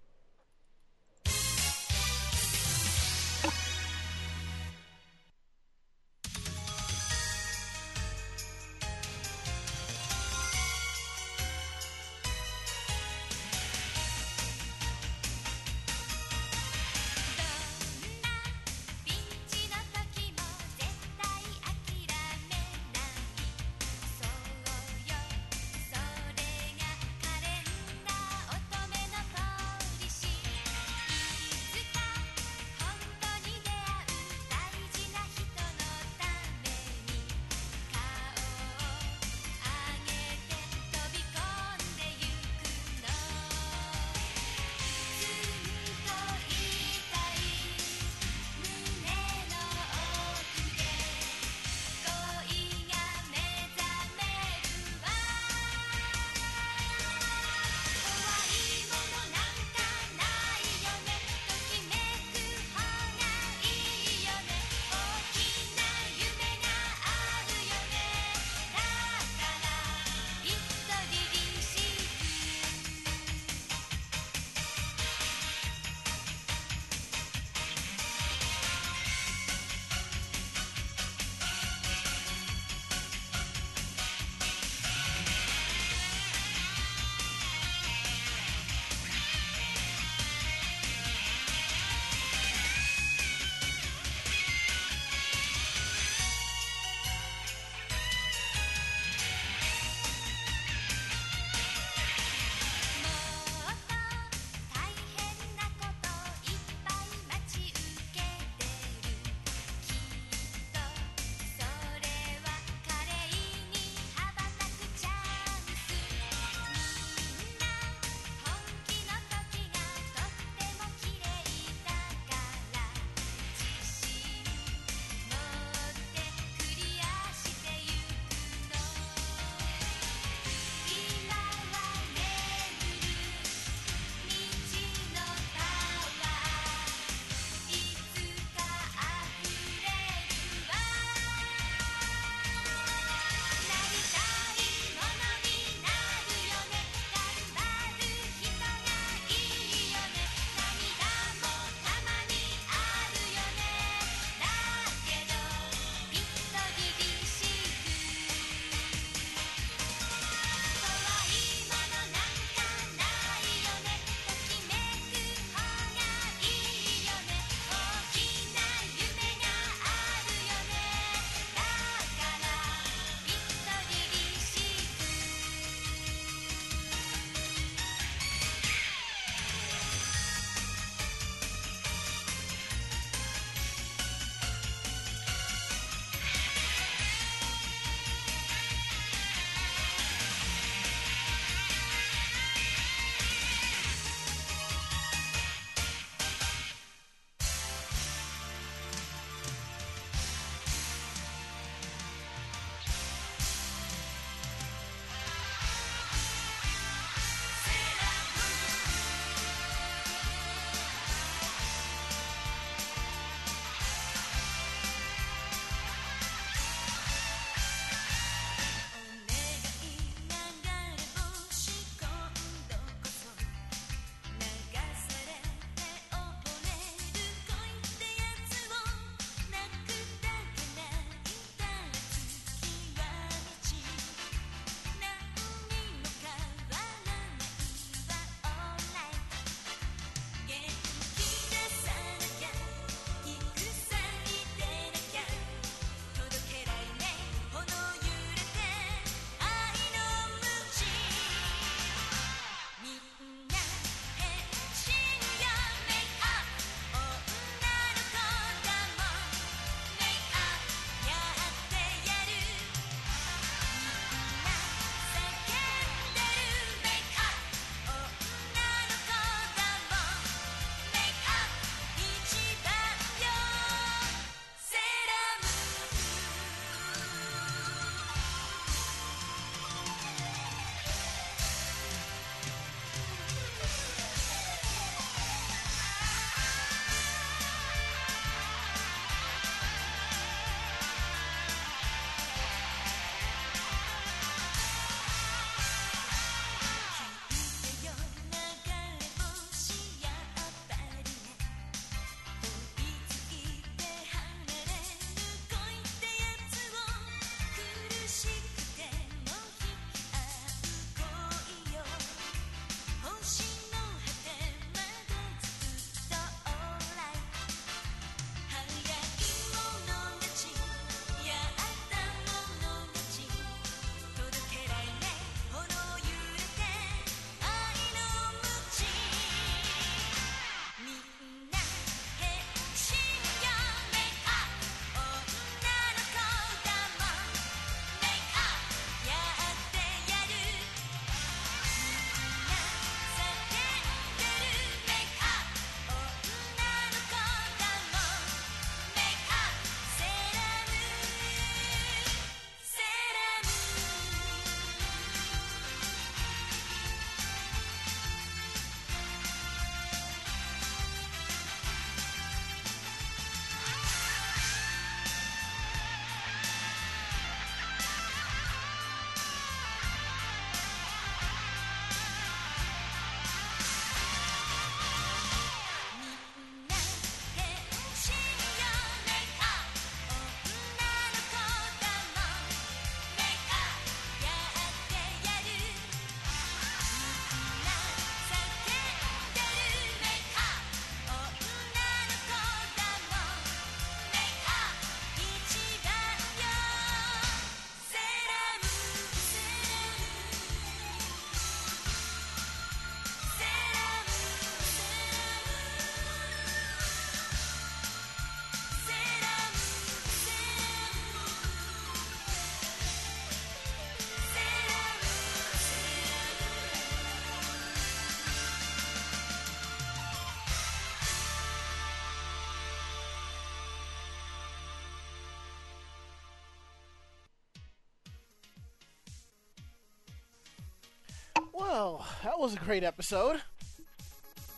Well, that was a great episode.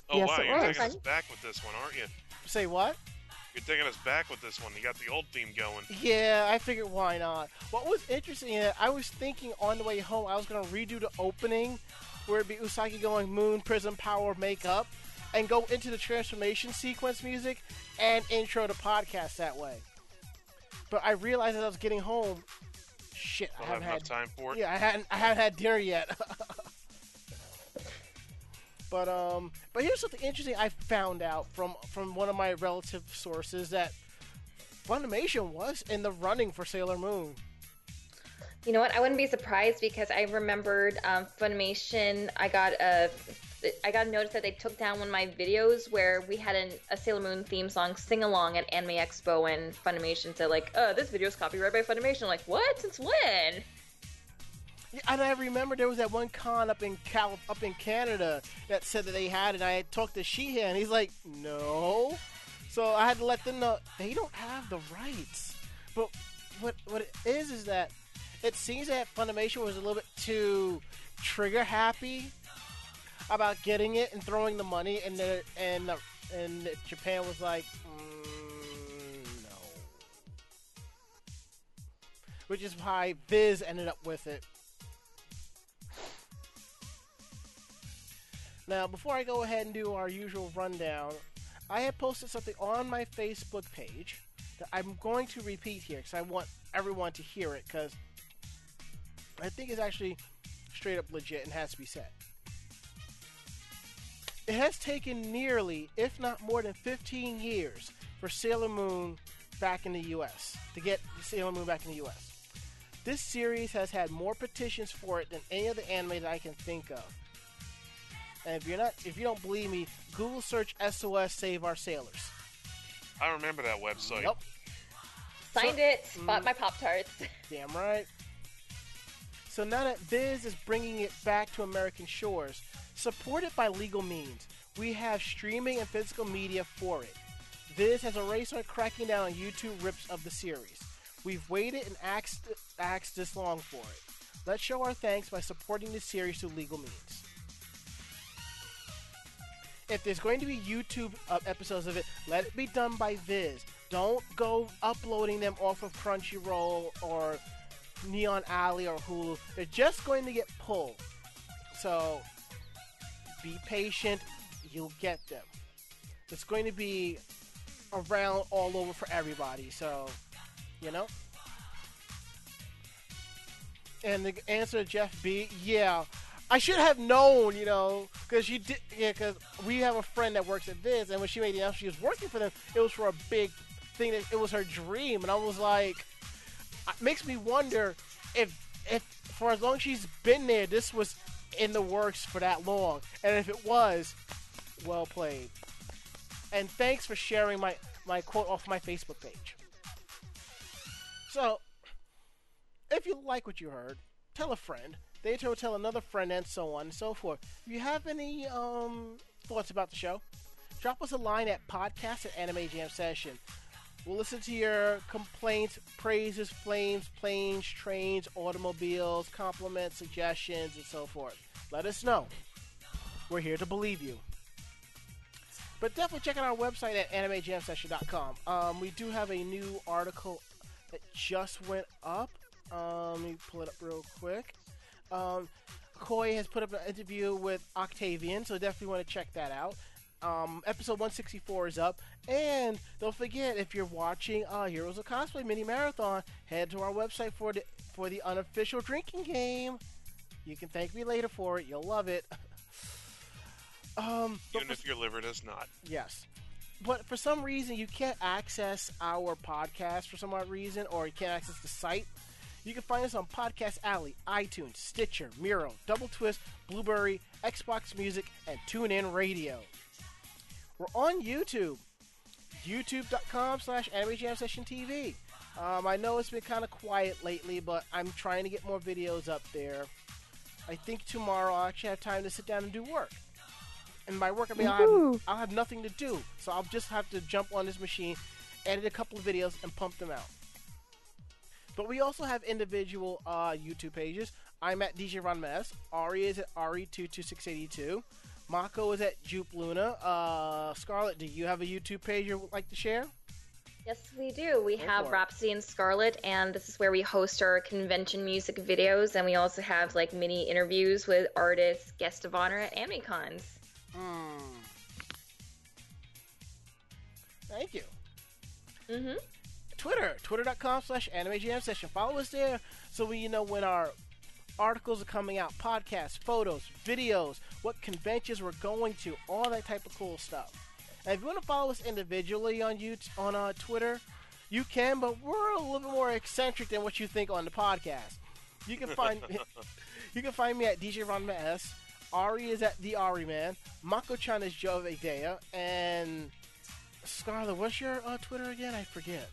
Oh Yes, wow, it you're was. taking us back with this one, aren't you? Say what? You're taking us back with this one. You got the old theme going. Yeah, I figured why not. What was interesting is I was thinking on the way home I was gonna redo the opening where it'd be Usagi going moon, prism, power, makeup, and go into the transformation sequence music and intro the podcast that way. But I realized as I was getting home, shit, I Don't have haven't enough had time for it. yeah, I hadn't I haven't had dinner yet. but um, but here's something interesting I found out from from one of my relative sources that Funimation was in the running for Sailor Moon. You know what? I wouldn't be surprised because I remembered um, Funimation. I got a, I got a notice that they took down one of my videos where we had an, a Sailor Moon theme song sing along at Anime Expo, and Funimation said like, "Uh, this video is copyrighted by Funimation." I'm like, what? Since when? And I remember there was that one con up in Cal up in Canada that said that they had it. And I talked to Sheehan. He's like, no. So I had to let them know they don't have the rights. But what what it is is that it seems that Funimation was a little bit too trigger happy about getting it and throwing the money, and the, and the, and Japan was like, mm, no. Which is why Viz ended up with it. Now, before I go ahead and do our usual rundown, I have posted something on my Facebook page that I'm going to repeat here because I want everyone to hear it because I think it's actually straight up legit and has to be said. It has taken nearly, if not more than 15 years for Sailor Moon back in the US, to get Sailor Moon back in the US. This series has had more petitions for it than any other anime that I can think of. And if you're not, if you don't believe me, Google search SOS Save Our Sailors. I remember that website. Yep, Signed So- it. Bought mm. my Pop Tarts. damn right. So now that Viz is bringing it back to American shores, supported by legal means, we have streaming and physical media for it. Viz has already started cracking down on YouTube rips of the series. We've waited and axed, axed this long for it. Let's show our thanks by supporting the series through legal means. If there's going to be YouTube uh, episodes of it, let it be done by Viz. Don't go uploading them off of Crunchyroll or Neon Alley or Hulu. They're just going to get pulled. So be patient. You'll get them. It's going to be around all over for everybody. So, you know. And the answer Jeff B, yeah, I should have known, you know, because you did, yeah, because we have a friend that works at Viz, and when she made the announcement she was working for them, it was for a big thing that it was her dream, and I was like, it makes me wonder if, if for as long as she's been there, this was in the works for that long, and if it was, well played. And thanks for sharing my my quote off my Facebook page. So, if you like what you heard, tell a friend. They will tell another friend, and so on and so forth. If you have any um, thoughts about the show, drop us a line at podcast at Anime Jam Session. We'll listen to your complaints, praises, flames, planes, trains, automobiles, compliments, suggestions, and so forth. Let us know. We're here to believe you. But definitely check out our website at animejamsession.com. Um, we do have a new article that just went up. Um, let me pull it up real quick. Um, Koi has put up an interview with Octavian, so definitely want to check that out. Um, episode 164 is up. And don't forget, if you're watching uh, Heroes of Cosplay Mini Marathon, head to our website for the for the unofficial drinking game. You can thank me later for it. You'll love it. um, Even for- if your liver does not. Yes. But for some reason, you can't access our podcast for some odd reason, or you can't access the site. You can find us on Podcast Alley, iTunes, Stitcher, Miro, Double Twist, Blueberry, Xbox Music, and TuneIn Radio. We're on YouTube. YouTube.com slash Anime Jam Session TV. Um, I know it's been kind of quiet lately, but I'm trying to get more videos up there. I think tomorrow I'll actually have time to sit down and do work. And by work, I mean I'll have, I'll have nothing to do. So I'll just have to jump on this machine, edit a couple of videos, and pump them out. But we also have individual uh, YouTube pages. I'm at DJ Ranma S. Ari is at Ari22682. Mako is at Jupe Luna. Uh, Scarlett, do you have a YouTube page you would like to share? Yes, we do. We Go have. Rhapsody and Scarlet, and this is where we host our convention music videos, and we also have like mini interviews with artists, guest of honor at AmiCons. Hmm. Thank you. Mm-hmm. Twitter, twitter.com slash anime jam session. Follow us there so we you know when our articles are coming out, podcasts, photos, videos, what conventions we're going to, all that type of cool stuff. And if you want to follow us individually on YouTube, on uh, Twitter, you can, but we're a little bit more eccentric than what you think on the podcast. You can find you can find me at DJ Ranma S. Ari is at the Ari Man. Mako-chan is Joe Idea, and Scarlet, what's your uh, Twitter again? I forget.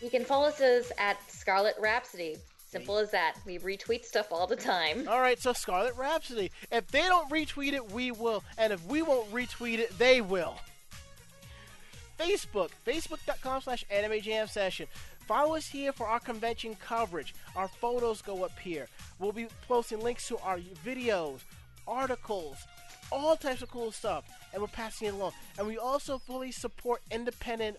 You can follow us at Scarlet Rhapsody. Simple as that. We retweet stuff all the time. All right, so Scarlet Rhapsody. If they don't retweet it, we will, and if we won't retweet it, they will. Facebook, facebook.com slash anime jam session. Follow us here for our convention coverage. Our photos go up here. We'll be posting links to our videos, articles, all types of cool stuff, and we're passing it along. And we also fully support independent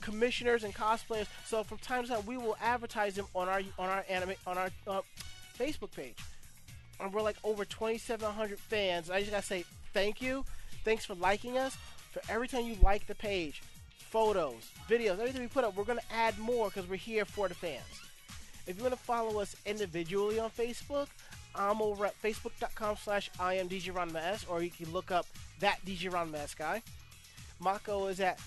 commissioners and cosplayers. So from time to time, we will advertise them on our on our anime on our uh, Facebook page. And we're like over 2,700 fans. I just gotta say thank you. Thanks for liking us. For every time you like the page, photos, videos, everything we put up, we're gonna add more because we're here for the fans. If you want to follow us individually on Facebook, I'm over at facebook.com slash I am DJ Mass, or you can look up that DJ Ranma S guy. Mako is at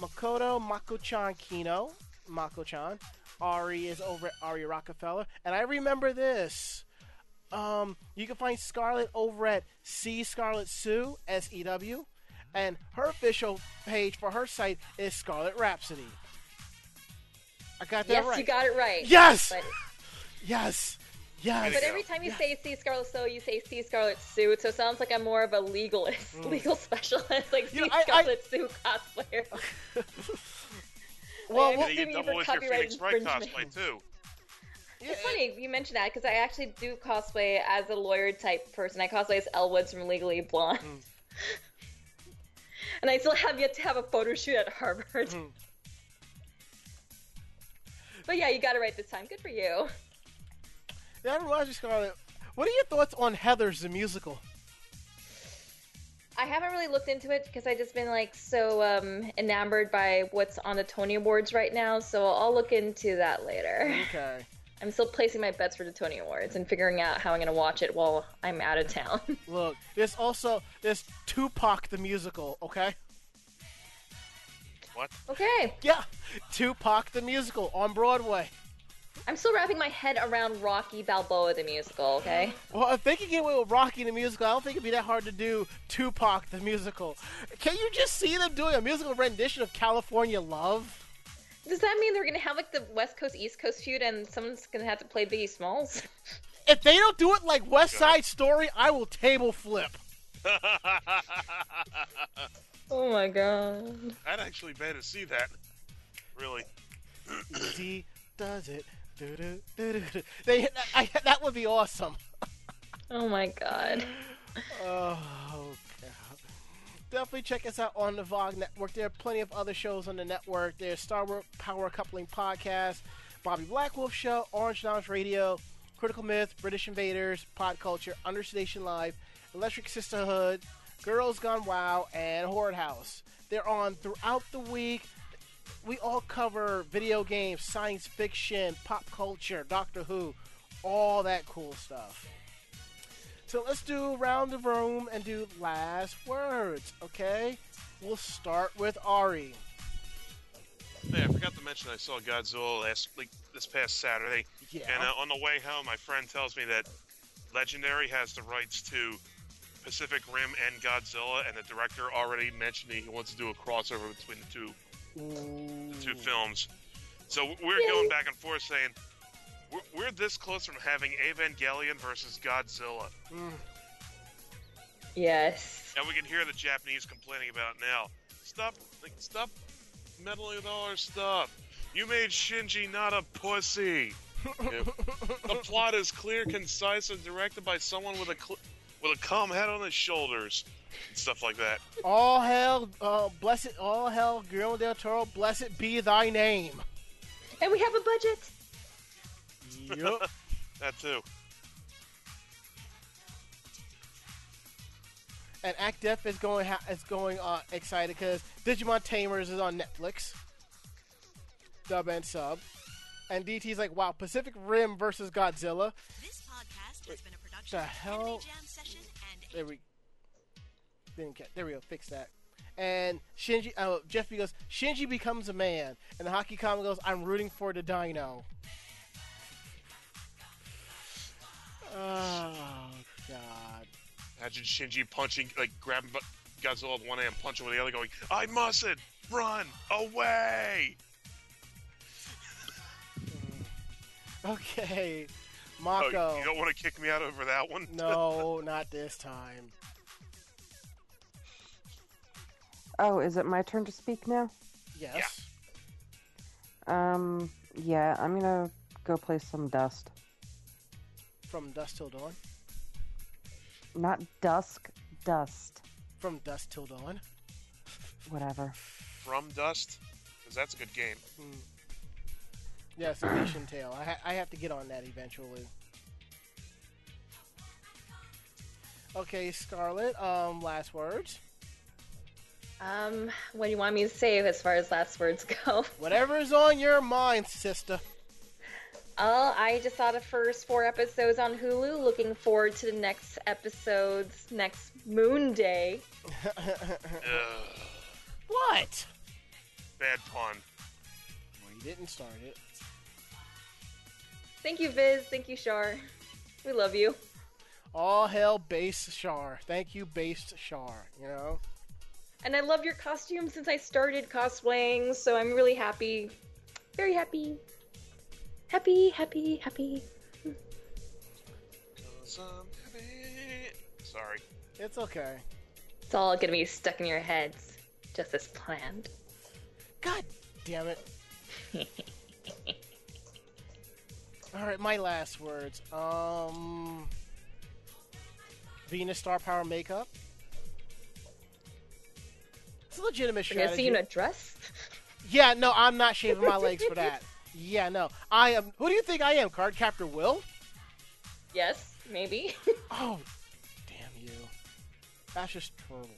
Makoto Mako-chan Kino, Mako-chan. Ari is over at Ari Rockefeller. And I remember this. Um, you can find Scarlett over at C Scarlett Sue, S E W. And her official page for her site is Scarlet Rhapsody. I got that yes, right. you got it right. Yes! But, Yes! Yes! but every time you say see Scarlet So, you say see Scarlet Sue, so it sounds like I'm more of a legalist, legal specialist, like see know, I- I- Scarlet Sue cosplayer. Well, I'm well- you assuming double for with your copyright Phoenix Wright infringement. cosplay too. It's funny you mentioned that because I actually do cosplay as a lawyer type person. I cosplay as Elle Woods from Legally Blonde. Hmm. and I still have yet to have a photo shoot at Harvard. Hmm. but yeah, you got it right this time. Good for you. That reminds me, Scarlett. What are your thoughts on Heathers the musical? I haven't really looked into it because I've just been like so um, enamored by what's on the Tony Awards right now. So I'll look into that later. Okay. I'm still placing my bets for the Tony Awards and figuring out how I'm going to watch it while I'm out of town. Look, there's also there's Tupac the musical. Okay. What? okay. Yeah, Tupac the musical on Broadway. I'm still wrapping my head around Rocky Balboa the musical, okay? Well, if they can get away with Rocky the musical, I don't think it'd be that hard to do Tupac the musical. Can you just see them doing a musical rendition of California Love? Does that mean they're going to have like the West Coast East Coast feud and someone's going to have to play Biggie Smalls? If they don't do it like oh West Side Story, I will table flip. Oh my god. I'd actually pay to see that. Really. Easy does it. They, I, that would be awesome. Oh my god. Oh, God. Definitely check us out on the VOG Network. There are plenty of other shows on the network. There's Star Wars Power Coupling Podcast, Bobby Blackwolf Show, Orange Lounge Radio, Critical Myth, British Invaders, Pod Culture, Understation Live, Electric Sisterhood, Girls Gone Wow, and Horde House. They're on throughout the week. We all cover video games, science fiction, pop culture, Doctor Who, all that cool stuff. So let's do round the room and do last words, okay? We'll start with Ari. Hey, I forgot to mention I saw Godzilla last like this past Saturday. Yeah. And uh, on the way home, my friend tells me that Legendary has the rights to Pacific Rim and Godzilla, and the director already mentioned he wants to do a crossover between the two two films. So we're going back and forth saying we're, we're this close from having Evangelion versus Godzilla, Mm. Yes. and we can hear the Japanese complaining about it now. Stop, like, stop meddling with all our stuff. You made Shinji not a pussy. The plot is clear, concise, and directed by someone with a cl- with a calm head on his shoulders, and stuff like that. All hail, uh, blessed, all hail, Guillermo del Toro, blessed be thy name. And we have a budget. Yup. That too. and Act Def is going ha- is going uh, excited because Digimon Tamers is on Netflix, dub and sub, and DT's like, wow, Pacific Rim versus Godzilla. This podcast has been a production The hell? Anime Jam Session and There we didn't get. There we go. Fix that. And Shinji, uh, Jeff B goes, Shinji becomes a man, and the hockey comic goes, I'm rooting for the Dino. Oh God. Imagine Shinji punching, like grabbing Bu- Godzilla with one hand, punching with the other, going, "I mustn't run away." Okay, Oh, Mako. you don't want to kick me out over that one? no, not this time. Oh, is it my turn to speak now? Yes. Um, yeah, I'm gonna go play some Dust. From dusk till dawn. Not Dusk, Dust. From dusk till dawn. Whatever. From Dust, because that's a good game. Yes, Evasion Tale. I, ha- I have to get on that eventually. Okay, Scarlet. Um, last words. Um, what do you want me to say as far as last words go? Whatever is on your mind, sister. Oh, I just saw the first four episodes on Hulu. Looking forward to the next episodes next Moon Day. What? bad pun. Well, you didn't start it. Thank you, Viz. Thank you, Shar. We love you. All hail base Shar. Thank you, based Shar. You know. And I love your costume since I started cosplaying, so I'm really happy. Very happy. Happy, happy, happy. 'Cause I'm happy. Sorry. It's okay. It's all gonna be stuck in your heads, just as planned. God damn it. All right, my last words. Um, Venus Star Power makeup. It's a legitimate strategy. see you in a dress? Yeah, no, I'm not shaving my legs for that. Yeah, no, I am. Who do you think I am? Card Captor Will? Yes, maybe. Oh, damn you! That's just. Just terrible.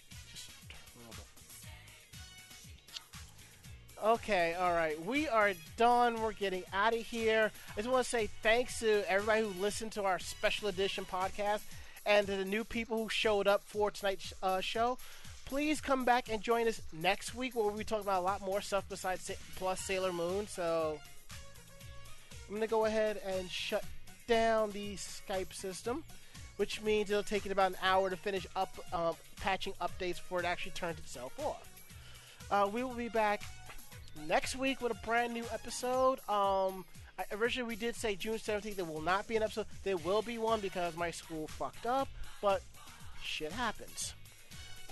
Okay, all right, we are done. We're getting out of here. I just want to say thanks to everybody who listened to our special edition podcast and to the new people who showed up for tonight's uh, show. Please come back and join us next week where we'll be talking about a lot more stuff besides plus Sailor Moon. So I'm gonna go ahead and shut down the Skype system, which means it'll take it about an hour to finish up um, patching updates before it actually turns itself off. Uh, we will be back next week with a brand new episode. Um, I, originally, we did say June 17th there will not be an episode. There will be one because my school fucked up, but shit happens.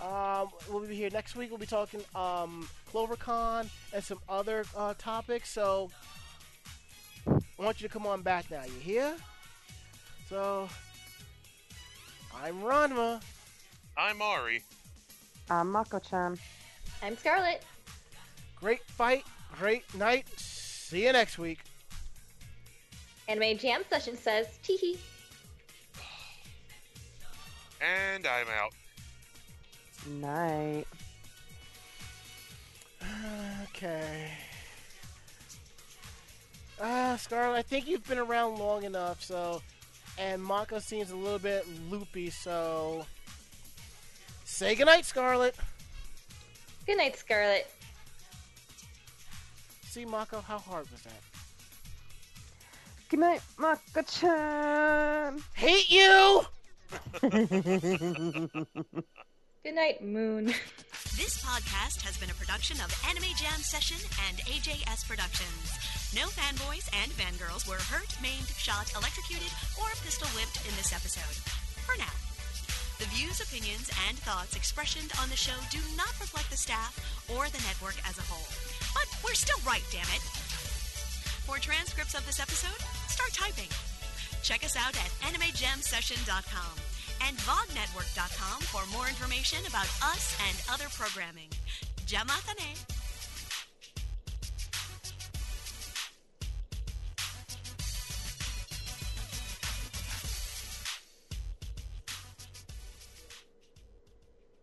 Um, we'll be here next week. We'll be talking um, CloverCon and some other uh, topics. So I want you to come on back now. You hear? So I'm Ranma. I'm Ari. I'm Mako-chan. I'm Scarlet. Great fight, great night. See you next week. Anime Jam Session says, tee hee. And I'm out. Night. Okay. Uh, Scarlet, I think you've been around long enough, so. And Mako seems a little bit loopy, so. Say goodnight, Scarlet. Good night, Scarlet. See, Mako, how hard was that? Good night, Mako-chan. Hate you! Good night, Moon. This podcast has been a production of Anime Jam Session and AJS Productions. No fanboys and fangirls were hurt, maimed, shot, electrocuted, or pistol whipped in this episode. For now. The views, opinions, and thoughts expressed on the show do not reflect the staff or the network as a whole. But we're still right, damn it. For transcripts of this episode, start typing. Check us out at animejamsession.com and vognetwork.com for more information about us and other programming. Jamatane!